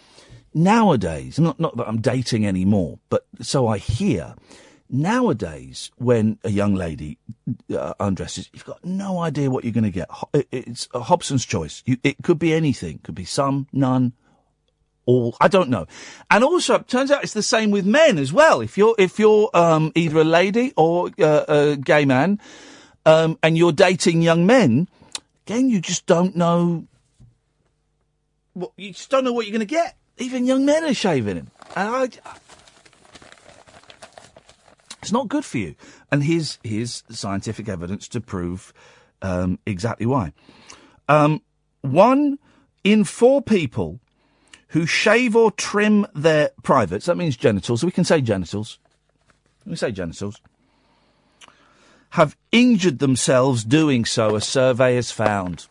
Nowadays, not not that I'm dating anymore, but so I hear. Nowadays, when a young lady uh, undresses, you've got no idea what you're going to get. It's a Hobson's choice. You, it could be anything. Could be some, none, all. I don't know. And also, it turns out it's the same with men as well. If you're if you're um, either a lady or uh, a gay man, um, and you're dating young men, again, you just don't know. What, you just don't know what you're going to get. Even young men are shaving him, and I, it's not good for you. And here's here's scientific evidence to prove um, exactly why. Um, one in four people who shave or trim their privates, that means genitals, so we can say genitals. We say genitals. Have injured themselves doing so, a survey has found.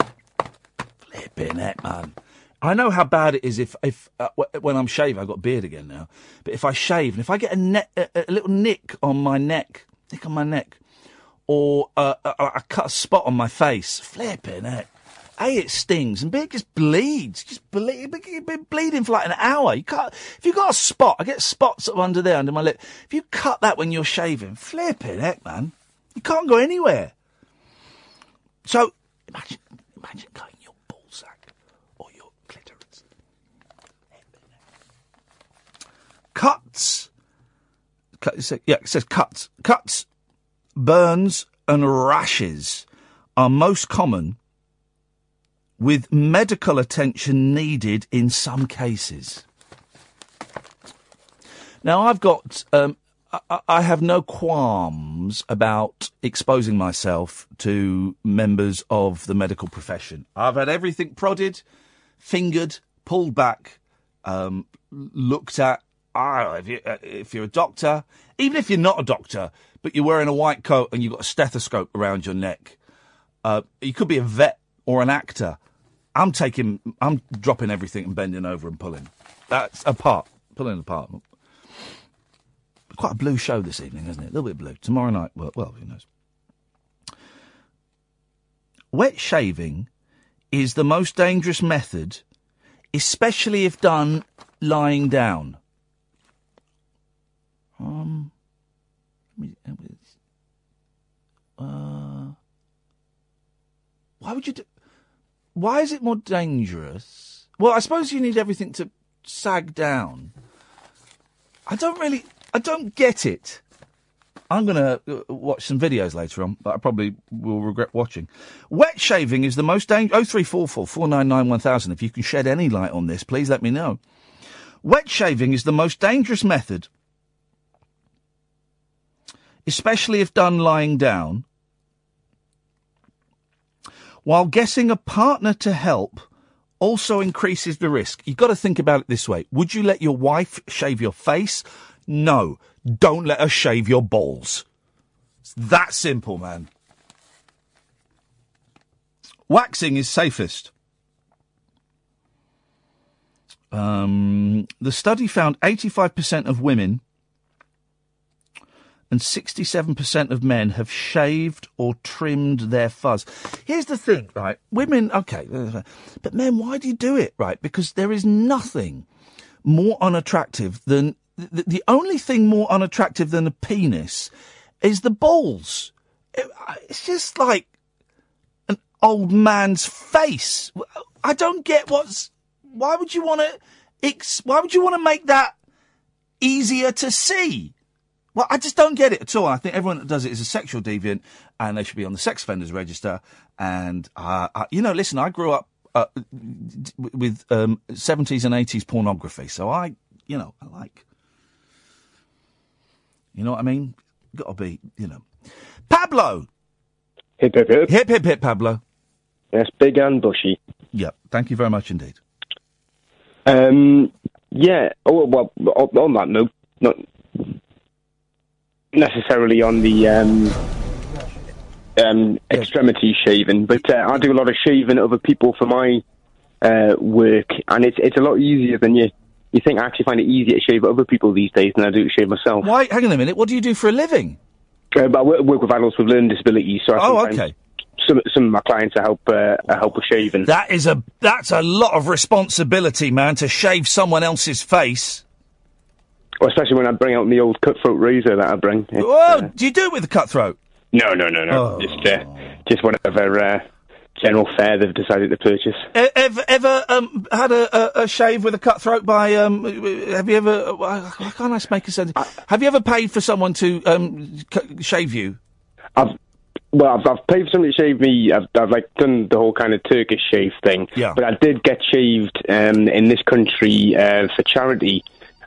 Flipping it, man. I know how bad it is if, if uh, when I'm shaving, I've got beard again now, but if I shave and if I get a, ne- a, a little nick on my neck, nick on my neck, or uh, I, I cut a spot on my face, flipping it. A, it stings, and B, it just bleeds. Just ble- you've been bleeding for like an hour. You can't, if you've got a spot, I get spots up under there, under my lip. If you cut that when you're shaving, flipping heck, man. You can't go anywhere. So, imagine, imagine cutting your ballsack or your clitoris. Cuts. Cut, yeah, it says cuts. Cuts, burns, and rashes are most common with medical attention needed in some cases. Now, I've got, um, I- I, have no qualms about exposing myself to members of the medical profession. I've had everything prodded, fingered, pulled back, um, looked at. If, you, uh, if you're a doctor, even if you're not a doctor, but you're wearing a white coat and you've got a stethoscope around your neck, uh, you could be a vet or an actor. I'm taking, I'm dropping everything and bending over and pulling. That's apart, pulling apart. Quite a blue show this evening, isn't it? A little bit blue. Tomorrow night, well, well, who knows? Wet shaving is the most dangerous method, especially if done lying down. Um, uh, why would you do? Why is it more dangerous Well, I suppose you need everything to sag down. I don't really, I don't get it. I'm going to uh, watch some videos later on that I probably will regret watching. Wet shaving is the most dangerous. Oh three four four four nine nine one thousand. If you can shed any light on this, please let me know. Wet shaving is the most dangerous method, especially if done lying down. While getting a partner to help also increases the risk. You've got to think about it this way. Would you let your wife shave your face? No. Don't let her shave your balls. It's that simple, man. Waxing is safest. Um, the study found 85% of women and 67% of men have shaved or trimmed their fuzz. Here's the thing, right? Women, okay, uh, but men, why do you do it, right? Because there is nothing more unattractive than the, the only thing more unattractive than a penis is the balls. It- it's just like an old man's face. I don't get what's. Why would you want to? Why would you want to make that easier to see? Well, I just don't get it at all. I think everyone that does it is a sexual deviant, and they should be on the sex offenders register. And uh, uh, you know, listen, I grew up uh, with um, 70s and 80s pornography, so I, you know, I like. You know what I mean? Got to be, you know. Pablo. Hip hip hip. Hip hip hip, Pablo. Yes, big and bushy. Yep. Thank you very much indeed. Um, yeah. Oh well. On, that note, not necessarily on the um, um, extremity shaving, but uh, I do a lot of shaving other people for my uh, work, and it's it's a lot easier than you you think. I actually find it easier to shave other people these days than I do to shave myself. Why? Hang on a minute. What do you do for a living? Uh, but I work, work with adults with learning disabilities, so I Oh, okay. Some some of my clients I help uh, I help with shaving. That is a that's a lot of responsibility, man, to shave someone else's face. Well, especially when I bring out the old cutthroat razor that I bring. It's, Whoa! uh, do you do it with a cutthroat? no, no, no, no. Just uh, just whatever uh, general fare they've decided to purchase. Ever, ever um, had a, a, a shave with a cutthroat by? Um, have you ever? Why can't I make a sense? Have you ever paid for someone to um, c- shave you? I've well, I've, I've paid for somebody to shave me. I've, I've like done the whole kind of Turkish shave thing. Yeah. But I did get shaved um, in this country uh, for charity.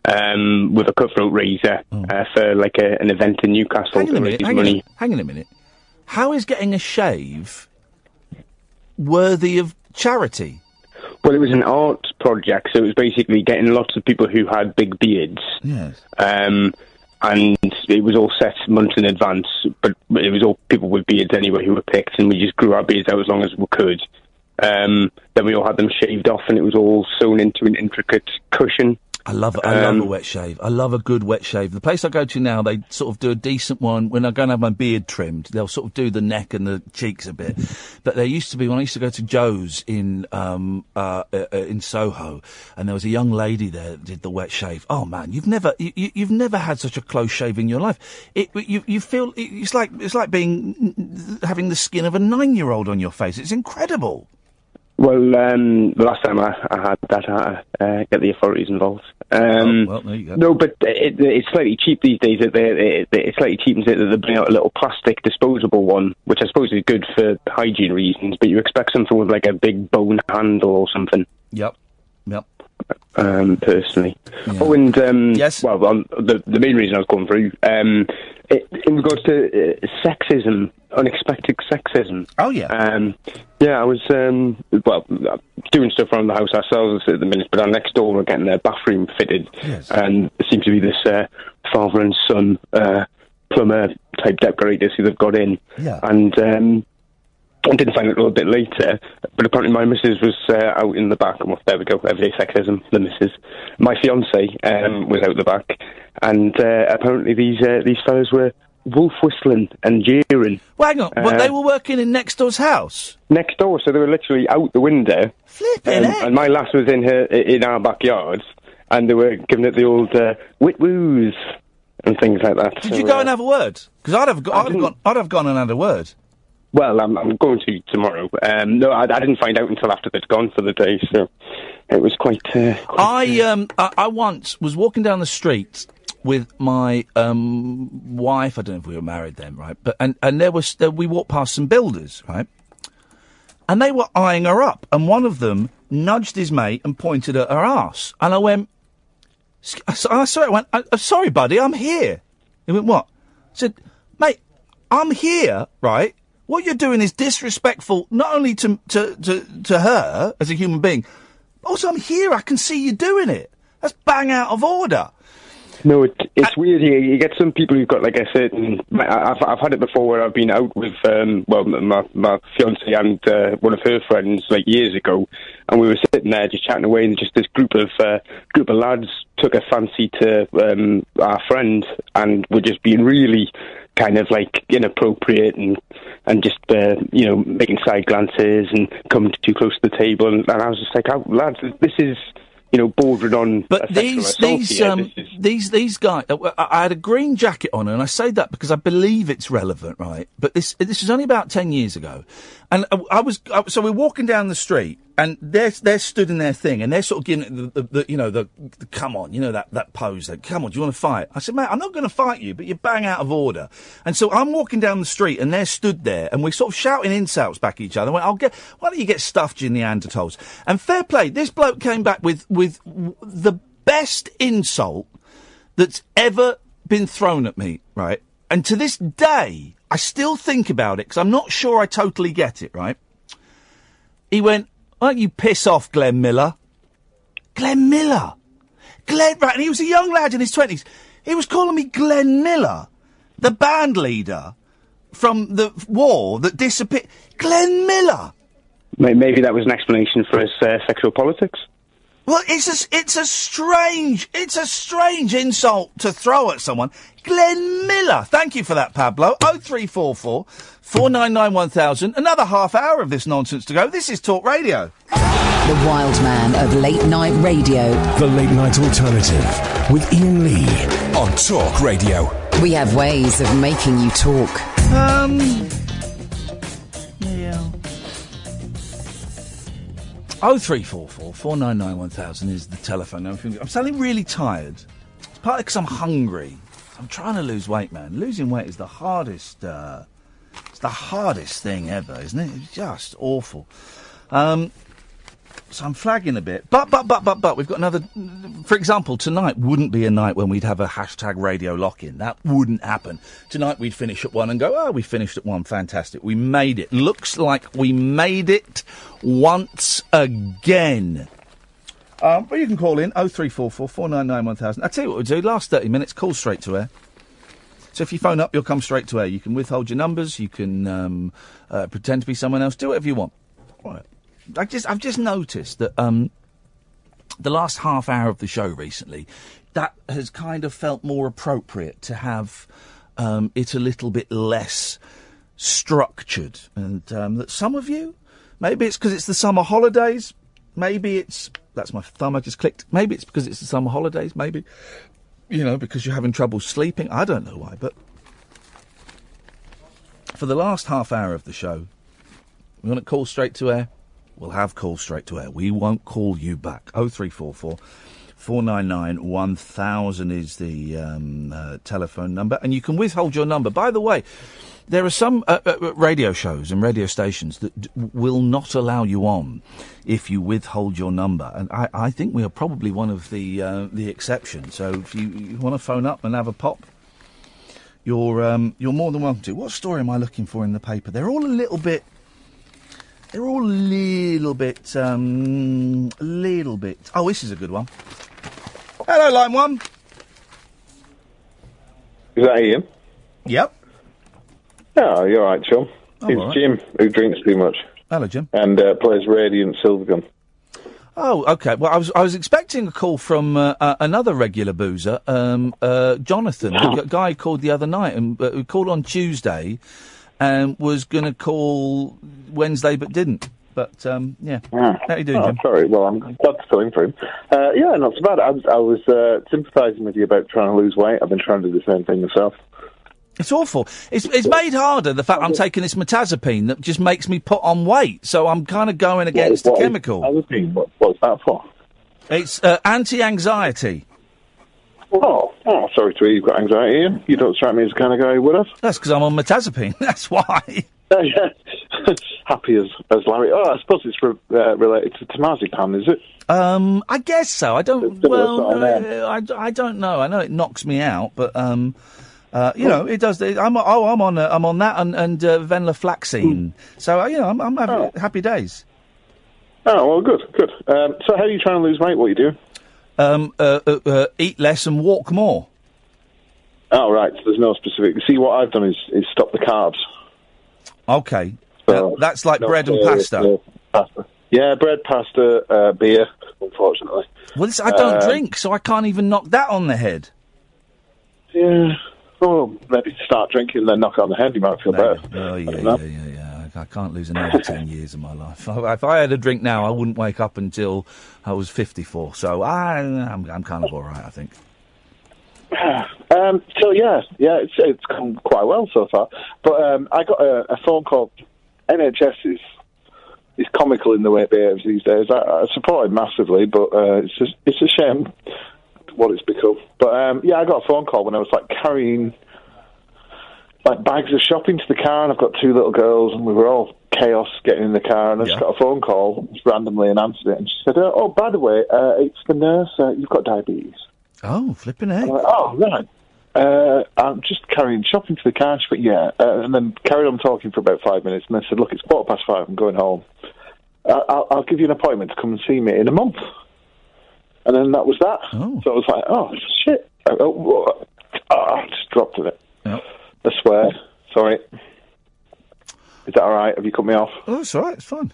Um, with a cutthroat razor uh, for like a, an event in Newcastle Hang on a minute. Hang on, hang on a minute. How is getting a shave worthy of charity? Well, it was an art project, so it was basically getting lots of people who had big beards. Yes. Um, and it was all set months in advance, but it was all people with beards anyway who were picked, and we just grew our beards out as long as we could. Um, then we all had them shaved off, and it was all sewn into an intricate cushion. I love I love Um, a wet shave. I love a good wet shave. The place I go to now, they sort of do a decent one. When I go and have my beard trimmed, they'll sort of do the neck and the cheeks a bit. But there used to be when I used to go to Joe's in um uh, uh uh, in Soho, and there was a young lady there that did the wet shave. Oh man, you've never you, you've never had such a close shave in your life. It you you feel it's like it's like being having the skin of a nine year old on your face. It's incredible. Well, um, the last time I, I had that, I uh, get the authorities involved. Um, Oh, well, there you go. No, but it, it's slightly cheap these days. It, it, it slightly cheapens it that they bring out a little plastic disposable one, which I suppose is good for hygiene reasons. But you expect something with like a big bone handle or something. Yep. Yep. Um, personally. Oh, and um, yes. Well, um, the the main reason I was going through um, it, in regards to uh, sexism, unexpected sexism. Oh yeah. Um, yeah, I was um, well doing stuff around the house ourselves at the minute, but our next door we're getting their bathroom fitted, Yes. and it seems to be this uh, father and son uh, plumber type decorators who they've got in, Yeah. and um, I didn't find it a little bit later, but apparently my missus was uh, out in the back. Well, there we go, everyday sexism. The missus, my fiance, um, was out the back, and uh, apparently these uh, these fellas were wolf whistling and jeering. Well, hang on. Uh, what, they were working in next door's house. next door, so they were literally out the window. Flipping um. And my lass was in her in our backyard, and they were giving it the old uh, wit woos and things like that. Did So, you go uh, and have a word? Because I'd have, go- I'd have gone. I'd have gone and had a word. Well, I'm, I'm going to tomorrow. Um, no, I, I didn't find out until after they'd gone for the day. So, it was quite. Uh, I um I, I once was walking down the street with my um wife. I don't know if we were married then, right? But and and there was we walked past some builders, right? And they were eyeing her up, and one of them nudged his mate and pointed at her ass, and I went. "Sc- I s- I sorry, I went. I'm sorry, buddy, I'm here. He went, what? I said, mate, I'm here, right? What you're doing is disrespectful, not only to to to, to her as a human being, but also I'm here. I can see you doing it. That's bang out of order. No, it, it's weird. You, you get some people who've got like. I- I've I've had it before where I've been out with um, well my my fiance and uh, one of her friends like years ago, and we were sitting there just chatting away, and just this group of uh, group of lads took a fancy to um, our friend, and were just being really kind of like inappropriate and and just uh, you know making side glances and coming too close to the table, and, and I was just like, oh, lads, this is. You know, bordering on. But these these um these these guys, uh, I I had a green jacket on, and I say that because I believe it's relevant, right? But this this was only about ten years ago, and I, I was I, so we're walking down the street, and they're they're stood in their thing, and they're sort of giving the, the, the you know the, the come on, you know that that pose, like, come on, do you want to fight? I said, mate, I'm not going to fight you, but you're bang out of order. And so I'm walking down the street, and they're stood there, and we're sort of shouting insults back at each other. I went, I'll get, why don't you get stuffed, you Neanderthals? And fair play, this bloke came back with with the best insult that's ever been thrown at me, right? And to this day, I still think about it because I'm not sure I totally get it, right? He went, Why don't you piss off, Glenn Miller? Glenn Miller? Glenn, right, and he was a young lad in his 20s. He was calling me Glenn Miller, the band leader from the war that disappeared. Glenn Miller! Maybe that was an explanation for his uh, sexual politics. Well, it's a, it's a strange, it's a strange insult to throw at someone. Glenn Miller. Thank you for that, Pablo. 0344 499 1000. Another half hour of this nonsense to go. This is Talk Radio. The wild man of late night radio. The Late Night Alternative with Iain Lee on Talk Radio. We have ways of making you talk. Um. Yeah. Oh three four four four nine nine one thousand is the telephone number. I'm suddenly really tired. It's partly because I'm hungry. I'm trying to lose weight, man. Losing weight is the hardest. Uh, it's the hardest thing ever, isn't it? It's just awful. Um, so I'm flagging a bit. But, but, but, but, but, we've got another. For example, tonight wouldn't be a night when we'd have a hashtag radio lock in. That wouldn't happen. Tonight we'd finish at one and go, oh, we finished at one. Fantastic. We made it. Looks like we made it once again. Um, but you can call in 0344 499 1000. I'll tell you what we'll do. Last 30 minutes, call straight to air. So if you phone up, you'll come straight to air. You can withhold your numbers. You can um, uh, pretend to be someone else. Do whatever you want. Right. I just, I've just noticed that um, the last half hour of the show recently, that has kind of felt more appropriate to have um, it a little bit less structured, and um, that some of you, maybe it's because it's the summer holidays, maybe it's that's my thumb I just clicked. Maybe it's because it's the summer holidays. Maybe you know because you're having trouble sleeping. I don't know why, but for the last half hour of the show, we're going to call straight to air. We'll have call straight to air. We won't call you back. 0344 499 1000 is the um, uh, telephone number. And you can withhold your number. By the way, there are some uh, uh, radio shows and radio stations that d- will not allow you on if you withhold your number. And I, I think we are probably one of the uh, the exceptions. So if you, you want to phone up and have a pop, you're um, you're more than welcome to. What story am I looking for in the paper? They're all a little bit. They're all a little bit, um, a little bit. Oh, this is a good one. Hello, line one. Is that Iain? Yep. Oh, you're right, chum. Oh, it's right. Jim who drinks too much Hello, Jim. and uh, plays Radiant Silvergun. Oh, okay. Well, I was I was expecting a call from uh, uh, another regular boozer, um, uh, Jonathan, g- guy who called the other night and uh, who called on Tuesday, and was going to call Wednesday but didn't. But um, yeah, Ah. how you doing, oh, Jim? sorry. Well, I'm glad to fill in for him. Uh, yeah, not so bad. I was, I was uh, sympathising with you about trying to lose weight. I've been trying to do the same thing myself. It's awful. It's it's made harder the fact I'm taking this mirtazapine that just makes me put on weight. So I'm kind of going against What- the what is chemical. Mirtazapine? What, what's that for? It's uh, anti-anxiety. Oh, oh, sorry to hear you've got anxiety, Iain. You don't strike me as the kind of guy who would have. That's because I'm on mirtazapine. That's why. Happy as, as Larry. Oh, I suppose it's re- uh, related to Temazepam, is it? Um, I guess so. I don't. Well, uh, I, I don't know. I know it knocks me out, but um, uh, you know, it does. I'm oh, I'm on uh, I'm on that and and uh, venlafaxine. So uh, you know, I'm, I'm happy, happy days. Oh, well, good, good. Um, so how are you trying to lose weight? What are you doing? Um, uh, uh, uh, eat less and walk more. Oh, right. So there's no specific. See, what I've done is, is stop the carbs. Okay, So, that's like no bread and pasta. pasta. Yeah, bread, pasta, uh, beer. Unfortunately. Well, this, I don't Um, drink, so I can't even knock that on the head. Yeah. Oh, maybe start drinking and then knock it on the head. You might feel better. Oh yeah, yeah, yeah, yeah. I can't lose another ten years of my life. If I- had a drink now, I wouldn't wake up until I was fifty-four. So I, I'm, I'm kind of all right, I think. Um, so yeah, yeah, it's it's gone quite well so far. But um, I got a, a phone call. NHS is is comical in the way it behaves these days. I, I support it massively, but uh, it's just, it's a shame what it's become. But um, yeah, I got a phone call when I was like carrying like bags of shopping to the car, and I've got two little girls, and we were all chaos getting in the car, and I just got a phone call just randomly and answered it, and she said, "Oh, by the way, uh, it's the nurse. Uh, you've got diabetes." Oh, flipping. I'm like, oh, right. Uh, I'm just carrying shopping to the car. She went, yeah. Uh, and then carried on talking for about five minutes. And I said, look, it's quarter past five. I'm going home. I- I'll, I'll give you an appointment to come and see me in a month. And then that was that. So I was like, oh, shit. I, oh. Oh, I just dropped it. Yep. I swear. Sorry. Is that all right? Have you cut me off? Oh, it's all right. It's fine.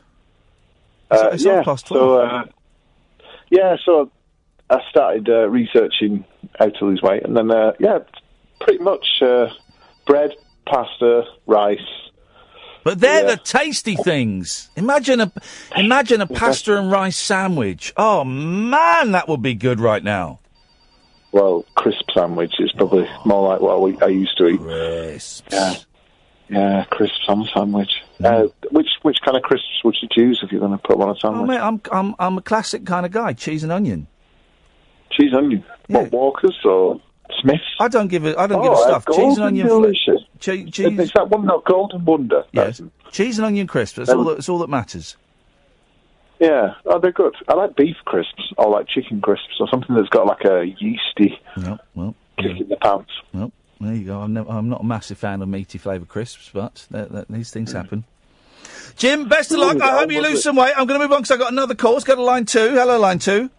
Uh, it's yeah. So, uh, yeah, so I started uh, researching how to lose weight, and then uh, yeah, pretty much uh, bread, pasta, rice. But they're the tasty things. Imagine a imagine a pasta and rice sandwich. Oh man, that would be good right now. Well, crisp sandwich is probably more like what we, I used to eat. Crisps. Yeah, yeah, crisps on a sandwich. Uh, which which kind of crisps would you choose if you're going to put on a Oh, sandwich? mate, I'm I'm I'm a classic kind of guy. Cheese and onion. Cheese and onion. What Walkers or Smiths? I don't give a I don't Oh, give a uh, stuff. Cheese and onion. Delicious. Che- cheese. Is that one not Golden Wonder? Yes. Cheese and onion crisps. That's Um, all. That, that's all that matters. Yeah, oh, they're good. I like beef crisps or like chicken crisps or something that's got like a yeasty No, well, kick in the pants. well, there you go. I'm, never, I'm not a massive fan of meaty flavour crisps, but that, that, these things happen. Jim, best of luck. I hope you lose some weight. I'm going to move on because I've got another call. Let's go to line two. Hello, line two.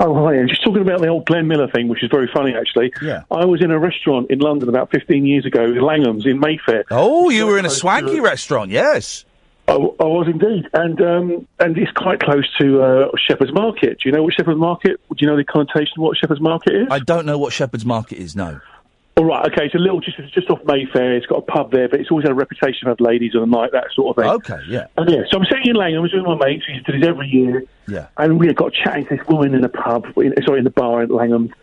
Oh, hi. I'm just talking about the old Glenn Miller thing, which is very funny, actually. Yeah. I was in a restaurant in London about 15 years ago, Langan's in Mayfair. Oh, you were in a swanky restaurant, yes. I, I was indeed, and um, and it's quite close to uh, Shepherd's Market. Do you know what Shepherd's Market? Do you know the connotation of what Shepherd's Market is? I don't know what Shepherd's Market is. No. All right, okay. It's a little just just off Mayfair. It's got a pub there, but it's always had a reputation of ladies on the night, that sort of thing. Okay, yeah, And yeah, so I'm sitting in Langan's with my mates. We used to do this every year. yeah. And we had got chatting to this woman in the pub, in, sorry, in the bar at Langham,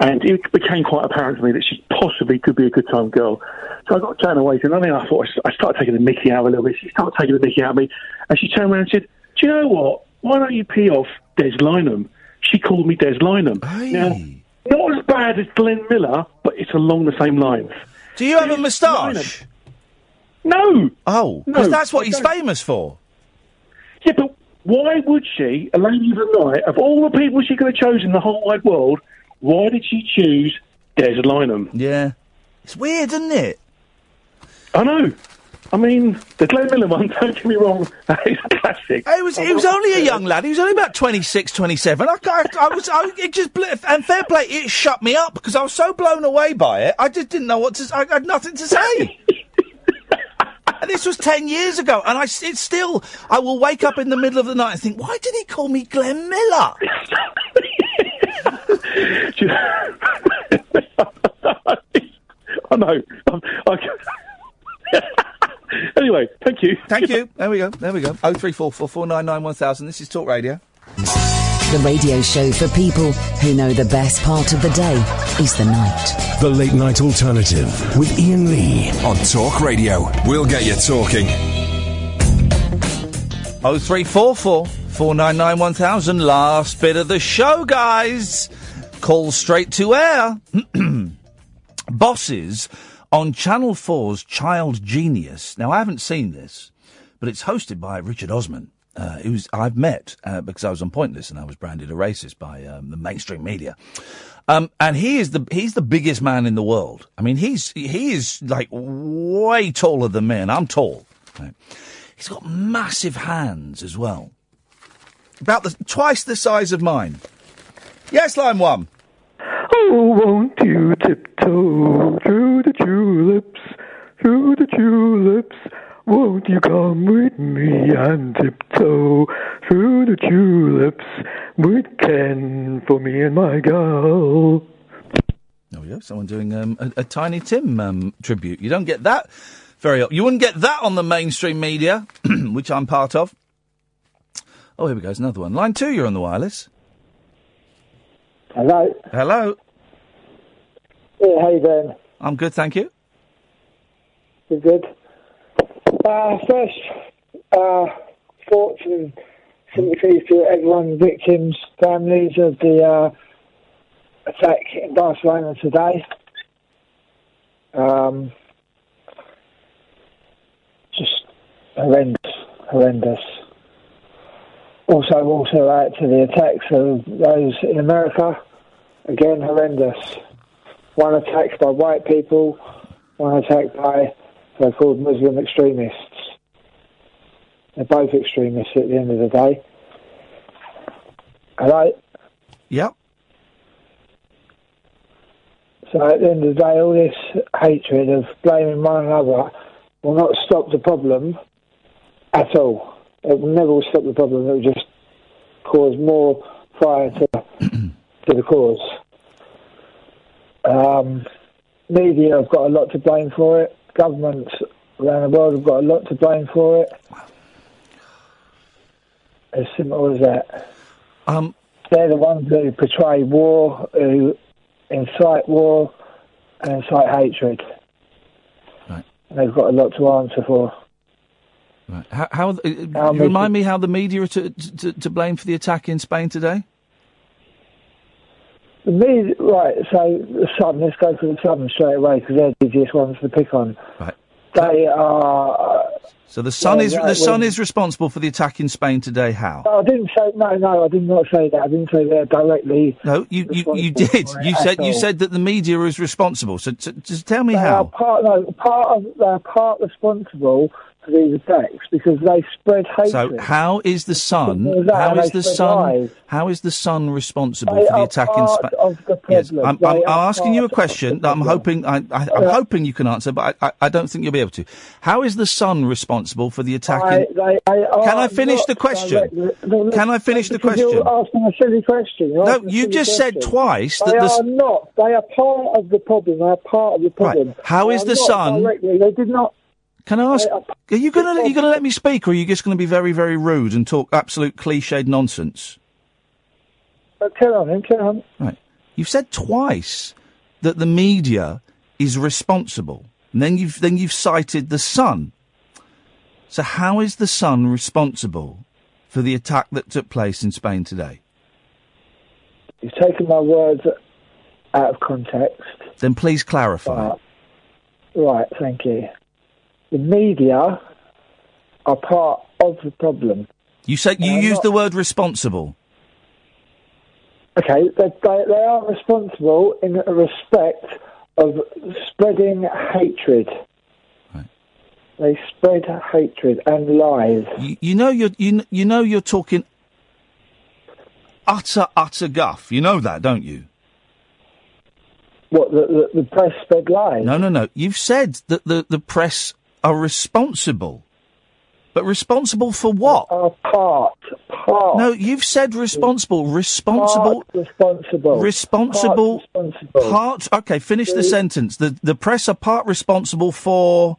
and it became quite apparent to me that she possibly could be a good time girl. So I got chatting away, and I mean, I thought I started taking the mickey out of her a little bit. She started taking the mickey out of me, and she turned around and said, "Do you know what? Why don't you pee off Des Lynam?" She called me Des Lynam. Now, not as bad as Glenn Miller, but it's along the same lines. Do you have a moustache? No. Oh, No, because that's what I he's don't. famous for. Yeah, but why would she, a lady of the night, of all the people she could have chosen in the whole wide world, why did she choose Des Lynam? Yeah. It's weird, isn't it? I know. I mean, the Glenn Miller one, don't get me wrong, is a classic. He was, he was only a young lad. He was only about 26, 27. I, I, I was, I, it just, and fair play, it shut me up because I was so blown away by it. I just didn't know what to, I had nothing to say. and this was 10 years ago. And I, it's still, I will wake up in the middle of the night and think, why did he call me Glenn Miller? I know. Um, I, anyway, thank you. Thank you. There we go. There we go. Oh three four four four nine nine one thousand. This is Talk Radio. The radio show for people who know the best part of the day is the night. The Late Night Alternative with Iain Lee on Talk Radio. We'll get you talking. Oh three four four four nine nine one thousand. Last bit of the show, guys. Call straight to air. Bosses on Channel 4's Child Genius. Now, I haven't seen this, but it's hosted by Richard Osman, uh, who's I've met uh, because I was on Pointless and I was branded a racist by um, the mainstream media. Um, and he is the he's the biggest man in the world. I mean, he's he is like way taller than me, and I'm tall. Right? He's got massive hands as well, about the twice the size of mine. Yes, line one. Oh, won't you tiptoe through the tulips, through the tulips? Won't you come with me and tiptoe through the tulips with Ken for me and my girl? There we go. Someone doing um, a, a Tiny Tim um, tribute. You don't get that very. You wouldn't get that on the mainstream media, which I'm part of. Oh, here we go. There's another one. Line two. You're on the wireless. Hello. Hello. Yeah, how you doing? I'm good, thank you. You good? Uh, first, uh, thoughts and sympathies to everyone, victims, families of the uh, attack in Barcelona today. Um, just horrendous, horrendous. Also, also out to the attacks of those in America. Again, horrendous. One attacked by white people, one attacked by so-called Muslim extremists. They're both extremists at the end of the day. Hello? Yep. So at the end of the day, all this hatred of blaming one another will not stop the problem at all. It will never stop the problem. It will just cause more fire to, to the cause. Um, media have got a lot to blame for it. Governments around the world have got a lot to blame for it. As simple as that. Um, They're the ones who portray war, who incite war, and incite hatred. Right. And they've got a lot to answer for. Right. How, how uh, remind me how the media are to, to, to blame for the attack in Spain today? Media, right, so the Sun, let's go for the Sun straight away because they're the easiest ones to pick on. Right. They are. So the sun Yeah, is right, the sun well- is responsible for the attack in Spain today. How? I didn't say no, no. I did not say that. I didn't say they're directly. No, you you, you did. You said you all. said that the media is responsible. So, so just tell me They are how. part, no, part of they're part responsible these attacks because they spread hatred. So how is the sun? Simple as that, How is they the sun? lies. How is the sun responsible They for the attack in Spain? Yes. I'm, I'm, I'm asking you a question that I'm hoping I, I, I'm Yeah. hoping you can answer, but I, I, I don't think you'll be able to. How is the sun responsible for the attack? I- in... they- they Can I finish the question? directly- no, no, Can I finish the question? You're asking a silly question. You're No, you just said question. twice They that the... are not. They are part of the problem. They are part of the problem. How They is the sun- Directly. They did not. Can I ask? They are you gonna are you gonna let me speak, or are you just gonna be very very rude and talk absolute cliched nonsense? But carry on, then, carry on. Right. You've said twice that the media is responsible, and then you've then you've cited the Sun. So how is the Sun responsible for the attack that took place in Spain today? You've taken my words out of context. Then please clarify. Uh, right, thank you. The media are part of the problem. You said you not- the word responsible. Okay, they, they, they are responsible in respect of spreading hatred. They spread hatred and lies. You, you know you're you, you know you're talking utter utter guff. You know that, don't you? What the, the, the press spread lies? No, no, no. You've said that the, the press are responsible. But responsible for what? Are part, part. No, you've said responsible. Responsible. Part responsible. Responsible. Part responsible. Part. Okay, finish the The- sentence. The the press are part responsible for.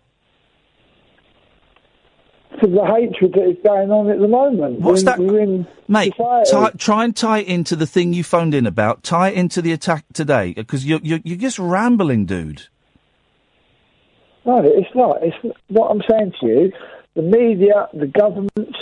For the hatred that is going on at the moment. What's We're that, we're mate? Tie, try and tie it into the thing you phoned in about. Tie it into the attack today, because you're, you're you're just rambling, dude. No, it's not. It's what I'm saying to you. The media, the governments,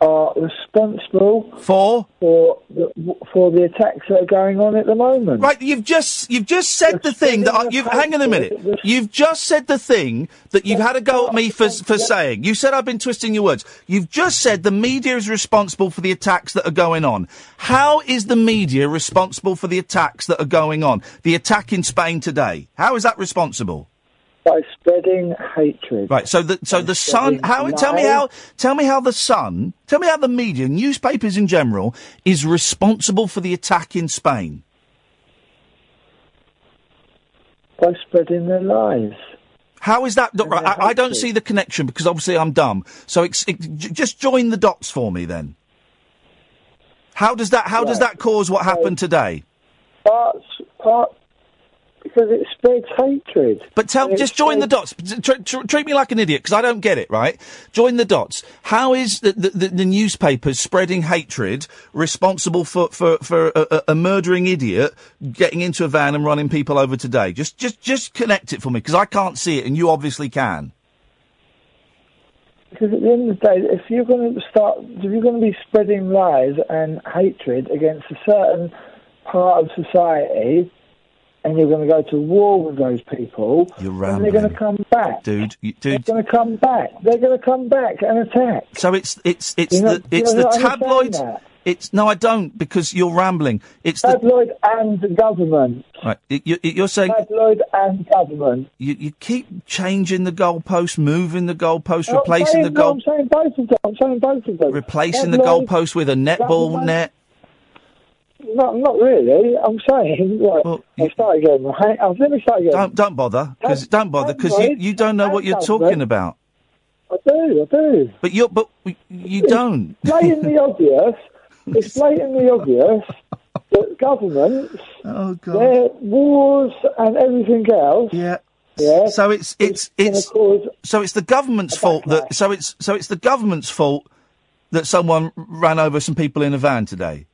are responsible for for the, for the attacks that are going on at the moment. Right, you've just you've just said the thing that I, you've. Hang on a minute. You've just said the thing that you've had a go at me for for saying. You said I've been twisting your words. You've just said the media is responsible for the attacks that are going on. How is the media responsible for the attacks that are going on? The attack in Spain today. How is that responsible? By spreading hatred. Right. So the so the Sun. How? Tell me how. Tell me how the Sun. Tell me how the media, newspapers in general, is responsible for the attack in Spain. By spreading their lies. How is that? Right, I, I don't see the connection because obviously I'm dumb. So just join the dots for me then. How does that? How does that cause what happened today? Part, part, because it spreads hatred. But tell, And just join the dots. Tr- tr- treat me like an idiot because I don't get it. Right? Join the dots. How is the, the, the, the newspapers spreading hatred responsible for for for a, a, a murdering idiot getting into a van and running people over today? Just just just connect it for me because I can't see it and you obviously can. Because at the end of the day, if you're going to start, if you're going to be spreading lies and hatred against a certain part of society, and you're going to go to war with those people, You're then they're going to come back. Dude, you, They're going to come back. They're going to come back and attack. So it's it's it's You know- the it's the tabloid. It's no, I don't because you're rambling. It's the Tabloid and the government. right. You, you're saying Tabloid and government. you, you keep changing the goalpost, moving the goalpost, I'm replacing saying- the no, goal, I'm saying both of them. I'm saying both of them. replacing the goalpost with a netball net. No, not really. I'm saying. Right, I'll start again. Right? Uh, Let me start again. Don't don't bother because don't bother because you, you don't know what you're talking about. I do. I do. But you're but you don't. It's blatantly obvious. It's blatantly obvious that governments, oh God. their wars and everything else. Yeah. Yeah. So it's it's it's so it's the government's fault that so it's so it's the government's fault that someone ran over some people in a van today.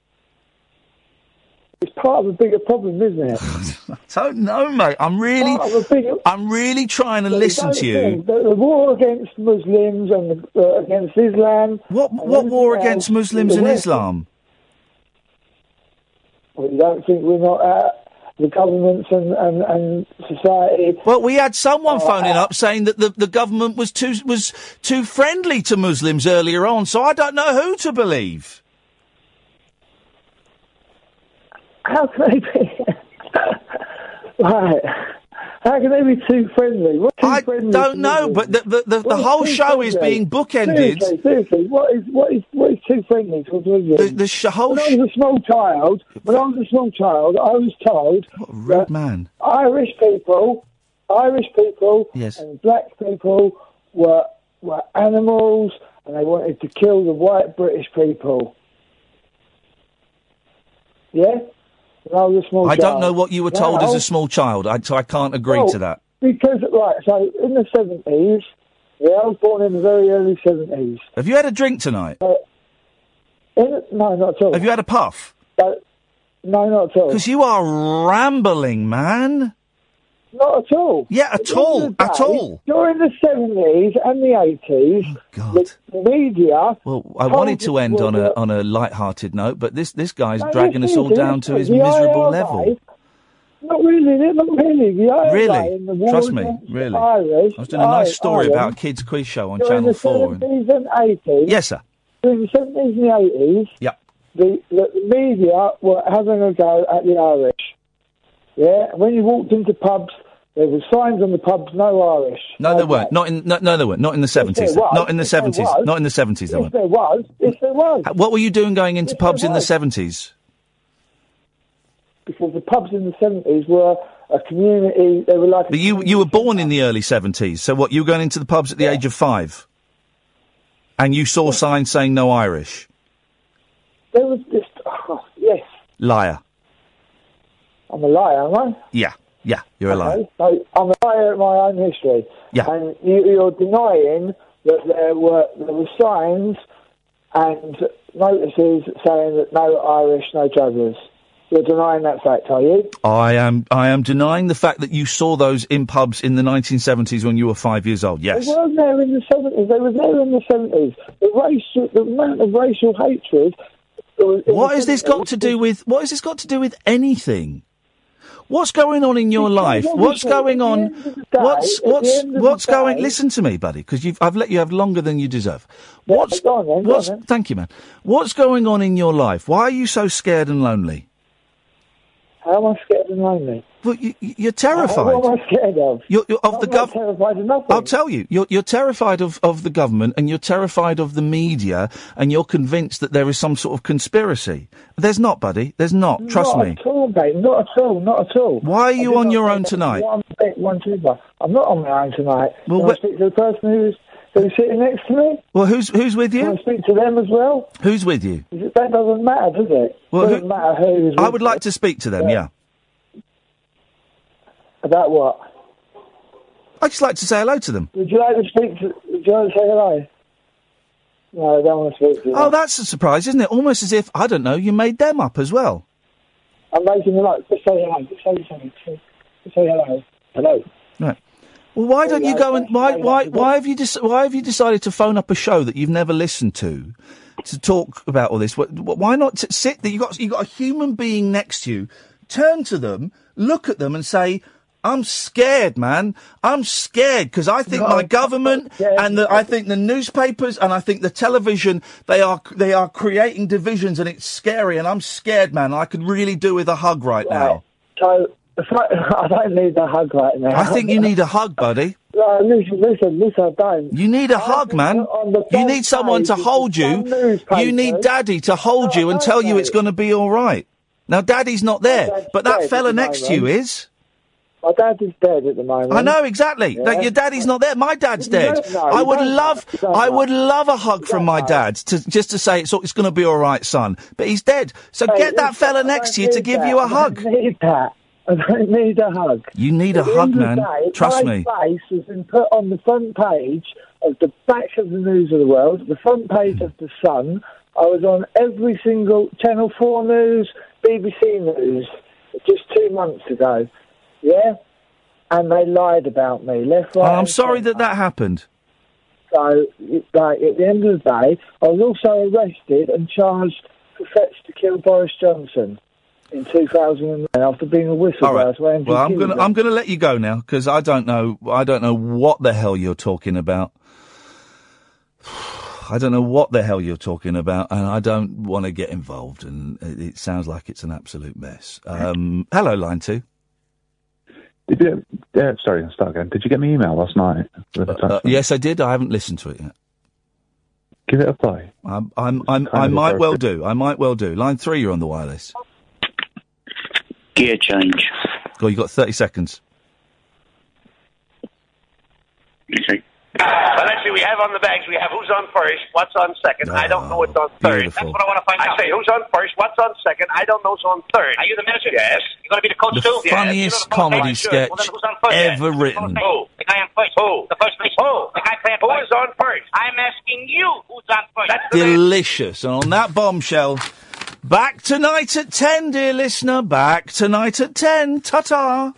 It's part of a bigger problem, isn't it? I don't know, mate. I'm really, bigger. I'm really trying to But listen to you. that The war against Muslims and the, uh, against Islam. What what war against Muslims and Islam? Well, you don't think we're not uh, the governments and, and, and society? Well, we had someone phoning uh, up saying that the, the government was too was too friendly to Muslims earlier on, so I don't know who to believe. How can they be? right. How can they be too friendly? What too I friendly don't know, but the the, the, the whole show is being bookended. Seriously, seriously, what is what is what is too friendly to? The, the sh- whole when I was a small child, when I was a small child, I was told what a rude man. Irish people, Irish people, Yes. and black people were were animals, and they wanted to kill the white British people. Yeah, when I was a small I child. don't know what you were told as a small child, I, so I can't agree Well, to that. Because right, so in the seventies, yeah, I was born in the very early seventies. Have you had a drink tonight? Uh, in, no, not at all. Have you had a puff? But, no, not at all. Because you are rambling, man. Not at all. Yeah, at the all, the at all. During the seventies and the eighties, oh, the media. Well, I wanted to end on a on a light-hearted note, but this this guy's dragging us all down to his miserable IRA level. Not really, not really. The Really? the Trust me, really. Irish, I was doing a nice story Ireland, about a kids' quiz show on Channel the Four. and- seventies and eighties. Yes, sir. During the seventies and the eighties. Yep. the, the media were having a go at the Irish. Yeah, when you walked into pubs, there were signs on the pubs, no Irish. No, there weren't. Not in no, no, there weren't. Not in the seventies. Not in the seventies. Not in the seventies. There If there was, if there was, What were you doing going into there pubs in the seventies? because the pubs in the seventies were a community. They were like. But you you were born in the early seventies. So what? You were going into the pubs at the age of five, and you saw signs saying no Irish. There was just oh, yes, Liar. I'm a liar, am I? Yeah. Yeah. You're a liar. So I'm a liar at my own history. Yeah. And you, you're denying that there were there were signs and notices saying that no Irish, no jugglers. You're denying that fact, are you? I am. I am denying the fact that you saw those in pubs in the 1970s when you were five years old. Yes. They weren't there in the 70s. They were there in the 70s. The, racial, the amount of racial hatred. What has this got to do with? What has this got to do with anything? What's going on in your life? What's going on? end of the day- What's what's what's going? Listen to me, buddy, because you've I've let you have longer than you deserve. What's what's thank you, man. What's going on in your life? Why are you so scared and lonely? How am I scared and lonely? Well, you, you're terrified. What am I scared of? You're, you're of the I'm not gov- terrified of nothing. I'll tell you, you're, you're terrified of, of the government and you're terrified of the media and you're convinced that there is some sort of conspiracy. There's not, buddy. There's not. Trust not me. at all, mate. Not at all. Not at all. Why are you on your own tonight? One one tuber. I'm not on my own tonight. Well, Can I speak to the person who's who's sitting next to me? Well, who's who's with Can you? I speak to them as well? Who's with you? That doesn't matter, does it? Well, doesn't who- matter who's. I would me. like to speak to them, yeah. About what? I'd just like to say hello to them. Would you like to speak to? Would you like to say hello? No, I don't want to speak to them. Oh, that's a surprise, isn't it? Almost as if, I don't know, you made them up as well. I'm making them up. Just say hello. Just say something. Just say hello. Hello. Right. Well, why don't you go and why why why have you dec- why have you decided to phone up a show that you've never listened to to talk about all this? Wh- wh- Why not sit there? You got you got a human being next to you. Turn to them, look at them, and say. I'm scared, man. I'm scared because I think my government and the, I think the newspapers and I think the television they are they are creating divisions and it's scary and I'm scared, man. I could really do with a hug right now. So I, I don't need a hug right now. I think you need a hug, buddy. No, listen, listen, listen, I don't. You need a hug, man. You need someone to hold you. You need daddy to hold you and tell you it's going to be all right. Now, daddy's not there, but that fella next to you is. My dad is dead at the moment. I know exactly. Yeah. Like, your daddy's not there. My dad's dead. don't. I would love, I would love a hug from my dad to just to say it's it's going to be all right, son. But he's dead. So Hey, get that fella next to you to give that. you a hug. don't need that. I don't need a hug. You need a At the hug, end of the man. day, Trust my me. face has been put on the front page of the back of the News of the World, the front page of the Sun. I was on every single Channel Four News, BBC News, just two months ago. Yeah, and they lied about me left, right. Oh, I'm sorry that that happened. so, like, at the end of the day, I was also arrested and charged for threats to kill Boris Johnson in 2009 after being a whistleblower. All right. So I Well, I'm gonna. I'm gonna let you go now because I don't know I don't know what the hell you're talking about. I don't know what the hell you're talking about, and I don't want to get involved. And it, it sounds like it's an absolute mess. Um, hello, line two. Did you? Yeah, sorry, I'll start again. Did you get my email last night? With Uh, yes, I did. I haven't listened to it yet. Give it a play. I'm, I'm, I'm, I might well do. I might well do. Line three, you're on the wireless. Gear change. Go, you got 30 seconds. Well, actually, we have on the bags, we have who's on first, what's on second. I don't know what's on third. beautiful. That's what I want to find out. I say who's on first, what's on second. I don't know who's on third. Are you the manager? Yes. You're going to be the coach The too? funniest comedy sketch ever written. Who? The guy on first. Who? The first base. Who? The guy playing Who is on first? I'm asking you who's on first. That's. Delicious. And on that bombshell, back tonight at 10, dear listener. Back tonight at 10. Ta ta.